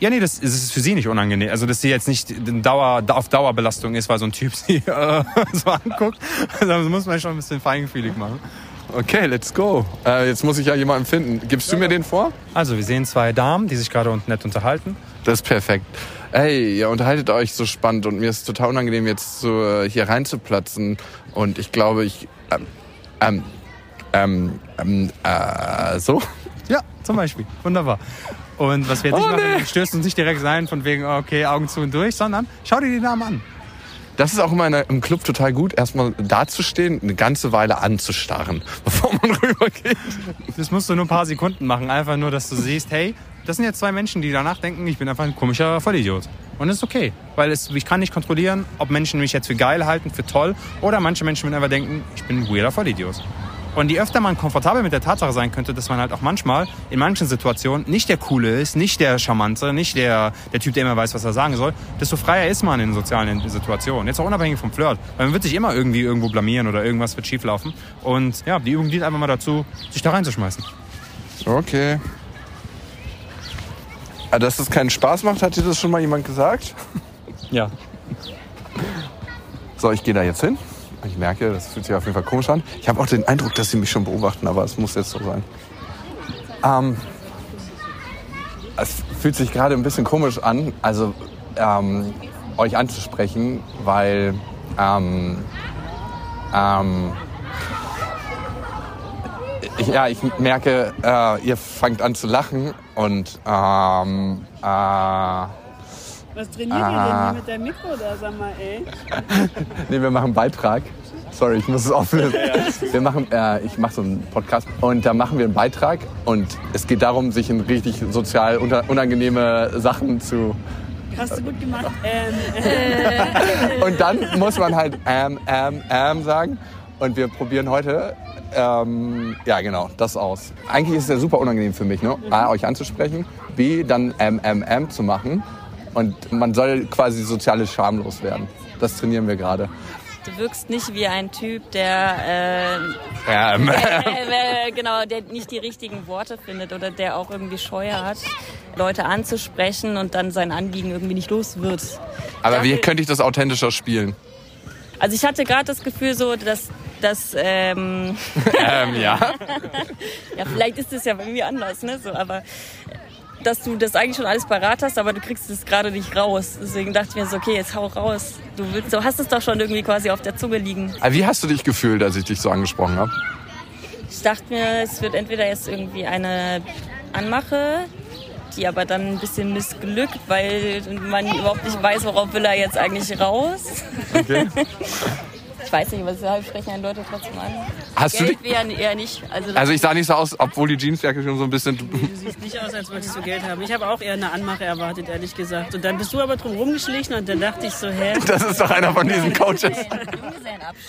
Ja, nee, das, das ist für sie nicht unangenehm. Also, dass sie jetzt nicht Dauer, auf Dauerbelastung ist, weil so ein Typ sie äh, so anguckt. Also, das muss man schon ein bisschen feingefühlig machen. Okay, let's go. Äh, jetzt muss ich ja jemanden finden. Gibst du mir den vor? Also, wir sehen zwei Damen, die sich gerade unten nett unterhalten. Das ist perfekt. Ey, ihr unterhaltet euch so spannend und mir ist total unangenehm, jetzt so äh, hier reinzuplatzen. Und ich glaube, ich. Ähm, ähm, ähm, ähm, äh, so? Ja, zum Beispiel. Wunderbar. Und was wir jetzt nicht Oh, machen, nee. stößt uns nicht direkt rein von wegen, okay, Augen zu und durch, sondern schau dir die Damen an. Das ist auch immer in der, im Club total gut, erstmal dazustehen, eine ganze Weile anzustarren, bevor man rübergeht. Das musst du nur ein paar Sekunden machen, einfach nur, dass du siehst, hey, das sind jetzt zwei Menschen, die danach denken, ich bin einfach ein komischer Vollidiot. Und das ist okay, weil es, ich kann nicht kontrollieren, ob Menschen mich jetzt für geil halten, für toll, oder manche Menschen werden einfach denken, ich bin ein weirder Vollidiot. Und je öfter man komfortabel mit der Tatsache sein könnte, dass man halt auch manchmal in manchen Situationen nicht der Coole ist, nicht der Charmante, nicht der, der Typ, der immer weiß, was er sagen soll, desto freier ist man in sozialen Situationen. Jetzt auch unabhängig vom Flirt. Weil man wird sich immer irgendwie irgendwo blamieren oder irgendwas wird schieflaufen. Und ja, die Übung dient einfach mal dazu, sich da reinzuschmeißen. Okay. Ah, Dass das keinen Spaß macht, hat dir das schon mal jemand gesagt? Ja. So, ich gehe da jetzt hin. Ich merke, das fühlt sich auf jeden Fall komisch an. Ich habe auch den Eindruck, dass sie mich schon beobachten, aber es muss jetzt so sein. Ähm, es fühlt sich gerade ein bisschen komisch an, also ähm, euch anzusprechen, weil ähm, ähm, ich, ja, ich merke, äh, ihr fangt an zu lachen und ähm, äh, Was trainiert ihr Ah. denn hier mit der Mikro da, sag mal, ey? Nee, wir machen einen Beitrag. Sorry, ich muss es auflösen. Wir machen, äh, ich mache so einen Podcast und da machen wir einen Beitrag und es geht darum, sich in richtig sozial unangenehme Sachen zu. Hast du gut gemacht. Ähm, äh. Und dann muss man halt ähm, ähm, ähm sagen und wir probieren heute, ähm, ja genau, das aus. Eigentlich ist es ja super unangenehm für mich, ne? A, euch anzusprechen, B, dann ähm, ähm, ähm zu machen und man soll quasi sozial schamlos werden. Das trainieren wir gerade. Du wirkst nicht wie ein Typ, der, ähm, Ähm, äh, äh, genau, der nicht die richtigen Worte findet oder der auch irgendwie Scheu hat, Leute anzusprechen und dann sein Anliegen irgendwie nicht los wird. Aber wie könnte ich das authentischer spielen? Also ich hatte gerade das Gefühl so, dass, dass ähm, ähm, ja. ja, vielleicht ist es ja irgendwie anders, ne? So, aber dass du das eigentlich schon alles parat hast, aber du kriegst es gerade nicht raus. Deswegen dachte ich mir so, okay, jetzt hau raus. Du willst, du hast es doch schon irgendwie quasi auf der Zunge liegen. Aber Wie hast du dich gefühlt, als ich dich so angesprochen habe? Ich dachte mir, es wird entweder jetzt irgendwie eine Anmache, die aber dann ein bisschen missglückt, weil man überhaupt nicht weiß, worauf will er jetzt eigentlich raus. Okay. Ich weiß nicht, was sprechen einen Leute trotzdem an. Hast du Geld wäre eher nicht. Also, Also ich sah nicht so aus, obwohl die Jeansjacke schon so ein bisschen... Du siehst nicht aus, als wolltest du Geld haben. Ich habe auch eher eine Anmache erwartet, ehrlich gesagt. Und dann bist du aber drum rumgeschlichen und dann dachte ich so, hä? Das ist doch einer von diesen Coaches.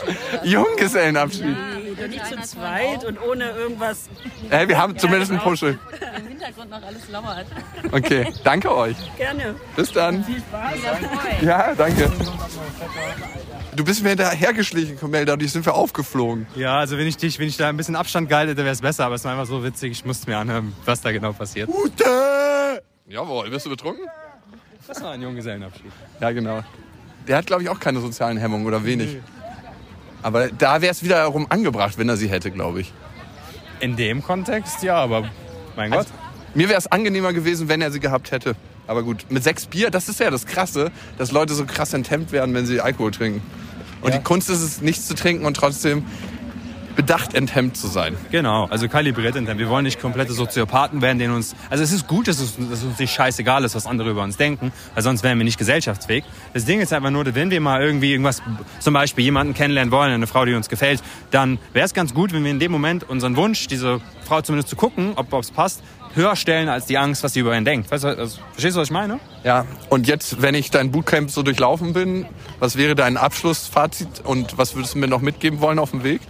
Junggesellenabschied. Nee, doch nicht zu zweit und ohne irgendwas. Hey, wir haben zumindest einen Puschel. Im Hintergrund noch alles lauert. Okay, danke euch. Gerne. Bis dann. Viel Spaß. Ja, danke. Du bist mir hinterhergeschlichen, Komel, dadurch sind wir aufgeflogen. Ja, also wenn ich dich, wenn ich da ein bisschen Abstand gehalten hätte, wäre es besser, aber es war einfach so witzig, ich musste mir anhören, was da genau passiert. Ute! Jawohl, bist du betrunken? Das war ein Junggesellenabschied. Ja, genau. Der hat, glaube ich, auch keine sozialen Hemmungen oder wenig. Aber da wäre es wiederum angebracht, wenn er sie hätte, glaube ich. In dem Kontext, ja, aber mein Gott. Mir wäre es angenehmer gewesen, wenn er sie gehabt hätte. Aber gut, mit sechs Bier, das ist ja das Krasse, dass Leute so krass enthemmt werden, wenn sie Alkohol trinken. Und Ja. die Kunst ist es, nichts zu trinken und trotzdem bedacht enthemmt zu sein. Genau, also kalibriert enthemmt. Wir wollen nicht komplette Soziopathen werden, denen uns. Also es ist gut, dass es, dass es uns nicht scheißegal ist, was andere über uns denken, weil sonst wären wir nicht gesellschaftsfähig. Das Ding ist einfach nur, wenn wir mal irgendwie irgendwas, zum Beispiel jemanden kennenlernen wollen, eine Frau, die uns gefällt, dann wäre es ganz gut, wenn wir in dem Moment unseren Wunsch, diese Frau zumindest zu gucken, ob es passt, höher stellen als die Angst, was sie über ihn denkt. Weißt du, also, verstehst du, was ich meine? Ja, und jetzt, wenn ich dein Bootcamp so durchlaufen bin, was wäre dein Abschlussfazit und was würdest du mir noch mitgeben wollen auf dem Weg?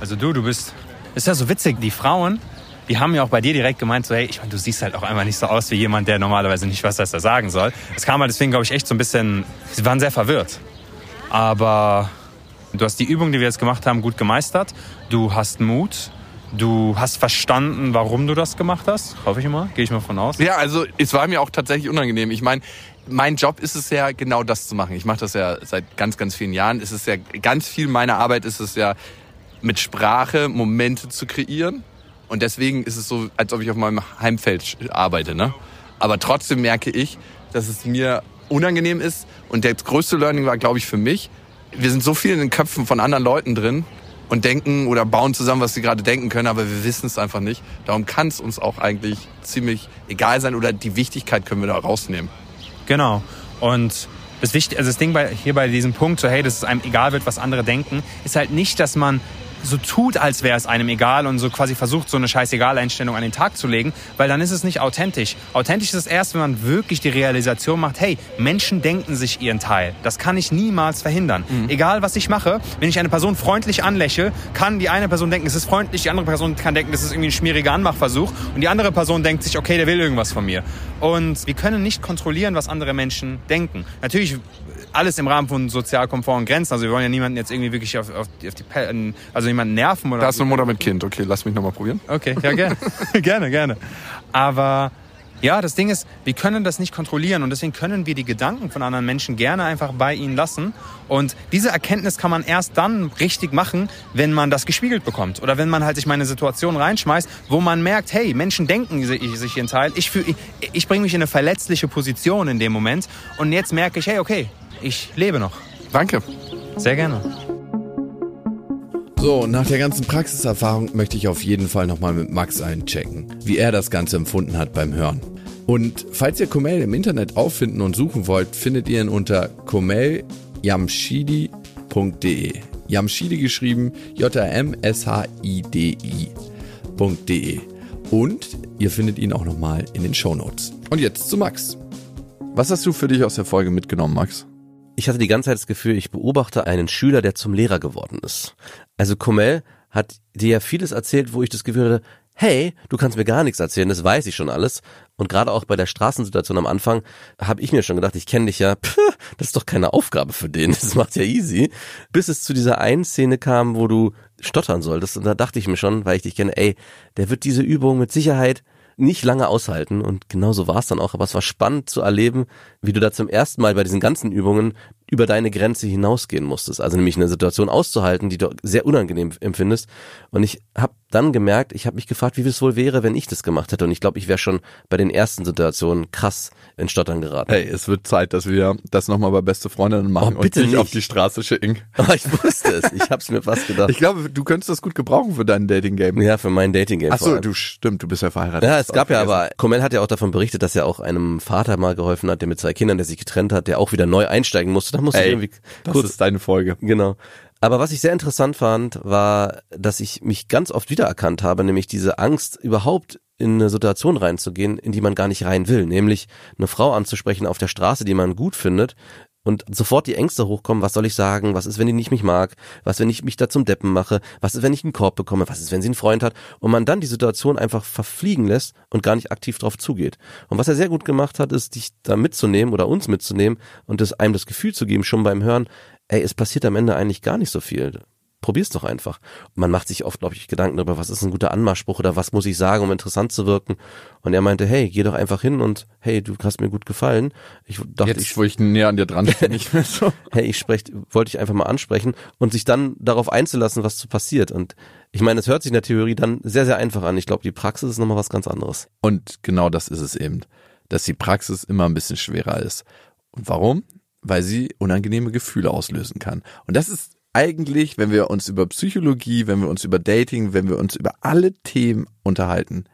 Also du, du bist. Ist ja so witzig, die Frauen, die haben ja auch bei dir direkt gemeint, so, hey, ich meine, du siehst halt auch einfach nicht so aus wie jemand, der normalerweise nicht weiß, was er sagen soll. Es kam halt deswegen, glaube ich, echt so ein bisschen. Sie waren sehr verwirrt. Aber du hast die Übung, die wir jetzt gemacht haben, gut gemeistert. Du hast Mut. Du hast verstanden, warum du das gemacht hast, hoffe ich mal, gehe ich mal von aus. Ja, also es war mir auch tatsächlich unangenehm. Ich meine, mein Job ist es ja genau das zu machen. Ich mache das ja seit ganz, ganz vielen Jahren. Es ist ja ganz viel meiner Arbeit ist es ja mit Sprache Momente zu kreieren. Und deswegen ist es so, als ob ich auf meinem Heimfeld arbeite. Ne? Aber trotzdem merke ich, dass es mir unangenehm ist. Und das größte Learning war, glaube ich, für mich, wir sind so viel in den Köpfen von anderen Leuten drin und denken oder bauen zusammen, was sie gerade denken können, aber wir wissen es einfach nicht. Darum kann es uns auch eigentlich ziemlich egal sein oder die Wichtigkeit können wir da rausnehmen. Genau. Und das, Wichtige, also das Ding bei, hier bei diesem Punkt, so hey, dass es einem egal wird, was andere denken, ist halt nicht, dass man so tut, als wäre es einem egal und so quasi versucht, so eine Scheißegal-Einstellung an den Tag zu legen, weil dann ist es nicht authentisch. Authentisch ist es erst, wenn man wirklich die Realisation macht, hey, Menschen denken sich ihren Teil. Das kann ich niemals verhindern. Mhm. Egal, was ich mache, wenn ich eine Person freundlich anlächle, kann die eine Person denken, es ist freundlich, die andere Person kann denken, das ist irgendwie ein schmieriger Anmachversuch und die andere Person denkt sich, okay, der will irgendwas von mir. Und wir können nicht kontrollieren, was andere Menschen denken. Natürlich alles im Rahmen von sozial komforten Grenzen. Also wir wollen ja niemanden jetzt irgendwie wirklich auf, auf, die, auf die also jemanden nerven oder. Da ist eine Mutter mit Kind. Okay, lass mich nochmal probieren. Okay, ja gerne, gerne, gerne. Aber ja, das Ding ist, wir können das nicht kontrollieren und deswegen können wir die Gedanken von anderen Menschen gerne einfach bei ihnen lassen. Und diese Erkenntnis kann man erst dann richtig machen, wenn man das gespiegelt bekommt oder wenn man halt sich meine Situation reinschmeißt, wo man merkt, hey, Menschen denken sich ihren Teil. Ich, fühl, ich, ich bringe mich in eine verletzliche Position in dem Moment und jetzt merke ich, hey, okay, ich lebe noch. Danke. Sehr gerne. So, nach der ganzen Praxiserfahrung möchte ich auf jeden Fall nochmal mit Max einchecken, wie er das Ganze empfunden hat beim Hören. Und falls ihr Komel im Internet auffinden und suchen wollt, findet ihr ihn unter komelyamshidi.de. Yamshidi geschrieben J-A-M-S-H-I-D-I.de. Und ihr findet ihn auch nochmal in den Shownotes. Und jetzt zu Max. Was hast du für dich aus der Folge mitgenommen, Max? Ich hatte die ganze Zeit das Gefühl, ich beobachte einen Schüler, der zum Lehrer geworden ist. Also Comel hat dir ja vieles erzählt, wo ich das Gefühl hatte, hey, du kannst mir gar nichts erzählen, das weiß ich schon alles. Und gerade auch bei der Straßensituation am Anfang habe ich mir schon gedacht, ich kenne dich ja, pff, das ist doch keine Aufgabe für den, das macht ja easy. Bis es zu dieser einen Szene kam, wo du stottern solltest. Und da dachte ich mir schon, weil ich dich kenne, ey, der wird diese Übung mit Sicherheit nicht lange aushalten und genauso war es dann auch. Aber es war spannend zu erleben, wie du da zum ersten Mal bei diesen ganzen Übungen über deine Grenze hinausgehen musstest. Also nämlich eine Situation auszuhalten, die du sehr unangenehm empfindest. Und ich habe dann gemerkt, ich habe mich gefragt, wie es wohl wäre, wenn ich das gemacht hätte. Und ich glaube, ich wäre schon bei den ersten Situationen krass in Stottern geraten. Hey, es wird Zeit, dass wir das nochmal bei beste Freundinnen machen oh, bitte und dich nicht. auf die Straße schicken. Oh, ich wusste es. Ich hab's mir fast gedacht. Ich glaube, du könntest das gut gebrauchen für dein Dating-Game. Ja, für mein Dating-Game. Ach so, du stimmt, du bist ja verheiratet. Ja, es gab ja aber, Komel hat ja auch davon berichtet, dass er auch einem Vater mal geholfen hat, der mit zwei Kindern, der sich getrennt hat, der auch wieder neu einsteigen musste. Da musste Ey, irgendwie das kurz ist deine Folge. Genau. Aber was ich sehr interessant fand, war, dass ich mich ganz oft wiedererkannt habe, nämlich diese Angst, überhaupt in eine Situation reinzugehen, in die man gar nicht rein will, nämlich eine Frau anzusprechen auf der Straße, die man gut findet, und sofort die Ängste hochkommen, was soll ich sagen, was ist, wenn die nicht mich mag, was, wenn ich mich da zum Deppen mache, was ist, wenn ich einen Korb bekomme, was ist, wenn sie einen Freund hat, und man dann die Situation einfach verfliegen lässt und gar nicht aktiv drauf zugeht. Und was er sehr gut gemacht hat, ist, dich da mitzunehmen oder uns mitzunehmen und das, einem das Gefühl zu geben, schon beim Hören, ey, es passiert am Ende eigentlich gar nicht so viel. Probier's doch einfach. Und man macht sich oft, glaube ich, Gedanken darüber, was ist ein guter Anmachspruch oder was muss ich sagen, um interessant zu wirken. Und er meinte, hey, geh doch einfach hin und hey, du hast mir gut gefallen. Ich dachte, Jetzt, ich, wo ich näher an dir dran bin, nicht mehr so. hey, ich sprech, wollte ich einfach mal ansprechen und sich dann darauf einzulassen, was zu passiert. Und ich meine, es hört sich in der Theorie dann sehr, sehr einfach an. Ich glaube, die Praxis ist nochmal was ganz anderes. Und genau das ist es eben, dass die Praxis immer ein bisschen schwerer ist. Und warum? Weil sie unangenehme Gefühle auslösen kann. Und das ist eigentlich, wenn wir uns über Psychologie, wenn wir uns über Dating, wenn wir uns über alle Themen unterhalten,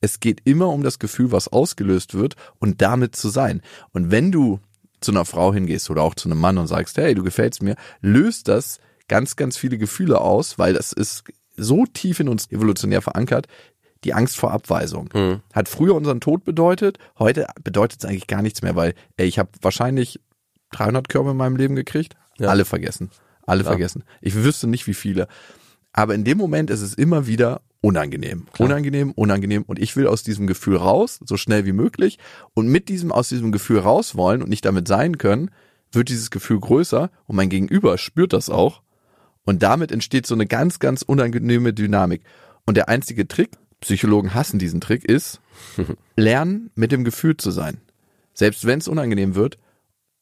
es geht immer um das Gefühl, was ausgelöst wird und damit zu sein. Und wenn du zu einer Frau hingehst oder auch zu einem Mann und sagst, hey, du gefällst mir, löst das ganz, ganz viele Gefühle aus, weil das ist so tief in uns evolutionär verankert, die Angst vor Abweisung. Mhm. Hat früher unseren Tod bedeutet, heute bedeutet es eigentlich gar nichts mehr, weil ey, ich habe wahrscheinlich 300 Körbe in meinem Leben gekriegt, Ja. alle vergessen, alle Klar. vergessen. Ich wüsste nicht, wie viele. Aber in dem Moment ist es immer wieder unangenehm, unangenehm, unangenehm und ich will aus diesem Gefühl raus, so schnell wie möglich und mit diesem aus diesem Gefühl raus wollen und nicht damit sein können, wird dieses Gefühl größer und mein Gegenüber spürt das auch und damit entsteht so eine ganz, ganz unangenehme Dynamik. Und der einzige Trick, Psychologen hassen diesen Trick, ist, lernen, mit dem Gefühl zu sein. Selbst wenn es unangenehm wird.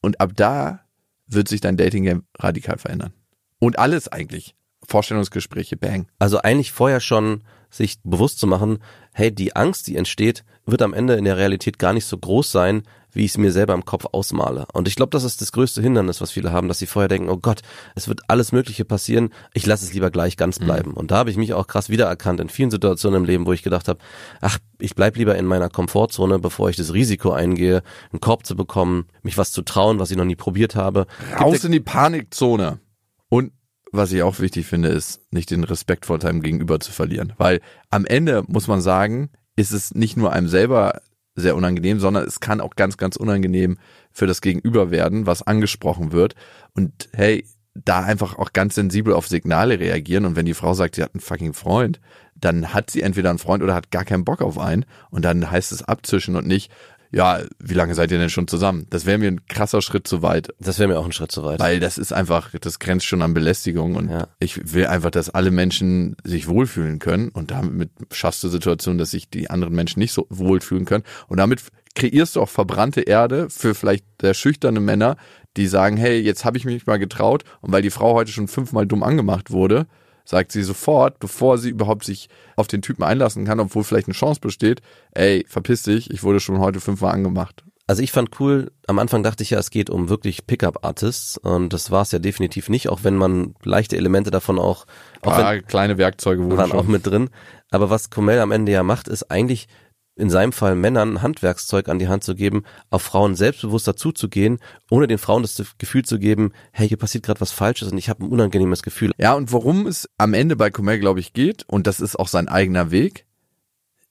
Und ab da wird sich dein Dating-Game radikal verändern. Und alles eigentlich. Vorstellungsgespräche, bang. Also eigentlich vorher schon sich bewusst zu machen, hey, die Angst, die entsteht, wird am Ende in der Realität gar nicht so groß sein, wie ich es mir selber im Kopf ausmale. Und ich glaube, das ist das größte Hindernis, was viele haben, dass sie vorher denken, oh Gott, es wird alles Mögliche passieren, ich lasse es lieber gleich ganz bleiben. Und da habe ich mich auch krass wiedererkannt in vielen Situationen im Leben, wo ich gedacht habe, ach, ich bleib lieber in meiner Komfortzone, bevor ich das Risiko eingehe, einen Korb zu bekommen, mich was zu trauen, was ich noch nie probiert habe. Raus in die Panikzone. Und was ich auch wichtig finde, ist, nicht den Respekt vor seinem Gegenüber zu verlieren. Weil am Ende muss man sagen, ist es nicht nur einem selber sehr unangenehm, sondern es kann auch ganz, ganz unangenehm für das Gegenüber werden, was angesprochen wird. Und hey, da einfach auch ganz sensibel auf Signale reagieren. Und wenn die Frau sagt, sie hat einen fucking Freund, dann hat sie entweder einen Freund oder hat gar keinen Bock auf einen. Und dann heißt es abzischen und nicht, ja, wie lange seid ihr denn schon zusammen? Das wäre mir ein krasser Schritt zu weit. Das wäre mir auch ein Schritt zu weit. Weil das ist einfach, das grenzt schon an Belästigung und Ja. ich will einfach, dass alle Menschen sich wohlfühlen können und damit schaffst du Situationen, dass sich die anderen Menschen nicht so wohlfühlen können und damit kreierst du auch verbrannte Erde für vielleicht sehr schüchterne Männer, die sagen, hey, jetzt habe ich mich mal getraut und weil die Frau heute schon fünfmal dumm angemacht wurde, sagt sie sofort, bevor sie überhaupt sich auf den Typen einlassen kann, obwohl vielleicht eine Chance besteht, ey, verpiss dich, ich wurde schon heute fünfmal angemacht. Also ich fand cool, am Anfang dachte ich ja, es geht um wirklich Pickup-Artists und das war es ja definitiv nicht, auch wenn man leichte Elemente davon auch, auch wenn, kleine Werkzeuge wurden waren schon. auch mit drin. Aber was Comel am Ende ja macht, ist eigentlich in seinem Fall Männern Handwerkszeug an die Hand zu geben, auf Frauen selbstbewusster zuzugehen, ohne den Frauen das Gefühl zu geben, hey, hier passiert gerade was Falsches und ich habe ein unangenehmes Gefühl. Ja, und worum es am Ende bei Kumel, glaube ich, geht, und das ist auch sein eigener Weg,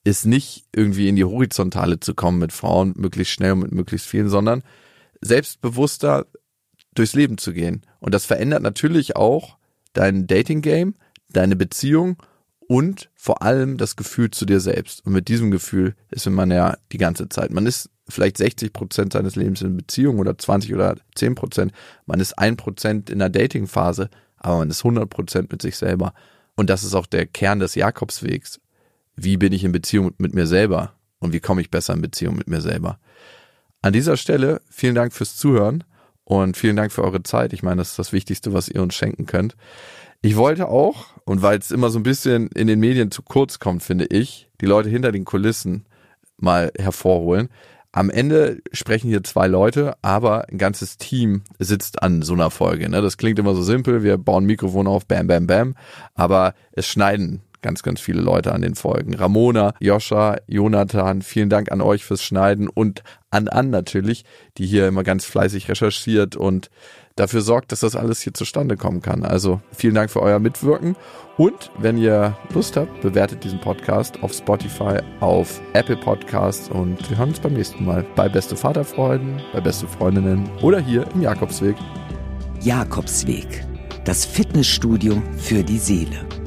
ist nicht irgendwie in die Horizontale zu kommen mit Frauen, möglichst schnell und mit möglichst vielen, sondern selbstbewusster durchs Leben zu gehen. Und das verändert natürlich auch dein Dating-Game, deine Beziehung und vor allem das Gefühl zu dir selbst. Und mit diesem Gefühl ist man ja die ganze Zeit. Man ist vielleicht 60 Prozent seines Lebens in Beziehung oder 20 oder 10 Prozent. Man ist ein Prozent in der Dating-Phase, aber man ist 100 Prozent mit sich selber. Und das ist auch der Kern des Jakobswegs. Wie bin ich in Beziehung mit mir selber? Und wie komme ich besser in Beziehung mit mir selber? An dieser Stelle vielen Dank fürs Zuhören und vielen Dank für eure Zeit. Ich meine, das ist das Wichtigste, was ihr uns schenken könnt. Ich wollte auch, und weil es immer so ein bisschen in den Medien zu kurz kommt, finde ich, die Leute hinter den Kulissen mal hervorholen. Am Ende sprechen hier zwei Leute, aber ein ganzes Team sitzt an so einer Folge. Ne? Das klingt immer so simpel, wir bauen Mikrofon auf, bam, bam, bam, aber es schneiden ganz, ganz viele Leute an den Folgen. Ramona, Joscha, Jonathan, vielen Dank an euch fürs Schneiden und an Ann natürlich, die hier immer ganz fleißig recherchiert und dafür sorgt, dass das alles hier zustande kommen kann. Also vielen Dank für euer Mitwirken und wenn ihr Lust habt, bewertet diesen Podcast auf Spotify, auf Apple Podcasts und wir hören uns beim nächsten Mal bei Beste Vaterfreuden, bei Beste Freundinnen oder hier im Jakobsweg. Jakobsweg. Das Fitnessstudio für die Seele.